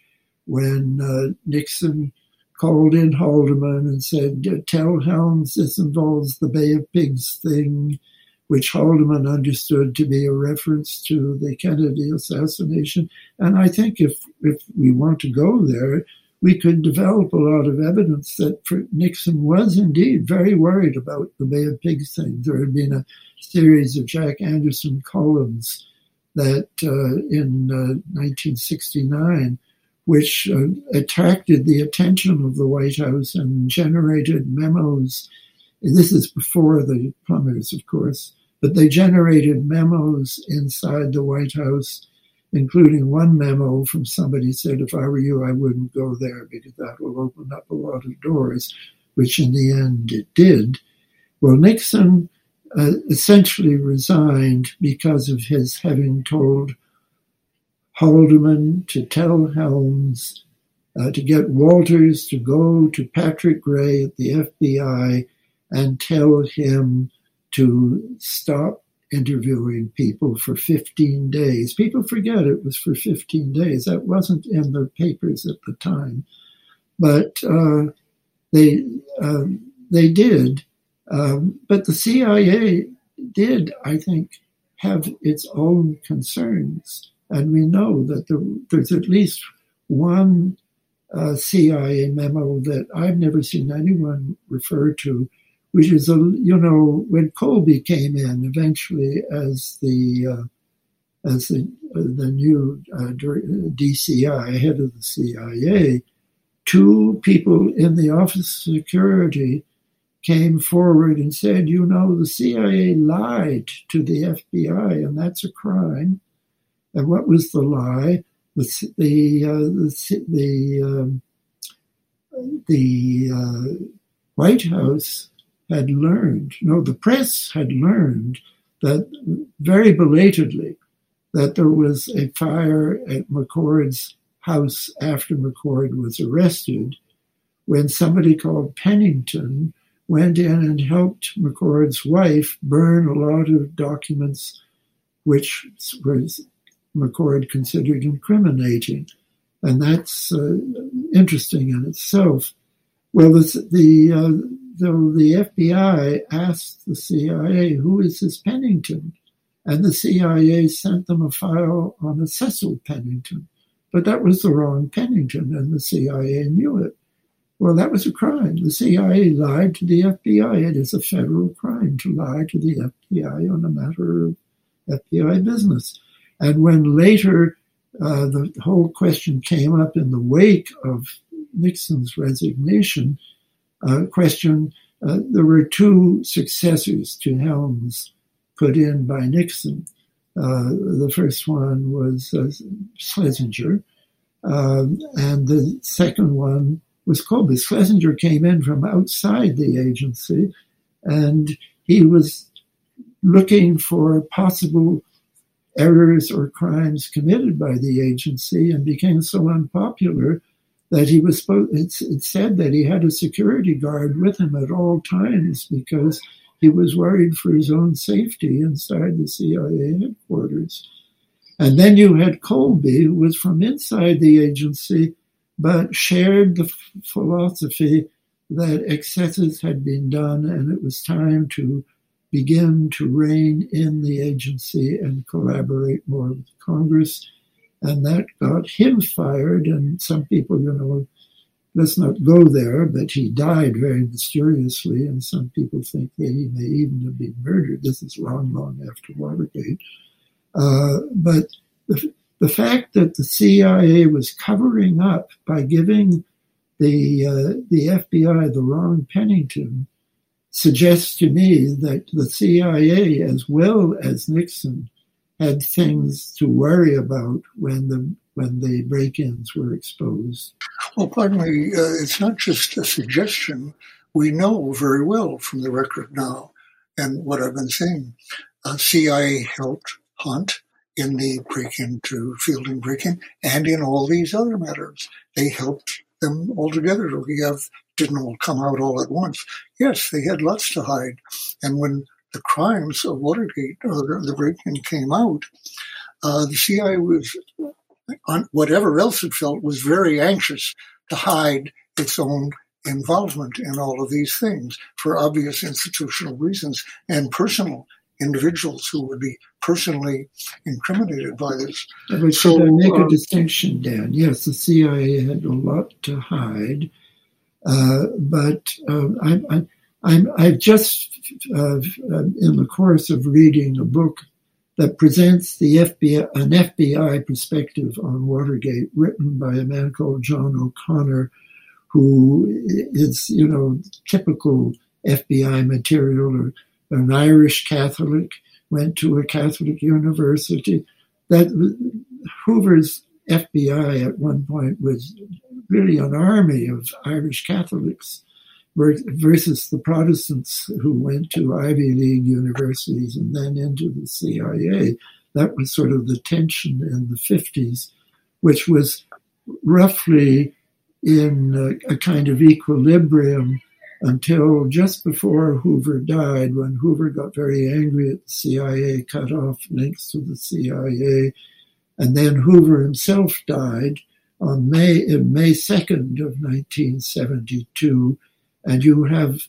when uh, Nixon called in Haldeman and said, Tell Helms this involves the Bay of Pigs thing, which Haldeman understood to be a reference to the Kennedy assassination. And I think if, if we want to go there, we could develop a lot of evidence that Nixon was indeed very worried about the Bay of Pigs thing. There had been a series of Jack Anderson columns that uh, in uh, 1969 which uh, attracted the attention of the White House and generated memos. This is before the plumbers, of course, but they generated memos inside the White House, including one memo from somebody said, if I were you, I wouldn't go there because that will open up a lot of doors, which in the end it did. Well, Nixon uh, essentially resigned because of his having told Haldeman to tell Helms uh, to get Walters to go to Patrick Gray at the FBI and tell him to stop interviewing people for 15 days. People forget it was for 15 days. That wasn't in the papers at the time. But uh, they, uh, they did. Um, but the CIA did, I think, have its own concerns. And we know that there, there's at least one uh, CIA memo that I've never seen anyone refer to, which is a you know when Colby came in eventually as the uh, as the uh, the new uh, DCI head of the CIA, two people in the Office of Security came forward and said, you know, the CIA lied to the FBI, and that's a crime. And what was the lie? The the uh, the the, um, the uh, White House had learned. No, the press had learned that very belatedly that there was a fire at McCord's house after McCord was arrested when somebody called Pennington went in and helped McCord's wife burn a lot of documents which was McCord considered incriminating. And that's uh, interesting in itself. Well, the, the, uh, the, the FBI asked the CIA, who is this Pennington? And the CIA sent them a file on a Cecil Pennington. But that was the wrong Pennington, and the CIA knew it. Well, that was a crime. The CIA lied to the FBI. It is a federal crime to lie to the FBI on a matter of FBI business. And when later uh, the whole question came up in the wake of Nixon's resignation, question uh, there were two successors to Helms put in by Nixon. Uh, the first one was uh, Schlesinger, um, and the second one was Colby. Schlesinger came in from outside the agency, and he was looking for possible errors or crimes committed by the agency and became so unpopular that he was it's, it said that he had a security guard with him at all times because he was worried for his own safety inside the CIA headquarters. And then you had Colby, who was from inside the agency, but shared the philosophy that excesses had been done and it was time to begin to rein in the agency and collaborate more with Congress. And that got him fired. And some people, you know, let's not go there, but he died very mysteriously. And some people think that he may even have been murdered. This is long, long after Watergate. Uh, but the, the fact that the CIA was covering up by giving the uh, the FBI the wrong Pennington suggests to me that the CIA, as well as Nixon, had things to worry about when the when the break-ins were exposed. Well, pardon me, uh, it's not just a suggestion. We know very well from the record now, and what I've been saying. Uh, CIA helped Hunt in the break-in to Fielding break-in, and in all these other matters, they helped them all together. We have didn't all come out all at once. Yes, they had lots to hide. And when the crimes of Watergate, or the break-in came out, uh, the CIA was, on whatever else it felt, was very anxious to hide its own involvement in all of these things for obvious institutional reasons and personal individuals who would be personally incriminated by this. But so, should I make a uh, distinction, Dan? Yes, the CIA had a lot to hide, uh, but uh, I, I, I've just, uh, in the course of reading a book that presents the FBI, an FBI perspective on Watergate, written by a man called John O'Connor, who is, you know, typical FBI material, or an Irish Catholic, went to a Catholic university. That Hoover's FBI at one point was really an army of Irish Catholics versus the Protestants who went to Ivy League universities and then into the CIA. That was sort of the tension in the 50s, which was roughly in a, a kind of equilibrium until just before Hoover died, when Hoover got very angry at the CIA, cut off links to the CIA, and then Hoover himself died on May in May 2nd of 1972, and you have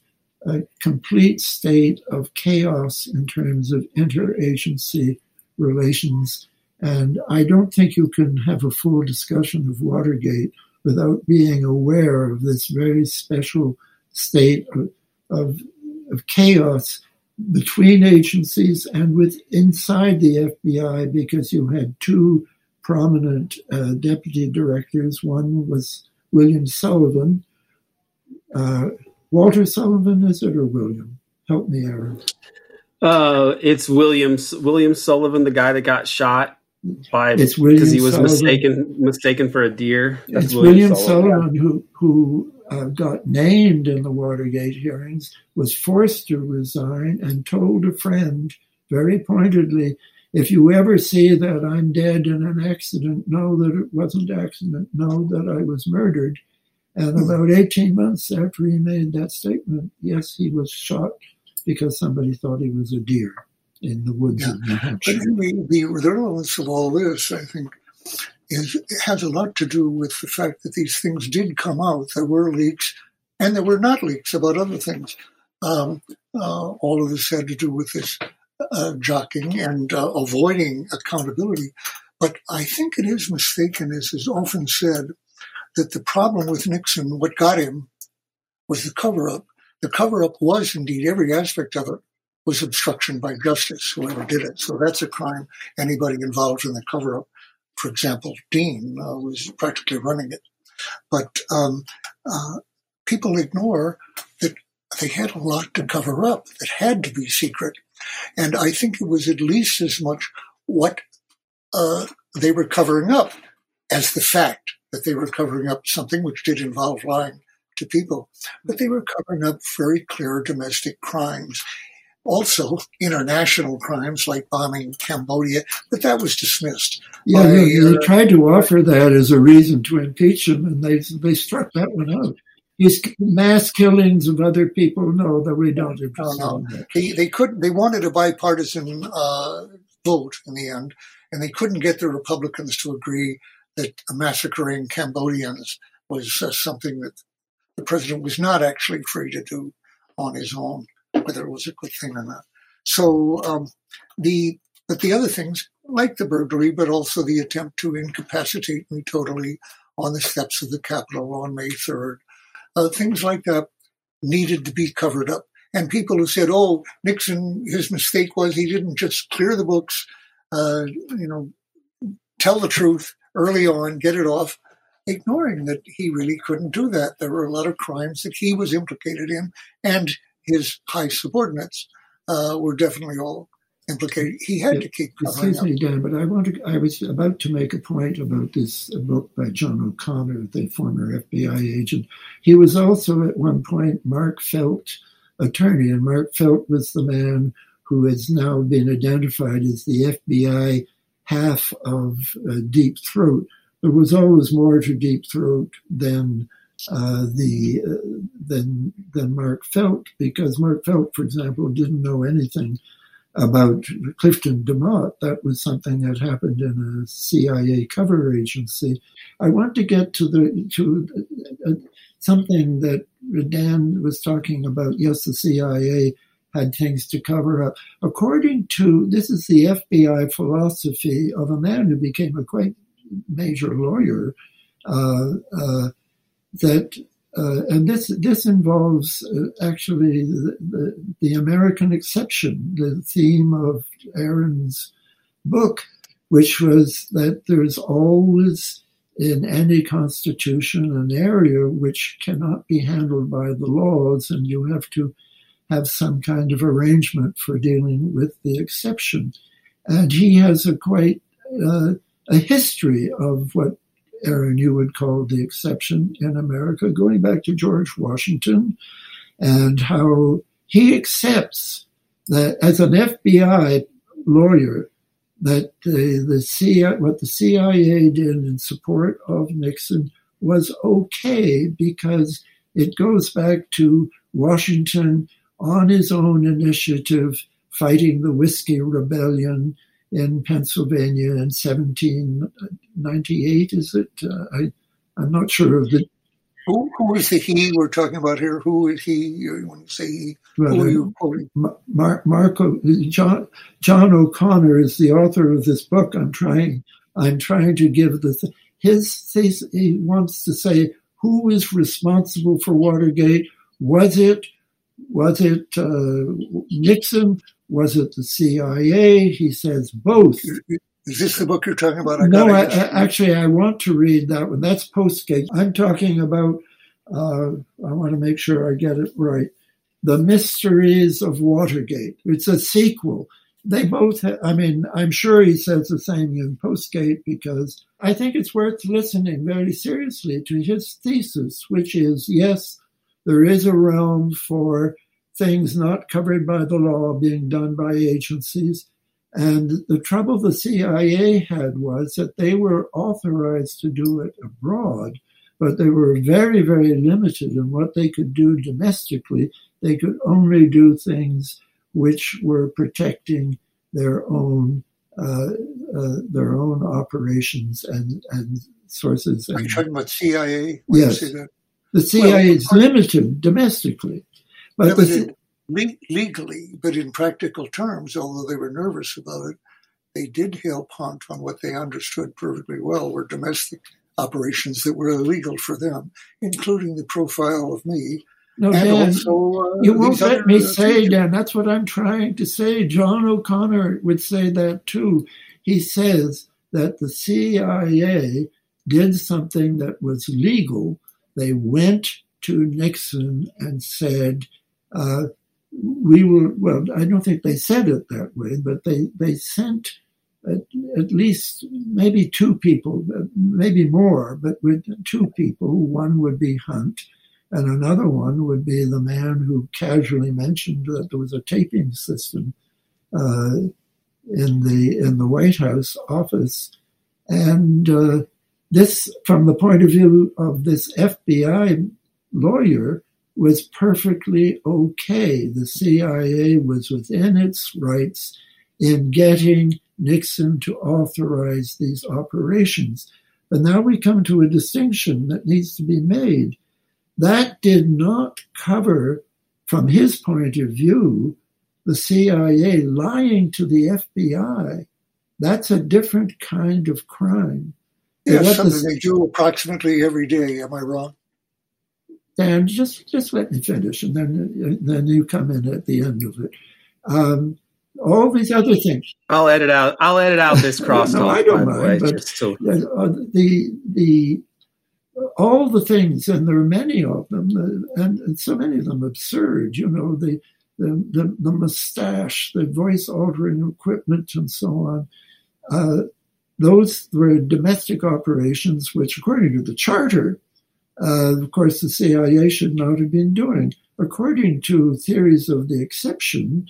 a complete state of chaos in terms of interagency relations. And I don't think you can have a full discussion of Watergate without being aware of this very special state of, of, of chaos between agencies and with inside the FBI because you had two prominent uh, deputy directors. One was William Sullivan. Uh, Walter Sullivan, is it, or William? Help me, Aaron. Uh, it's William William Sullivan, the guy that got shot by because he was Sullivan. mistaken mistaken for a deer. That's it's William, William Sullivan, Sullivan who who uh, got named in the Watergate hearings was forced to resign and told a friend very pointedly if you ever see that I'm dead in an accident, know that it wasn't accident. Know that I was murdered. And about 18 months after he made that statement, yes, he was shot because somebody thought he was a deer in the woods yeah. of New Hampshire. But the, the relevance of all this, I think, is has a lot to do with the fact that these things did come out. There were leaks, and there were not leaks about other things. Um, uh, all of this had to do with this uh, jockeying and uh, avoiding accountability. But I think it is mistaken, as is often said, that the problem with Nixon, what got him, was the cover up. The cover up was indeed every aspect of it was obstruction by justice, whoever did it. So that's a crime. Anybody involved in the cover up, for example, Dean uh, was practically running it. But um, uh, people ignore that they had a lot to cover up that had to be secret. And I think it was at least as much what uh, they were covering up as the fact that they were covering up something which did involve lying to people, but they were covering up very clear domestic crimes. Also, international crimes like bombing Cambodia, but that was dismissed. Yeah, by, they, they uh, tried to offer that as a reason to impeach him, and they they struck that one out. These mass killings of other people, no, that we don't. No, no. They, they couldn't. They wanted a bipartisan uh, vote in the end, and they couldn't get the Republicans to agree that massacring Cambodians was uh, something that the president was not actually free to do on his own, whether it was a good thing or not. So um, the but the other things, like the burglary, but also the attempt to incapacitate me totally on the steps of the Capitol on May 3rd, uh, things like that needed to be covered up. And people who said, "Oh, Nixon, his mistake was he didn't just clear the books, uh, you know, tell the truth early on, get it off." ignoring that he really couldn't do that. There were a lot of crimes that he was implicated in, and his high subordinates uh, were definitely all implicated. He had to keep Excuse me, Dan, but I want to. I was about to make a point about this book by John O'Connor, the former FBI agent. He was also at one point Mark Felt attorney, and Mark Felt was the man who has now been identified as the FBI half of uh, Deep Throat there was always more to Deep Throat than uh, the uh, than than Mark Felt because Mark Felt, for example, didn't know anything about Clifton DeMotte. That was something that happened in a CIA cover agency. I want to get to the to uh, something that Dan was talking about. Yes, the CIA had things to cover up. According to this is the FBI philosophy of a man who became a quite major lawyer uh, uh, that uh, and this this involves uh, actually the, the, the, American exception, the theme of Aaron's book, which was that there's always in any constitution an area which cannot be handled by the laws, and you have to have some kind of arrangement for dealing with the exception. And he has a quite uh, a history of what Aaron you would call the exception in America, going back to George Washington and how he accepts that as an FBI lawyer, that the, the CIA, what the CIA did in support of Nixon was okay because it goes back to Washington on his own initiative fighting the Whiskey Rebellion in Pennsylvania in 1798. Is it? Uh, I, I'm not sure of the. Who, who is the he we're talking about here? Who is he? When you say he, who are you quoting? Mar- Marco John John O'Connor is the author of this book. I'm trying. I'm trying to give the th- his thesis. He wants to say who is responsible for Watergate. Was it was it uh, Nixon? Was it the CIA? He says both. Is this the book you're talking about? I no, I, I, actually, I want to read that one. That's Postgate. I'm talking about, uh, I want to make sure I get it right. The Mysteries of Watergate. It's a sequel. They both, ha- I mean, I'm sure he says the same in Postgate because I think it's worth listening very seriously to his thesis, which is yes, there is a realm for things not covered by the law being done by agencies. And the trouble the CIA had was that they were authorized to do it abroad, but they were very, very limited in what they could do domestically. They could only do things which were protecting their own uh, uh, their own operations and, and sources. Are you talking about CIA? When yes. The CIA well, is limited domestically. But the, legally, but in practical terms, although they were nervous about it, they did help Hunt on what they understood perfectly well were domestic operations that were illegal for them, including the profile of me no, and Dan, also, uh, you won't let me say, Dan. That's what I'm trying to say. John O'Connor would say that too. He says that the CIA did something that was legal. They went to Nixon and said, uh, "We will." Well, I don't think they said it that way, but they they sent at, at least maybe two people, maybe more, but with two people. One would be Hunt and another one would be the man who casually mentioned that there was a taping system uh, in the in the White House office, and uh, this, from the point of view of this FBI lawyer, was perfectly okay. The CIA was within its rights in getting Nixon to authorize these operations. But now we come to a distinction that needs to be made that did not cover, from his point of view, the CIA lying to the FBI. That's a different kind of crime. Yes, something the, they do approximately every day. Am I wrong? Dan, just just let me finish, and then then you come in at the end of it. Um, all these other things. I'll edit out. I'll edit out this crosstalk. no, I don't mind. Way, but to... uh, the the all the things, and there are many of them, uh, and, and so many of them absurd. You know, the the, the, the mustache, the voice altering equipment, and so on. Uh, those were domestic operations, which, according to the charter, uh, of course, the CIA should not have been doing. According to theories of the exception,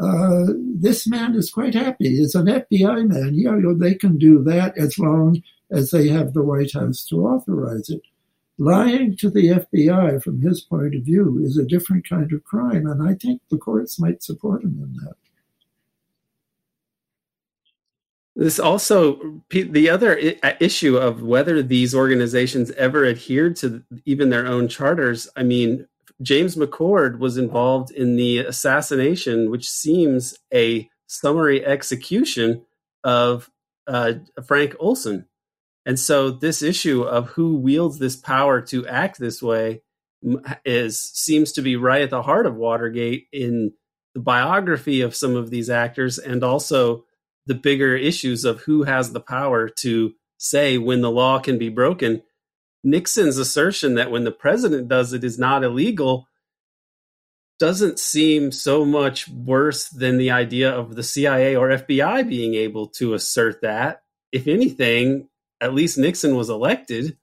uh, this man is quite happy. He's an FBI man. Yeah, you know, they can do that as long as they have the White House to authorize it. Lying to the FBI from his point of view is a different kind of crime, and I think the courts might support him in that. This also the other issue of whether these organizations ever adhered to even their own charters. I mean, James McCord was involved in the assassination, which seems a summary execution of uh, Frank Olson. And so this issue of who wields this power to act this way is seems to be right at the heart of Watergate in the biography of some of these actors and also the bigger issues of who has the power to say when the law can be broken. Nixon's assertion that when the president does it is not illegal doesn't seem so much worse than the idea of the CIA or FBI being able to assert that. If anything, at least Nixon was elected.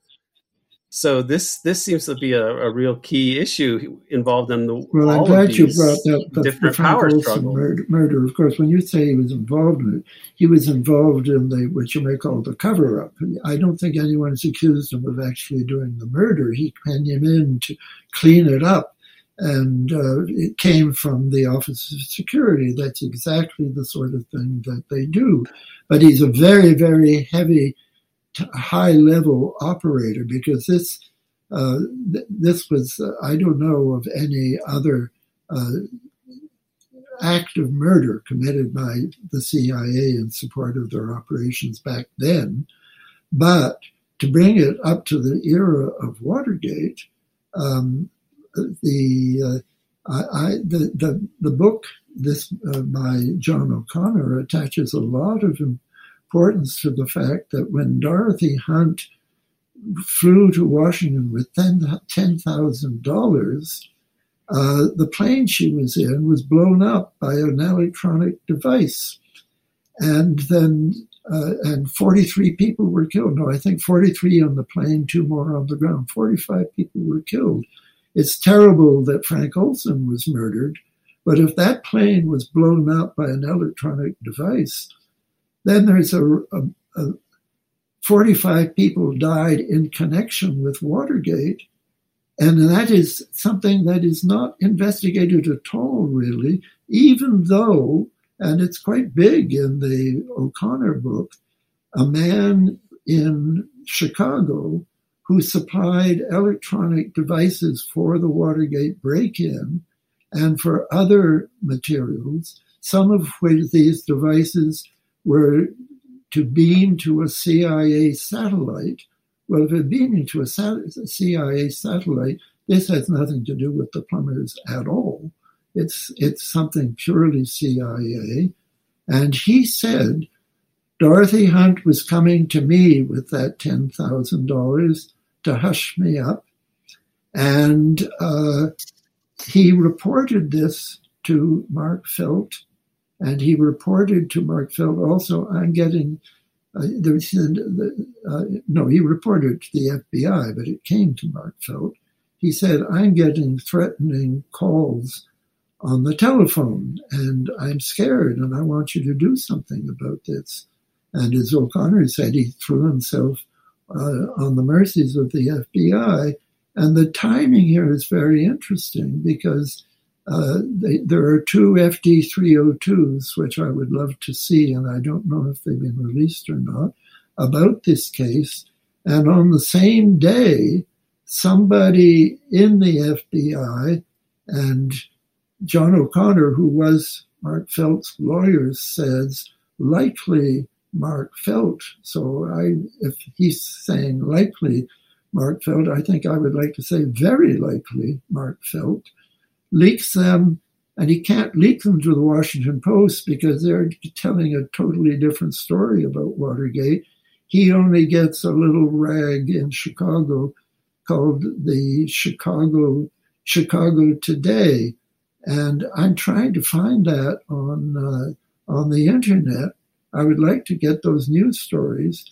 So this this seems to be a, a real key issue involved in the well. I'm glad you brought that the, different power struggle. Murder, murder. Of course, when you say he was involved in it, he was involved in the what you may call the cover up. I don't think anyone's accused him of actually doing the murder. He came in to clean it up, and uh, it came from the Office of Security. That's exactly the sort of thing that they do. But he's a very very heavy high level operator because this uh, th- this was uh, I don't know of any other uh, act of murder committed by the CIA in support of their operations back then, but to bring it up to the era of Watergate, um, the uh, I, the, the the book this uh, by John O'Connor attaches a lot of importance to the fact that when Dorothy Hunt flew to Washington with $10,000, uh, the plane she was in was blown up by an electronic device. And then, uh, and 43 people were killed. No, I think 43 on the plane, two more on the ground. 45 people were killed. It's terrible that Frank Olson was murdered, But if that plane was blown up by an electronic device, then there's a, a, a 45 people died in connection with Watergate. And that is something that is not investigated at all, really, even though, and it's quite big in the O'Connor book, a man in Chicago who supplied electronic devices for the Watergate break in and for other materials, some of which these devices were to beam to a CIA satellite. Well, if it beaming to a CIA satellite, this has nothing to do with the plumbers at all. It's it's something purely CIA. And he said Dorothy Hunt was coming to me with that ten thousand dollars to hush me up, and uh, he reported this to Mark Felt, and he reported to Mark Felt also, I'm getting, uh, was, uh, no, he reported to the FBI, but it came to Mark Felt. He said, I'm getting threatening calls on the telephone, and I'm scared, and I want you to do something about this. And as O'Connor said, he threw himself uh, on the mercies of the FBI and the timing here is very interesting because uh, they, there are two FD 302s, which I would love to see, and I don't know if they've been released or not, about this case. And on the same day, somebody in the FBI and John O'Connor, who was Mark Felt's lawyer, says likely Mark Felt. So I, if he's saying likely, Mark Felt, I think I would like to say very likely Mark Felt, leaks them, and he can't leak them to the Washington Post because they're telling a totally different story about Watergate. He only gets a little rag in Chicago called the Chicago Chicago Today, and I'm trying to find that on uh, on the internet. I would like to get those news stories,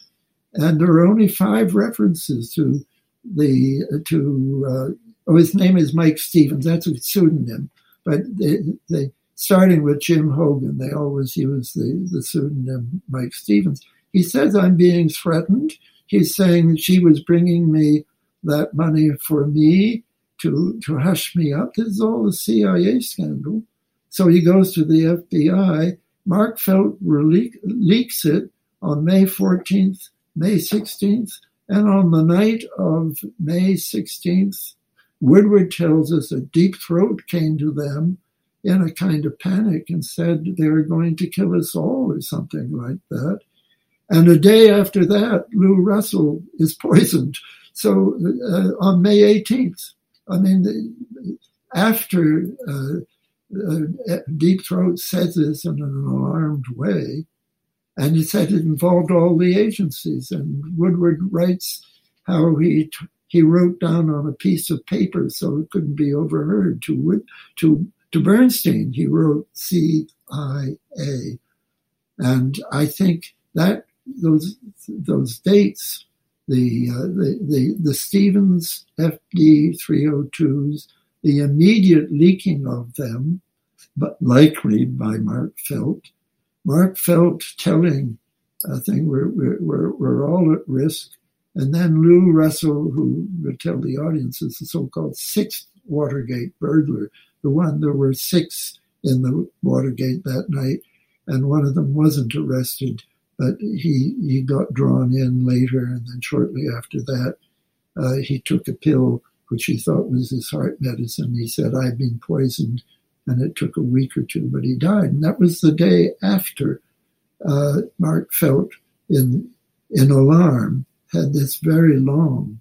and there are only five references to the to uh, oh, his name is Mike Stevens. That's a pseudonym, but they, they starting with Jim Hougan, they always use the the pseudonym Mike Stevens. He says I'm being threatened. He's saying she was bringing me that money for me to to hush me up. This is all a CIA scandal. So he goes to the FBI. Mark Felt leaks it on May 14th, May 16th, and on the night of May 16th, Woodward tells us a deep throat came to them in a kind of panic and said they were going to kill us all or something like that. And a day after that, Lou Russell is poisoned. So uh, on May 18th, I mean, after uh, uh, Deep Throat says this in an alarmed way, and he said it involved all the agencies. And Woodward writes how he he wrote down on a piece of paper so it couldn't be overheard to to to Bernstein. He wrote CIA, and I think that those those dates, the uh, the, the the Stevens FD 302s, the immediate leaking of them, but likely by Mark Felt, Mark Felt telling I think we're, we're, we're all at risk. And then Lou Russell, who would tell the audience, is the so-called sixth Watergate burglar, the one there were six in the Watergate that night, and one of them wasn't arrested, but he he got drawn in later, and then shortly after that, uh, he took a pill which he thought was his heart medicine. He said, "I've been poisoned." and it took a week or two, but he died. And that was the day after uh, Mark Felt in in alarm had this very long.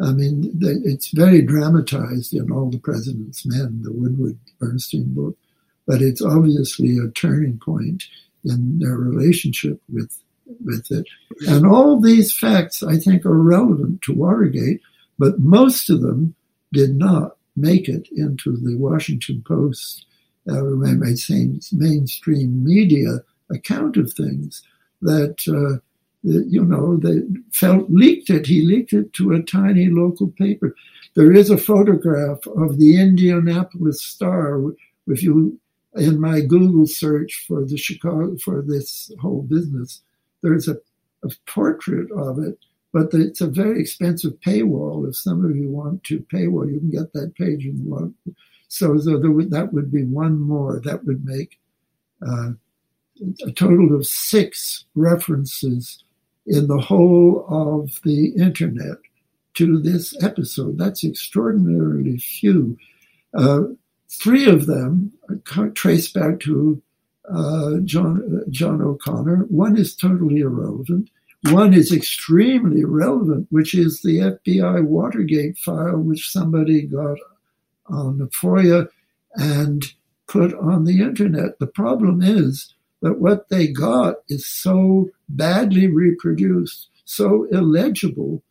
I mean, it's very dramatized in all the President's Men, the Woodward Bernstein book, but it's obviously a turning point in their relationship with with it. And all these facts, I think, are relevant to Watergate, but most of them did not make it into the Washington Post uh, saying mainstream media account of things that uh, you know that felt leaked it. He leaked it to a tiny local paper. There is a photograph of the Indianapolis Star. If you in my Google search for the Chicago for this whole business, there's a, a portrait of it, but it's a very expensive paywall. If some of you want to paywall, you can get that page in one. So, so would, that would be one more. That would make uh, a total of six references in the whole of the internet to this episode. That's extraordinarily few. Uh, three of them trace back to uh, John, John O'Connor. One is totally irrelevant. One is extremely relevant, which is the FBI Watergate file, which somebody got on the FOIA and put on the internet. The problem is that what they got is so badly reproduced, so illegible,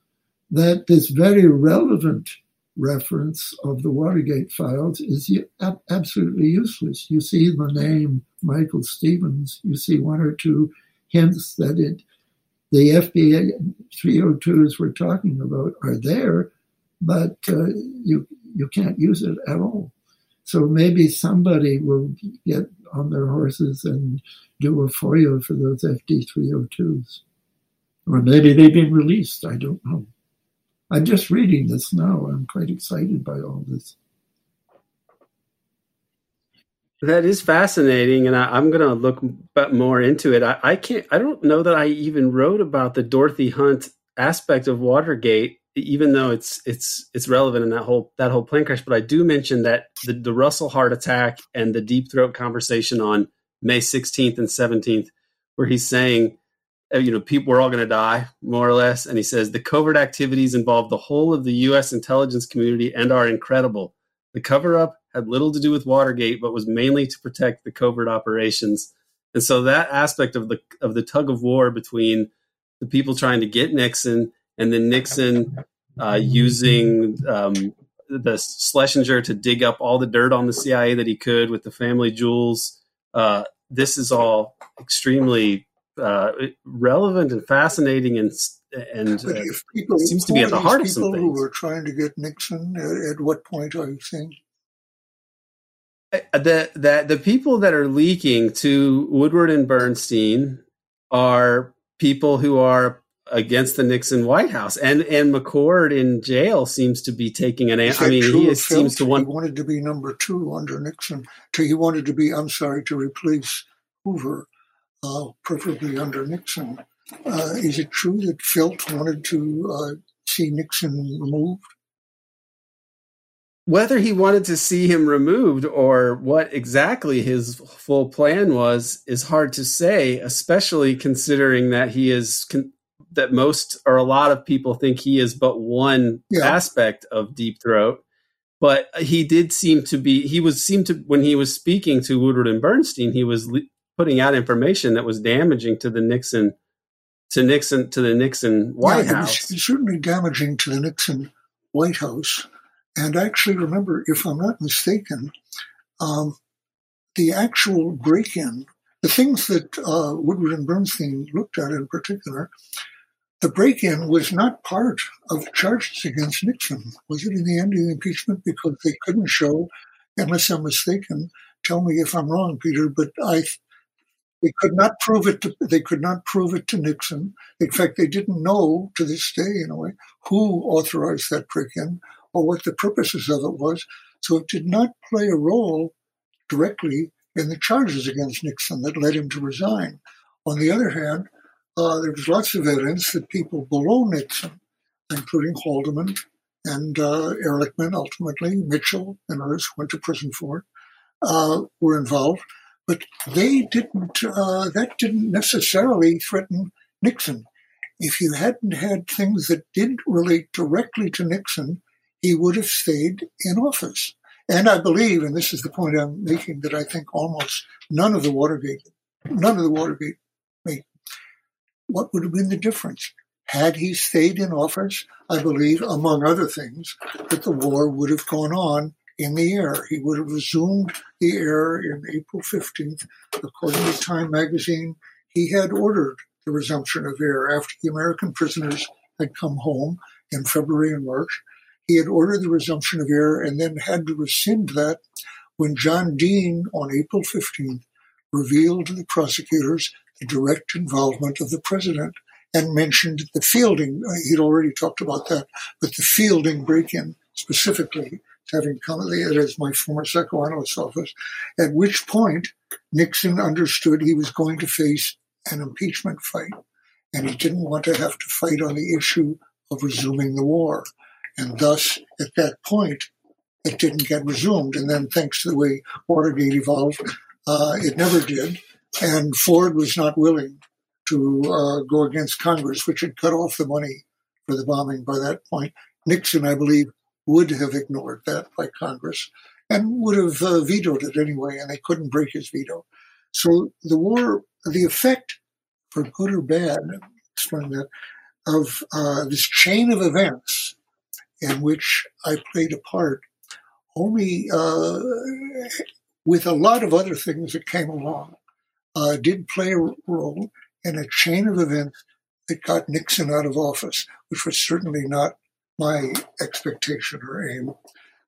that this very relevant reference of the Watergate files is absolutely useless. You see the name Michael Stevens, you see one or two hints that it, the FBI 302s we're talking about are there, but uh, you you can't use it at all. So maybe somebody will get on their horses and do a FOIA for those FD 302s. Or maybe they've been released. I don't know. I'm just reading this now. I'm quite excited by all this. That is fascinating, and I, am going to look more into it. I, I, can't. I don't know that I even wrote about the Dorothy Hunt aspect of Watergate, even though it's it's it's relevant in that whole that whole plane crash. But I do mention that the, the Russell heart attack and the deep throat conversation on May 16th and 17th, where he's saying uh, you know, people we're all going to die, more or less. And he says the covert activities involve the whole of the U.S. intelligence community and are incredible. The cover up had little to do with Watergate, but was mainly to protect the covert operations. And so that aspect of the of the tug of war between the people trying to get Nixon and then Nixon uh, using um, the Schlesinger to dig up all the dirt on the CIA that he could with the family jewels. Uh, this is all extremely uh, relevant and fascinating and and uh, people, seems to be at the heart of some things. Who were trying to get Nixon at, at what point are you saying? Uh, the that the people that are leaking to Woodward and Bernstein are people who are against the Nixon White House, and and McCord in jail seems to be taking an. I mean, he seems to want. He wanted to be number two under Nixon. To, He wanted to be. I'm sorry to replace Hoover uh, preferably under Nixon. Uh, is it true that Felt wanted to uh, see Nixon removed? Whether he wanted to see him removed or what exactly his full plan was is hard to say, especially considering that he is con- that most or a lot of people think he is but one yeah. aspect of Deep Throat. But he did seem to be he was seemed to when he was speaking to Woodward and Bernstein, he was le- putting out information that was damaging to the Nixon to Nixon to the Nixon White yeah, House. It was certainly damaging to the Nixon White House. And I actually remember, if I'm not mistaken, um, the actual break-in, the things that uh, Woodward and Bernstein looked at in particular, the break-in was not part of the charges against Nixon. Was it in the end of the impeachment because they couldn't show, unless I'm mistaken, tell me if I'm wrong, Peter, but I they could not prove it. To, they could not prove it to Nixon. In fact, they didn't know to this day, in a way, who authorized that break-in or what the purposes of it was. So it did not play a role directly in the charges against Nixon that led him to resign. On the other hand, uh, there was lots of evidence that people below Nixon, including Haldeman and uh, Ehrlichman, ultimately Mitchell and others went to prison for it, uh, were involved but they didn't. Uh, that didn't necessarily threaten Nixon. If you hadn't had things that didn't relate directly to Nixon, he would have stayed in office. And I believe, and this is the point I'm making, that I think almost none of the Watergate, none of the Watergate made. What would have been the difference? Had he stayed in office, I believe, among other things, that the war would have gone on in the air. He would have resumed the air in April 15th. According to Time magazine, he had ordered the resumption of air after the American prisoners had come home in February and March. He had ordered the resumption of air and then had to rescind that when John Dean on April 15th revealed to the prosecutors the direct involvement of the president and mentioned the Fielding. Uh, he'd already talked about that, but the Fielding break-in specifically, having come as my former psychoanalyst office, at which point Nixon understood he was going to face an impeachment fight, and he didn't want to have to fight on the issue of resuming the war. And thus, at that point, it didn't get resumed. And then, thanks to the way Watergate evolved, uh, it never did. And Ford was not willing to uh, go against Congress, which had cut off the money for the bombing by that point. Nixon, I believe, would have ignored that by Congress and would have uh, vetoed it anyway, and they couldn't break his veto. So the war, the effect, for good or bad, explain that, of uh, this chain of events in which I played a part, only uh, with a lot of other things that came along, uh, did play a role in a chain of events that got Nixon out of office, which was certainly not my expectation or aim.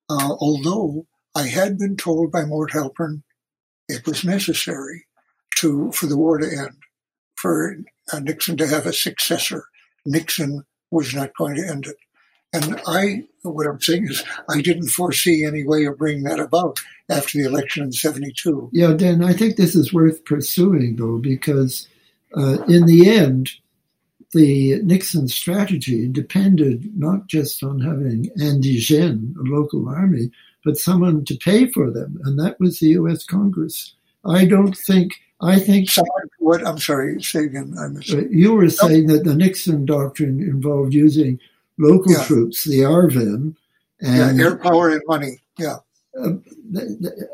Uh, although I had been told by Mort Halpern it was necessary to for the war to end, for uh, Nixon to have a successor. Nixon was not going to end it. And I, what I'm saying is, I didn't foresee any way of bringing that about after the election in 72. Yeah, Dan, I think this is worth pursuing, though, because uh, in the end, the Nixon strategy depended not just on having indigène, a local army, but someone to pay for them, and that was the U.S. Congress. I don't think. I think. Someone, what? I'm sorry. Say again. I missed. Uh, you were saying that the Nixon doctrine involved using local yeah. troops, the ARVN, and yeah, air power and money. Yeah. Uh,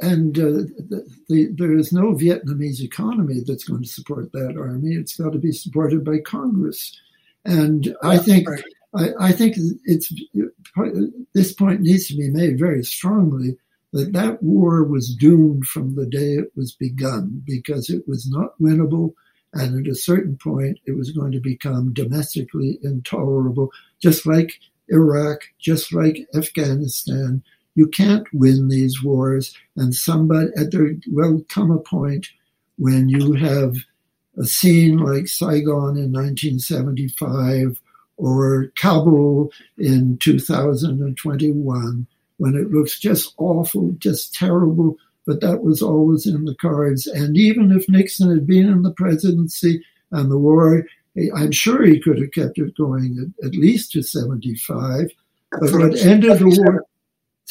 and uh, the, the, there is no Vietnamese economy that's going to support that army. It's got to be supported by Congress. And I think right. I, I, think it's this point needs to be made very strongly that that war was doomed from the day it was begun because it was not winnable, and at a certain point it was going to become domestically intolerable, just like Iraq, just like Afghanistan you can't win these wars. And somebody, there will come a point when you have a scene like Saigon in 1975 or Kabul in 2021 when it looks just awful, just terrible, but that was always in the cards. And even if Nixon had been in the presidency and the war, I'm sure he could have kept it going at, at least to 75. But what ended the war,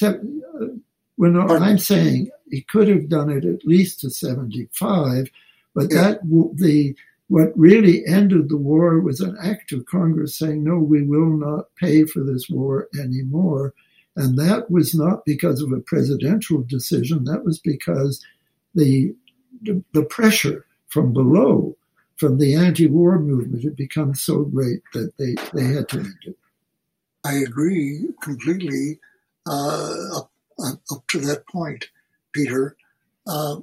uh, when I'm saying he could have done it at least to 75, but that the what really ended the war was an act of Congress saying, no, we will not pay for this war anymore. And that was not because of a presidential decision. That was because the, the pressure from below, from the anti-war movement, had become so great that they, they had to end it. I agree completely uh, up, up, to that point, Peter, uh,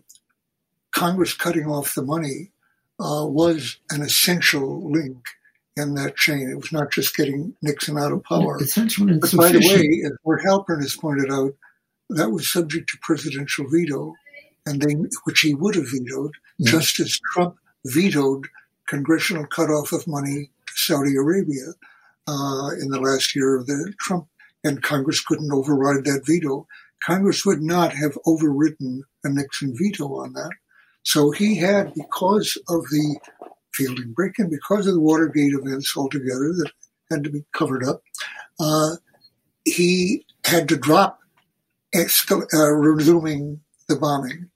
Congress cutting off the money uh, was an essential link in that chain. It was not just getting Nixon out of power. But by the way, as Mort Halpern has pointed out, that was subject to presidential veto, and they, which he would have vetoed, yeah. just as Trump vetoed congressional cutoff of money to Saudi Arabia uh, in the last year of the Trump and Congress couldn't override that veto. Congress would not have overridden a Nixon veto on that. So he had, because of the fielding Brick, and because of the Watergate events altogether that had to be covered up, uh, he had to drop uh, resuming the bombing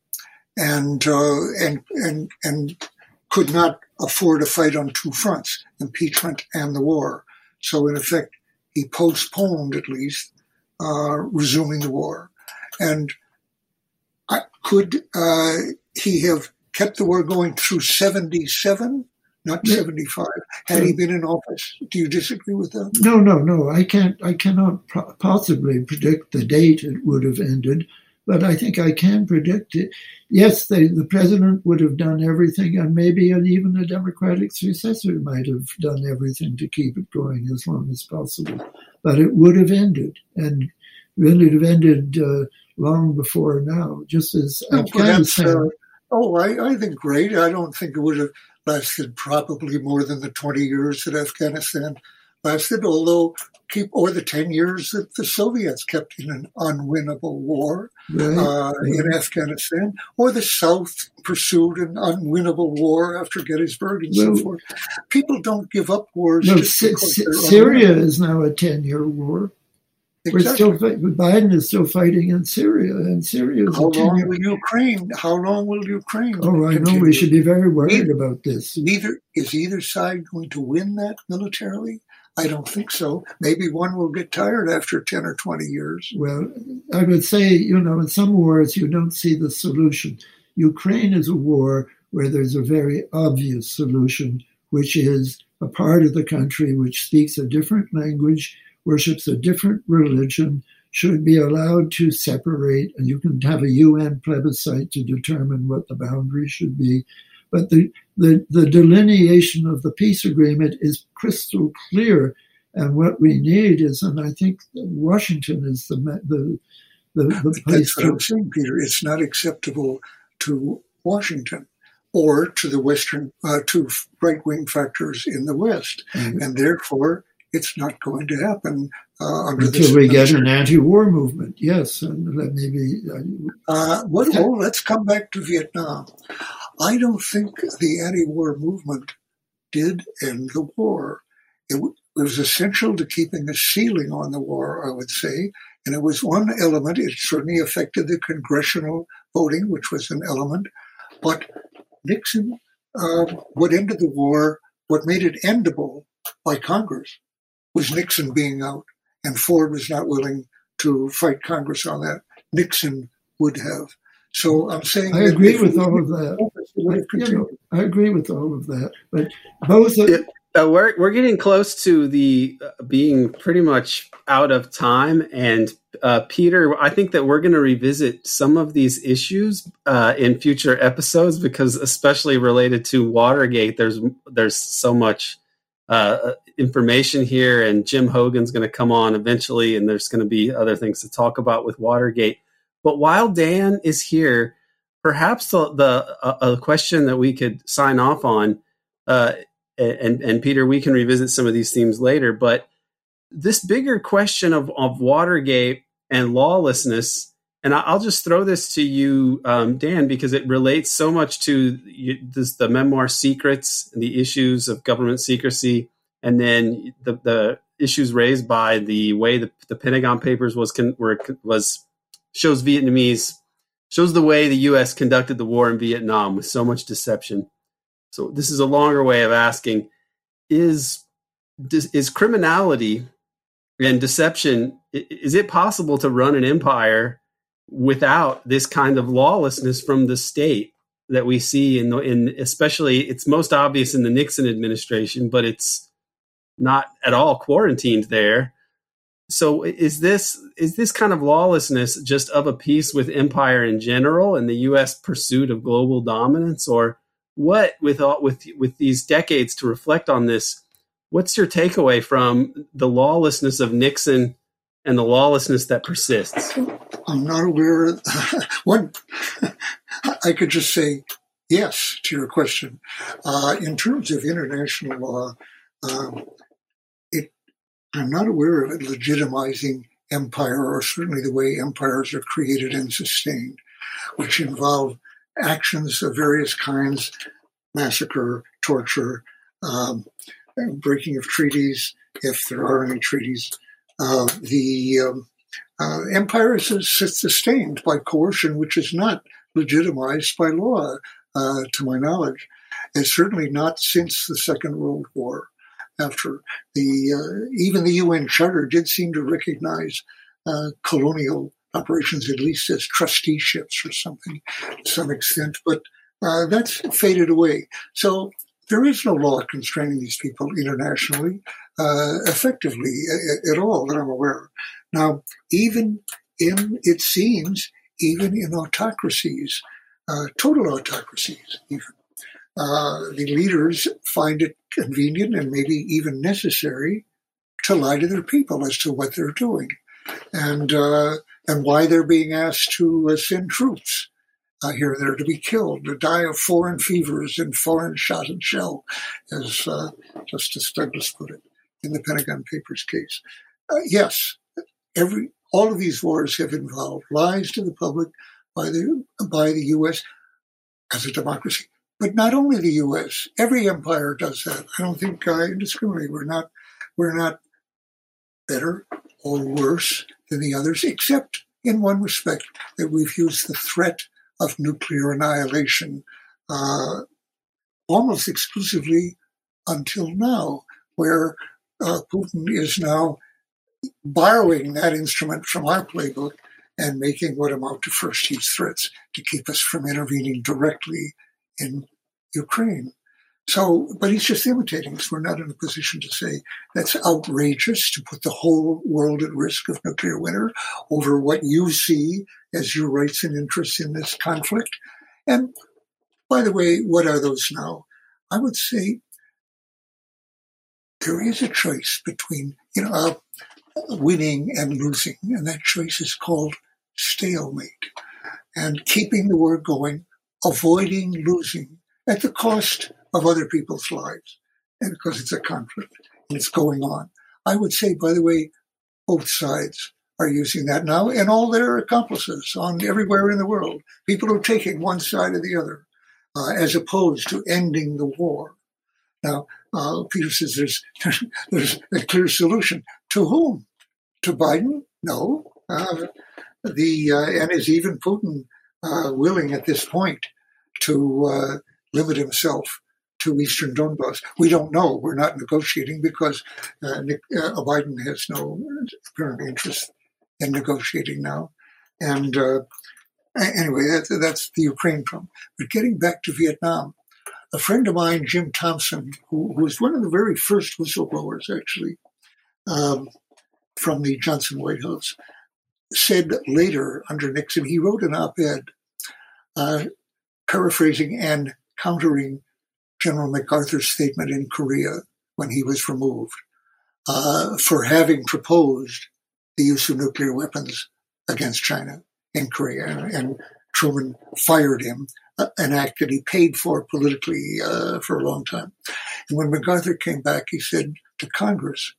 and, uh, and, and, and could not afford a fight on two fronts, impeachment and the war. So in effect, he postponed at least uh, resuming the war. And could uh, he have kept the war going through 77, not 75, had he been in office? Do you disagree with that? No, no, no. I can't. I cannot possibly predict the date it would have ended but I think I can predict it. Yes, they, the president would have done everything, and maybe and even a Democratic successor might have done everything to keep it going as long as possible. But it would have ended, and it would have ended uh, long before now, just as Oh, Afghanistan. Oh, I, I think great. I don't think it would have lasted probably more than the 20 years that Afghanistan lasted, although keep or the 10 years that the Soviets kept in an unwinnable war right? uh, in Afghanistan, or the South pursued an unwinnable war after Gettysburg and Well- so forth. People don't give up wars. no, Sy- because Syria is now a ten-year war. Unwinnable. We're still Biden is still fighting in Syria, and Syria is How long will Ukraine? How long will Ukraine? Oh, I know. We should be very worried about this. neither is either side going to win that militarily. I don't think so. Maybe one will get tired after ten or twenty years. Well, I would say, you know, in some wars you don't see the solution. Ukraine is a war where there's a very obvious solution, which is a part of the country which speaks a different language, worships a different religion, should be allowed to separate, and you can have a UN plebiscite to determine what the boundary should be. But the, the, the delineation of the peace agreement is crystal clear. And what we need is, and I think Washington is the the the, the place That's what I'm saying, Peter. It's not acceptable to Washington or to the Western, uh, to right wing factors in the West, and therefore it's not going to happen uh, until we get an anti-war movement. Yes, and let maybe uh, Uh, what, oh, let's come back to Vietnam. I don't think the anti-war movement did end the war. It, w- it was essential to keeping a ceiling on the war, I would say, and it was one element. It certainly affected the congressional voting, which was an element. But Nixon, um, what ended the war, what made it endable by Congress, was Nixon being out, and Ford was not willing to fight Congress on that. Nixon would have. So I'm saying I agree with all of that. it would You know. I agree with all of that. But both of, Yeah. Uh, we're we're getting close to the uh, being pretty much out of time, and uh, Peter, I think that we're going to revisit some of these issues uh, in future episodes because, especially related to Watergate, there's there's so much uh, information here, and Jim Hougan's going to come on eventually, and there's going to be other things to talk about with Watergate. But while Dan is here, perhaps the, the a, a question that we could sign off on. Uh, and and Peter, we can revisit some of these themes later. But this bigger question of of Watergate and lawlessness, and I'll just throw this to you, um, Dan, because it relates so much to this, the memoir secrets and the issues of government secrecy, and then the the issues raised by the way the, the Pentagon Papers was were was shows Vietnamese shows the way the U.S. conducted the war in Vietnam with so much deception. So this is a longer way of asking: Is is criminality and deception? Is it possible to run an empire without this kind of lawlessness from the state that we see in the, in especially it's most obvious in the Nixon administration, but it's not at all quarantined there. So is this is this kind of lawlessness just of a piece with empire in general and the U.S. pursuit of global dominance, or what with all, with with these decades to reflect on this? What's your takeaway from the lawlessness of Nixon and the lawlessness that persists? I'm not aware. One, I could just say yes to your question. Uh, in terms of international law, um, it, I'm not aware of it legitimizing empire, or certainly the way empires are created and sustained, which involve actions of various kinds, massacre, torture, um, breaking of treaties, if there are any treaties. Uh, the um, uh, empire is sustained by coercion, which is not legitimized by law, uh, to my knowledge. And certainly not since the Second World War. After the uh, even the UN Charter did seem to recognize uh, colonial operations at least as trusteeships or something to some extent, but uh, that's faded away. So there is no law constraining these people internationally uh, effectively at, at all that I'm aware of. Now, even in, it seems, even in autocracies, uh, total autocracies, even, uh, the leaders find it convenient and maybe even necessary to lie to their people as to what they're doing. And uh, and why they're being asked to uh, send troops uh, here and there to be killed, to die of foreign fevers and foreign shot and shell, as uh, Justice Douglas put it in the Pentagon Papers case. Uh, yes, every all of these wars have involved lies to the public by the by the U.S. as a democracy, but not only the U.S. Every empire does that. I don't think I discriminate. We're not we're not better or worse than the others, except in one respect that we've used the threat of nuclear annihilation uh, almost exclusively until now, where uh, Putin is now borrowing that instrument from our playbook and making what amount to first use threats to keep us from intervening directly in Ukraine. So, but he's just imitating us. We're not in a position to say that's outrageous to put the whole world at risk of nuclear winter over what you see as your rights and interests in this conflict. And by the way, what are those now? I would say there is a choice between, you know, uh, winning and losing, and that choice is called stalemate. And keeping the war going, avoiding losing at the cost of other people's lives, and because it's a conflict and it's going on. I would say, by the way, both sides are using that now, and all their accomplices on everywhere in the world. People are taking one side or the other, uh, as opposed to ending the war. Now, uh, Peter says there's there's a clear solution. To whom? To Biden? No. Uh, the uh, and is even Putin uh, willing at this point to uh, limit himself to Eastern Donbass. We don't know. We're not negotiating because uh, Nick, uh, Biden has no apparent interest in negotiating now. And uh, anyway, that, that's the Ukraine problem. But getting back to Vietnam, a friend of mine, Jim Thomson, who, who was one of the very first whistleblowers, actually, um, from the Johnson White House, said later under Nixon, he wrote an op ed uh, paraphrasing and countering General MacArthur's statement in Korea when he was removed uh, for having proposed the use of nuclear weapons against China in Korea. And, and Truman fired him, uh, an act that he paid for politically uh, for a long time. And when MacArthur came back, he said to Congress,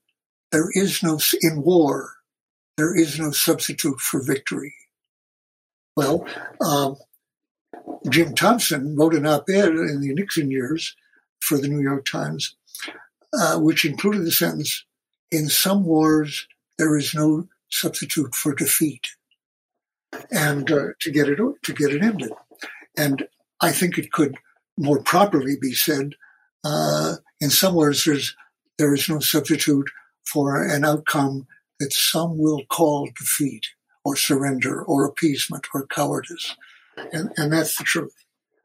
there is no, in war, there is no substitute for victory. Well, um, Jim Thomson wrote an op ed in the Nixon years for the New York Times, uh, which included the sentence In some wars, there is no substitute for defeat. And uh, to get it to get it ended, and I think it could more properly be said, uh, in some words, there's there is no substitute for an outcome that some will call defeat or surrender or appeasement or cowardice. And, and that's the truth.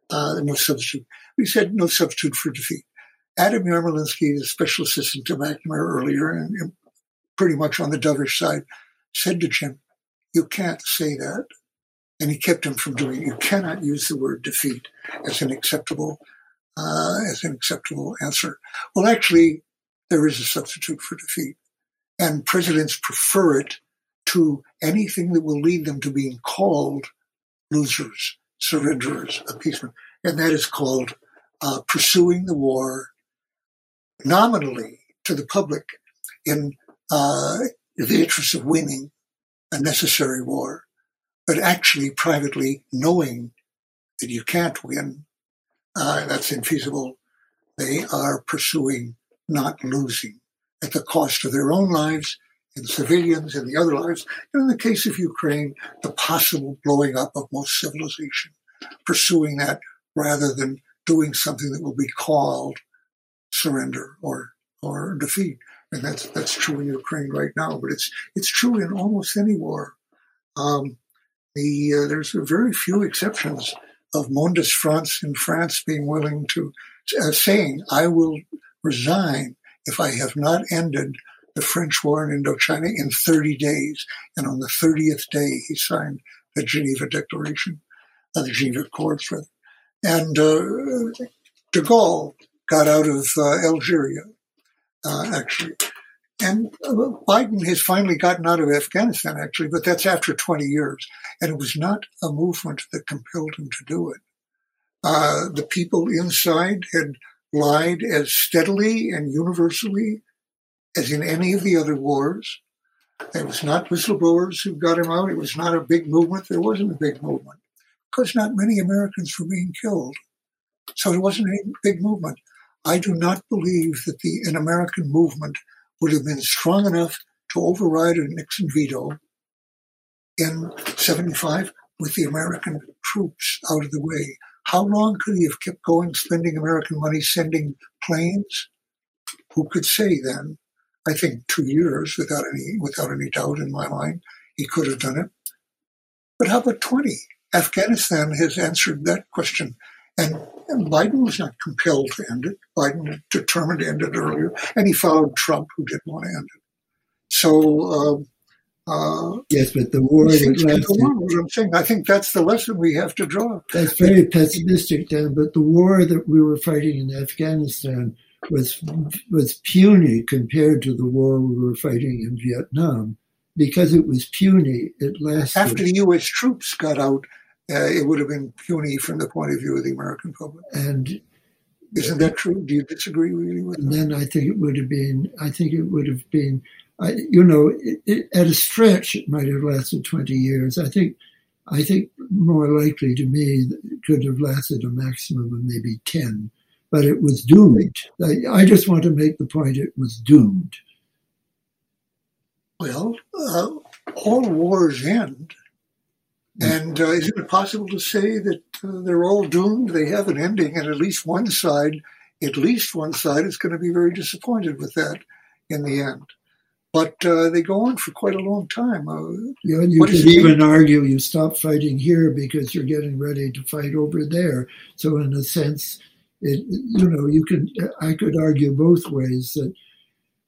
Uh, no substitute. We said no substitute for defeat. Adam Yarmolinsky, the special assistant to McNamara earlier, and, pretty much on the dovish side, said to Jim, You can't say that. And he kept him from doing it. You cannot use the word defeat as an acceptable uh, as an acceptable answer. Well, actually, there is a substitute for defeat. And presidents prefer it to anything that will lead them to being called losers, surrenderers, appeasement. And that is called uh, pursuing the war nominally to the public in uh, the interest of winning a necessary war, but actually privately knowing that you can't win, uh, that's infeasible. They are pursuing not losing at the cost of their own lives and civilians and the other lives. And in the case of Ukraine, the possible blowing up of most civilization, pursuing that rather than doing something that will be called surrender or or defeat. And that's that's true in Ukraine right now, but it's it's true in almost any war. Um, the uh, there's very few exceptions of Mendès France in France being willing to uh, saying, "I will resign if I have not ended the French war in Indochina in 30 days. And on the 30th day, he signed the Geneva Declaration, uh, the Geneva Accords, rather. And uh, de Gaulle got out of uh, Algeria, uh, actually. And uh, Biden has finally gotten out of Afghanistan, actually, but that's after 20 years. And it was not a movement that compelled him to do it. Uh, the people inside had lied as steadily and universally as in any of the other wars. It was not whistleblowers who got him out. It was not a big movement. There wasn't a big movement because not many Americans were being killed. So it wasn't a big movement. I do not believe that the an American movement would have been strong enough to override a Nixon veto in 75 with the American troops out of the way. How long could he have kept going, spending American money, sending planes? Who could say then? I think two years without any without any doubt in my mind, he could have done it. But how about 20? Afghanistan has answered that question. And, and, Biden was not compelled to end it. Biden determined to end it earlier, and he followed Trump, who didn't want to end it. So, uh, uh, yes, but the war that lasted. I'm saying. I think that's the lesson we have to draw. That's very pessimistic, Dan. But the war that we were fighting in Afghanistan was was puny compared to the war we were fighting in Vietnam. Because it was puny, it lasted. After the U.S. troops got out, uh, it would have been puny from the point of view of the American public. And isn't that true? Do you disagree really with and that? Then I think it would have been. I think it would have been. I, you know, it, it, at a stretch, it might have lasted twenty years. I think. I think more likely to me it could have lasted a maximum of maybe ten, but it was doomed. I, I just want to make the point: it was doomed. Well, uh, all wars end and uh, isn't it possible to say that uh, they're all doomed? They have an ending, and at least one side, at least one side, is going to be very disappointed with that in the end. But uh, they go on for quite a long time. Uh, yeah, and you could even argue you stop fighting here because you're getting ready to fight over there. So, in a sense, it, you know, you could I could argue both ways that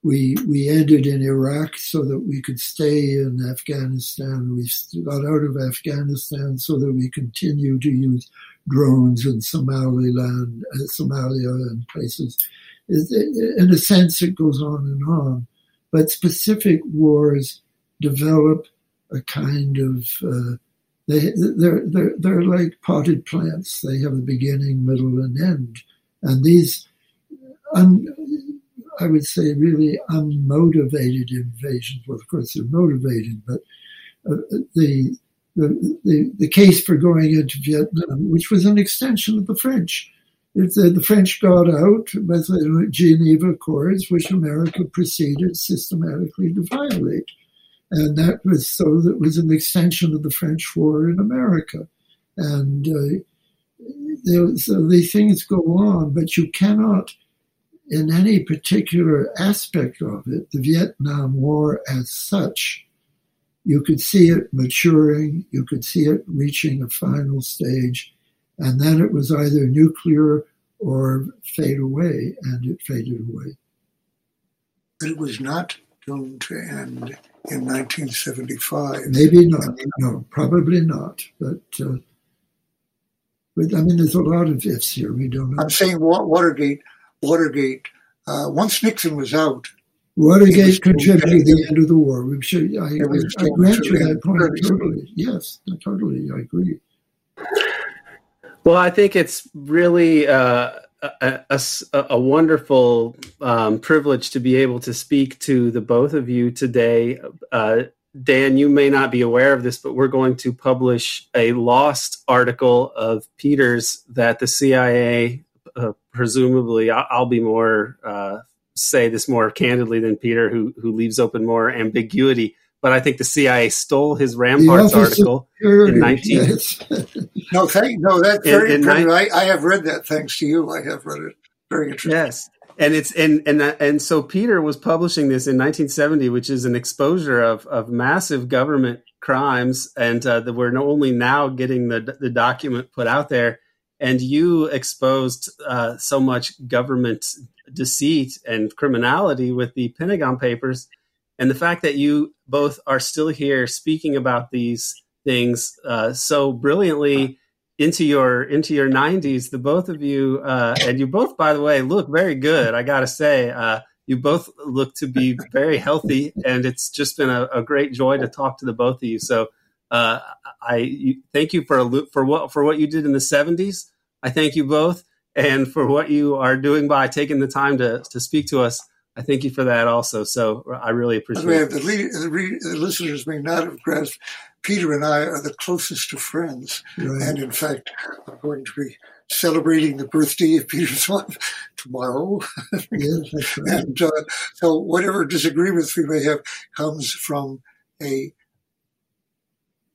we we ended in Iraq so that we could stay in Afghanistan. We got out of Afghanistan so that we continue to use drones in Somaliland, uh, Somalia, and places. In a sense, it goes on and on. But specific wars develop a kind of uh, they they're, they're they're like potted plants. They have a beginning, middle, and end. And these un, I would say, really unmotivated invasions. Well, of course, they're motivated, but uh, the, the, the, the case for going into Vietnam, which was an extension of the French. The, the French got out with the Geneva Accords, which America proceeded systematically to violate. And that was so that was an extension of the French war in America. And uh, so these things go on, but you cannot in any particular aspect of it, the Vietnam War as such, you could see it maturing, you could see it reaching a final stage, and then it was either nuclear or fade away, and it faded away. But it was not doomed to end in 1975. Maybe not. No, probably not. But, uh, but I mean, there's a lot of ifs here. We don't know. I'm saying Watergate Watergate, uh, once Nixon was out, Watergate contributed to the end of the war. We should, I, I, I grant you that point totally. Yes, totally, I agree. Well, I think it's really uh, a, a, a, wonderful um, privilege to be able to speak to the both of you today. Uh, Dan, you may not be aware of this, but we're going to publish a lost article of Peter's that the CIA uh, presumably I'll, be more uh, say this more candidly than Peter, who who leaves open more ambiguity. But I think the CIA stole his Ramparts article in 19. Yes. no, thank no. That's very in, in I, I have read that. Thanks to you, I have read it. Very interesting. Yes, and it's and and and so Peter was publishing this in 1970, which is an exposure of of massive government crimes, and uh, that we're only now getting the the document put out there and you exposed uh, so much government deceit and criminality with the Pentagon Papers, and the fact that you both are still here speaking about these things uh, so brilliantly into your into your 90s the both of you uh, and you both by the way look very good i gotta say uh, you both look to be very healthy, and it's just been a, a great joy to talk to the both of you. So, uh, I you, thank you for for what for what you did in the '70s. I thank you both, and for what you are doing by taking the time to to speak to us. I thank you for that also. So I really appreciate it. The, the, the, listeners may not have grasped. Peter and I are the closest of friends, right. and in fact, I'm going to be celebrating the birthday of Peter's wife tomorrow. yes, right. and uh, so, whatever disagreements we may have comes from a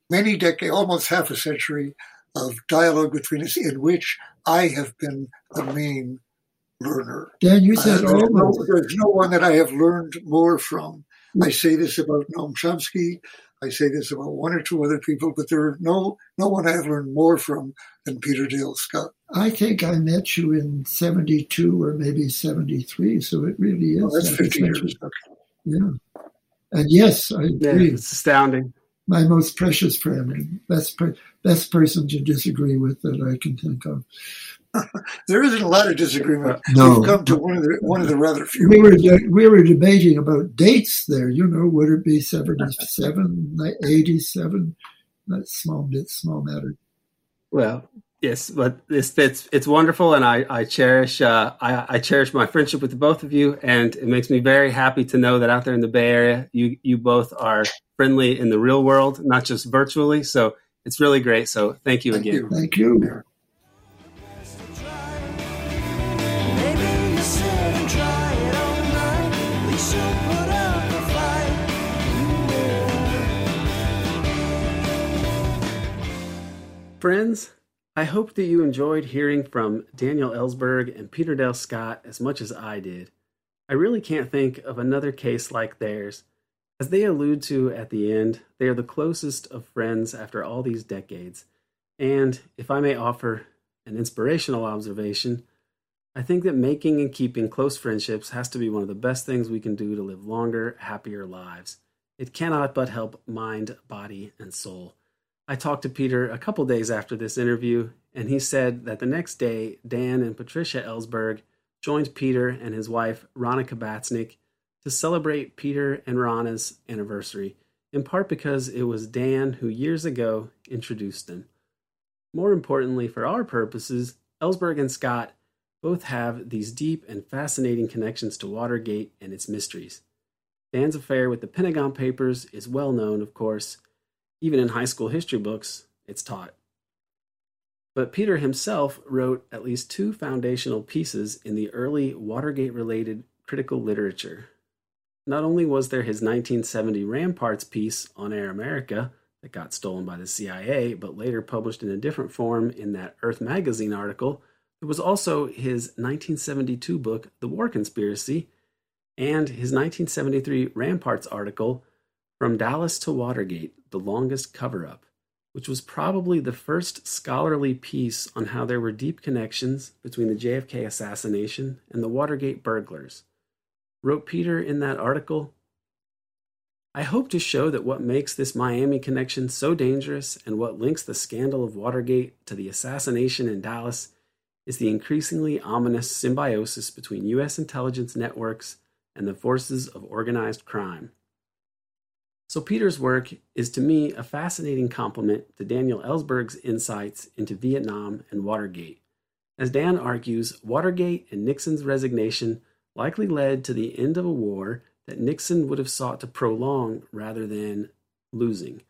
many decade, almost half a century of dialogue between us, in which I have been the main learner. Dan, you said uh, there's, no, there's no one that I have learned more from. I say this about Noam Chomsky. I say this about one or two other people, but there are no no one I have learned more from than Peter Dale Scott. I think I met you in '72 or maybe '73, so it really is. Oh, that's 50 years. Yeah, and yes, I agree. Yeah, it's astounding. My most precious friend, best best person to disagree with that I can think of. there isn't a lot of disagreement. No. We've come to one of the one of the rather few. We were de- we were debating about dates there. You know, would it be 77, 87? That's small bit, small matter. Well, yes, but it's it's it's wonderful, and I I cherish uh, I, I cherish my friendship with the both of you, and it makes me very happy to know that out there in the Bay Area, you you both are friendly in the real world, not just virtually. So it's really great. So thank you thank again. You. Thank you. Friends, I hope that you enjoyed hearing from Daniel Ellsberg and Peter Dale Scott as much as I did. I really can't think of another case like theirs. As they allude to at the end, they are the closest of friends after all these decades. And, if I may offer an inspirational observation, I think that making and keeping close friendships has to be one of the best things we can do to live longer, happier lives. It cannot but help mind, body, and soul. I talked to Peter a couple days after this interview, and he said that the next day, Dan and Patricia Ellsberg joined Peter and his wife, Ronna Kabatznick, to celebrate Peter and Ronna's anniversary, in part because it was Dan who years ago introduced them. More importantly, for our purposes, Ellsberg and Scott both have these deep and fascinating connections to Watergate and its mysteries. Dan's affair with the Pentagon Papers is well known, of course, even in high school history books, it's taught. But Peter himself wrote at least two foundational pieces in the early Watergate related critical literature. Not only was there his 1970 Ramparts piece on Air America that got stolen by the CIA, but later published in a different form in that Earth Magazine article, there was also his 1972 book, The War Conspiracy, and his 1973 Ramparts article, From Dallas to Watergate the Longest Cover Up, which was probably the first scholarly piece on how there were deep connections between the JFK assassination and the Watergate burglars. Wrote Peter in that article I hope to show that what makes this Miami connection so dangerous and what links the scandal of Watergate to the assassination in Dallas is the increasingly ominous symbiosis between U.S. intelligence networks and the forces of organized crime. So, Peter's work is to me a fascinating complement to Daniel Ellsberg's insights into Vietnam and Watergate. As Dan argues, Watergate and Nixon's resignation likely led to the end of a war that Nixon would have sought to prolong rather than losing.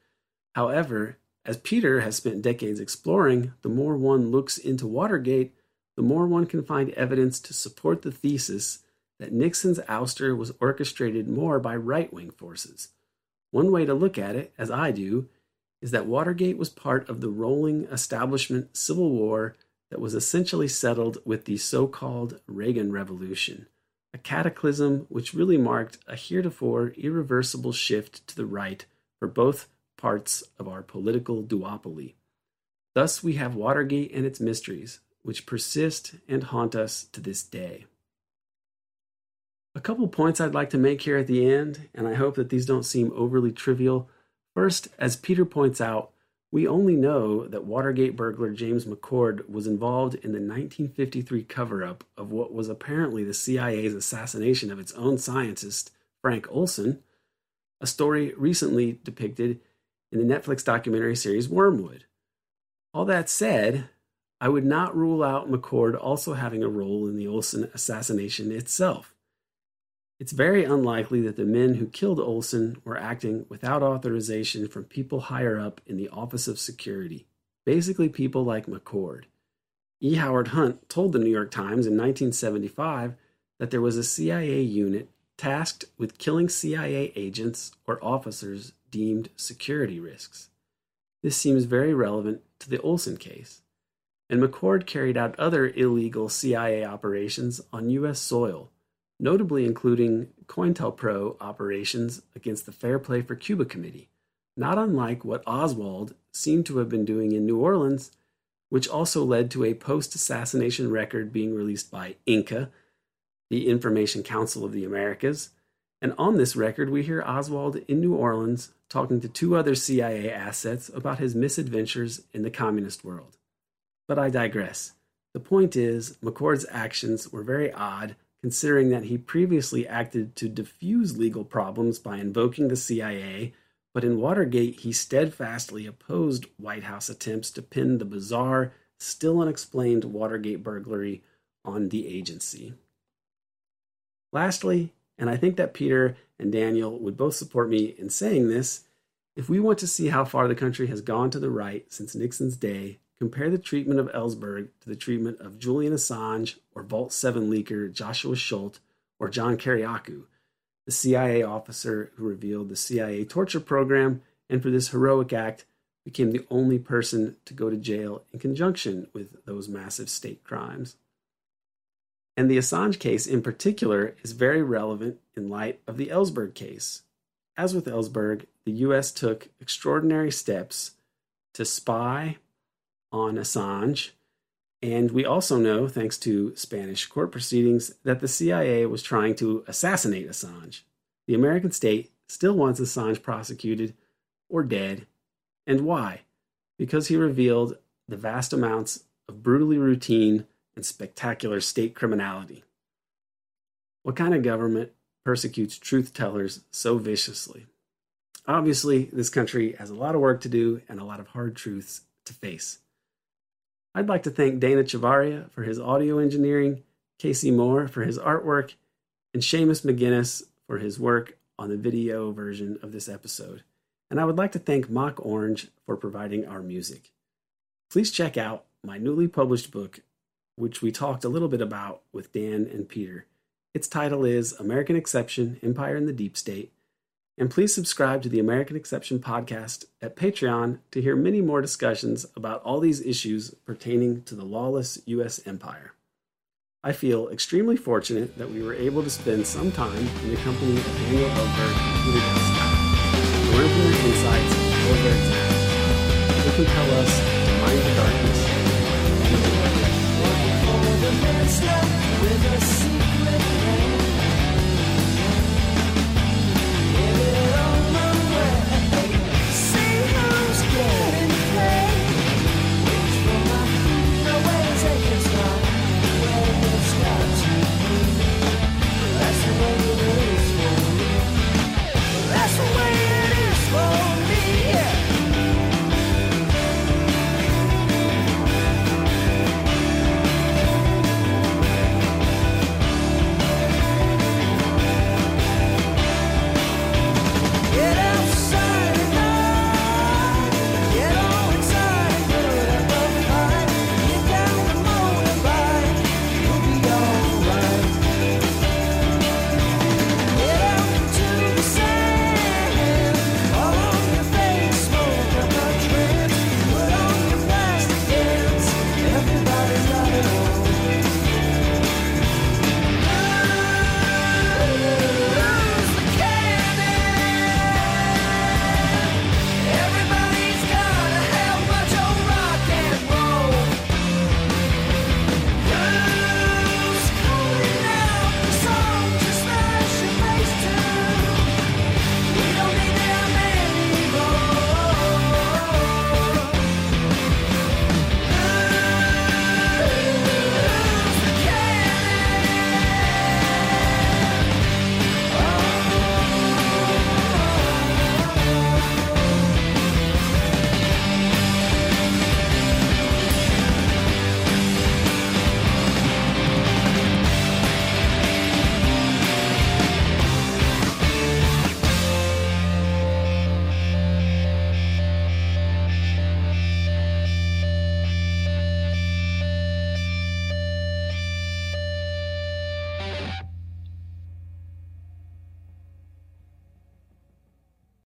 However, as Peter has spent decades exploring, the more one looks into Watergate, the more one can find evidence to support the thesis that Nixon's ouster was orchestrated more by right wing forces. One way to look at it, as I do, is that Watergate was part of the rolling establishment civil war that was essentially settled with the so called Reagan Revolution, a cataclysm which really marked a heretofore irreversible shift to the right for both parts of our political duopoly. Thus, we have Watergate and its mysteries, which persist and haunt us to this day. A couple points I'd like to make here at the end, and I hope that these don't seem overly trivial. First, as Peter points out, We only know that Watergate burglar James McCord was involved in the 1953 cover up of what was apparently the CIA's assassination of its own scientist, Frank Olson, a story recently depicted in the Netflix documentary series Wormwood. All that said, I would not rule out McCord also having a role in the Olson assassination itself. It's very unlikely that the men who killed Olson were acting without authorization from people higher up in the Office of Security, basically people like McCord. E. Howard Hunt told the New York Times in 1975 that there was a CIA unit tasked with killing CIA agents or officers deemed security risks. This seems very relevant to the Olson case. And McCord carried out other illegal CIA operations on U.S. soil notably including COINTELPRO operations against the Fair Play for Cuba Committee, not unlike what Oswald seemed to have been doing in New Orleans, which also led to a post assassination record being released by INCA, the Information Council of the Americas. And on this record, we hear Oswald in New Orleans talking to two other CIA assets about his misadventures in the communist world. But I digress. The point is, McCord's actions were very odd considering that he previously acted to diffuse legal problems by invoking the CIA, but in Watergate he steadfastly opposed White House attempts to pin the bizarre, still unexplained Watergate burglary on the agency. Lastly, and I think that Peter and Daniel would both support me in saying this, if we want to see how far the country has gone to the right since Nixon's day, Compare the treatment of Ellsberg to the treatment of Julian Assange or Vault 7 leaker Joshua Schulte or John Kiriakou, the CIA officer who revealed the CIA torture program and for this heroic act became the only person to go to jail in conjunction with those massive state crimes. And the Assange case in particular is very relevant in light of the Ellsberg case. As with Ellsberg, the US took extraordinary steps to spy on Assange. And we also know, thanks to Spanish court proceedings, that the CIA was trying to assassinate Assange. The American state still wants Assange prosecuted or dead. And why? Because he revealed the vast amounts of brutally routine and spectacular state criminality. What kind of government persecutes truth tellers so viciously? Obviously, this country has a lot of work to do and a lot of hard truths to face. I'd like to thank Dana Chavarria for his audio engineering, Casey Moore for his artwork, and Seamus McGuinness for his work on the video version of this episode. And I would like to thank Mock Orange for providing our music. Please check out my newly published book, which we talked a little bit about with Dan and Peter. Its title is American Exception Empire in the Deep State and please subscribe to the American Exception podcast at Patreon to hear many more discussions about all these issues pertaining to the lawless U.S. empire. I feel extremely fortunate that we were able to spend some time in the company of Daniel Ellsberg and Peter Dale Scott to learn from their insights and their. They us to mind the darkness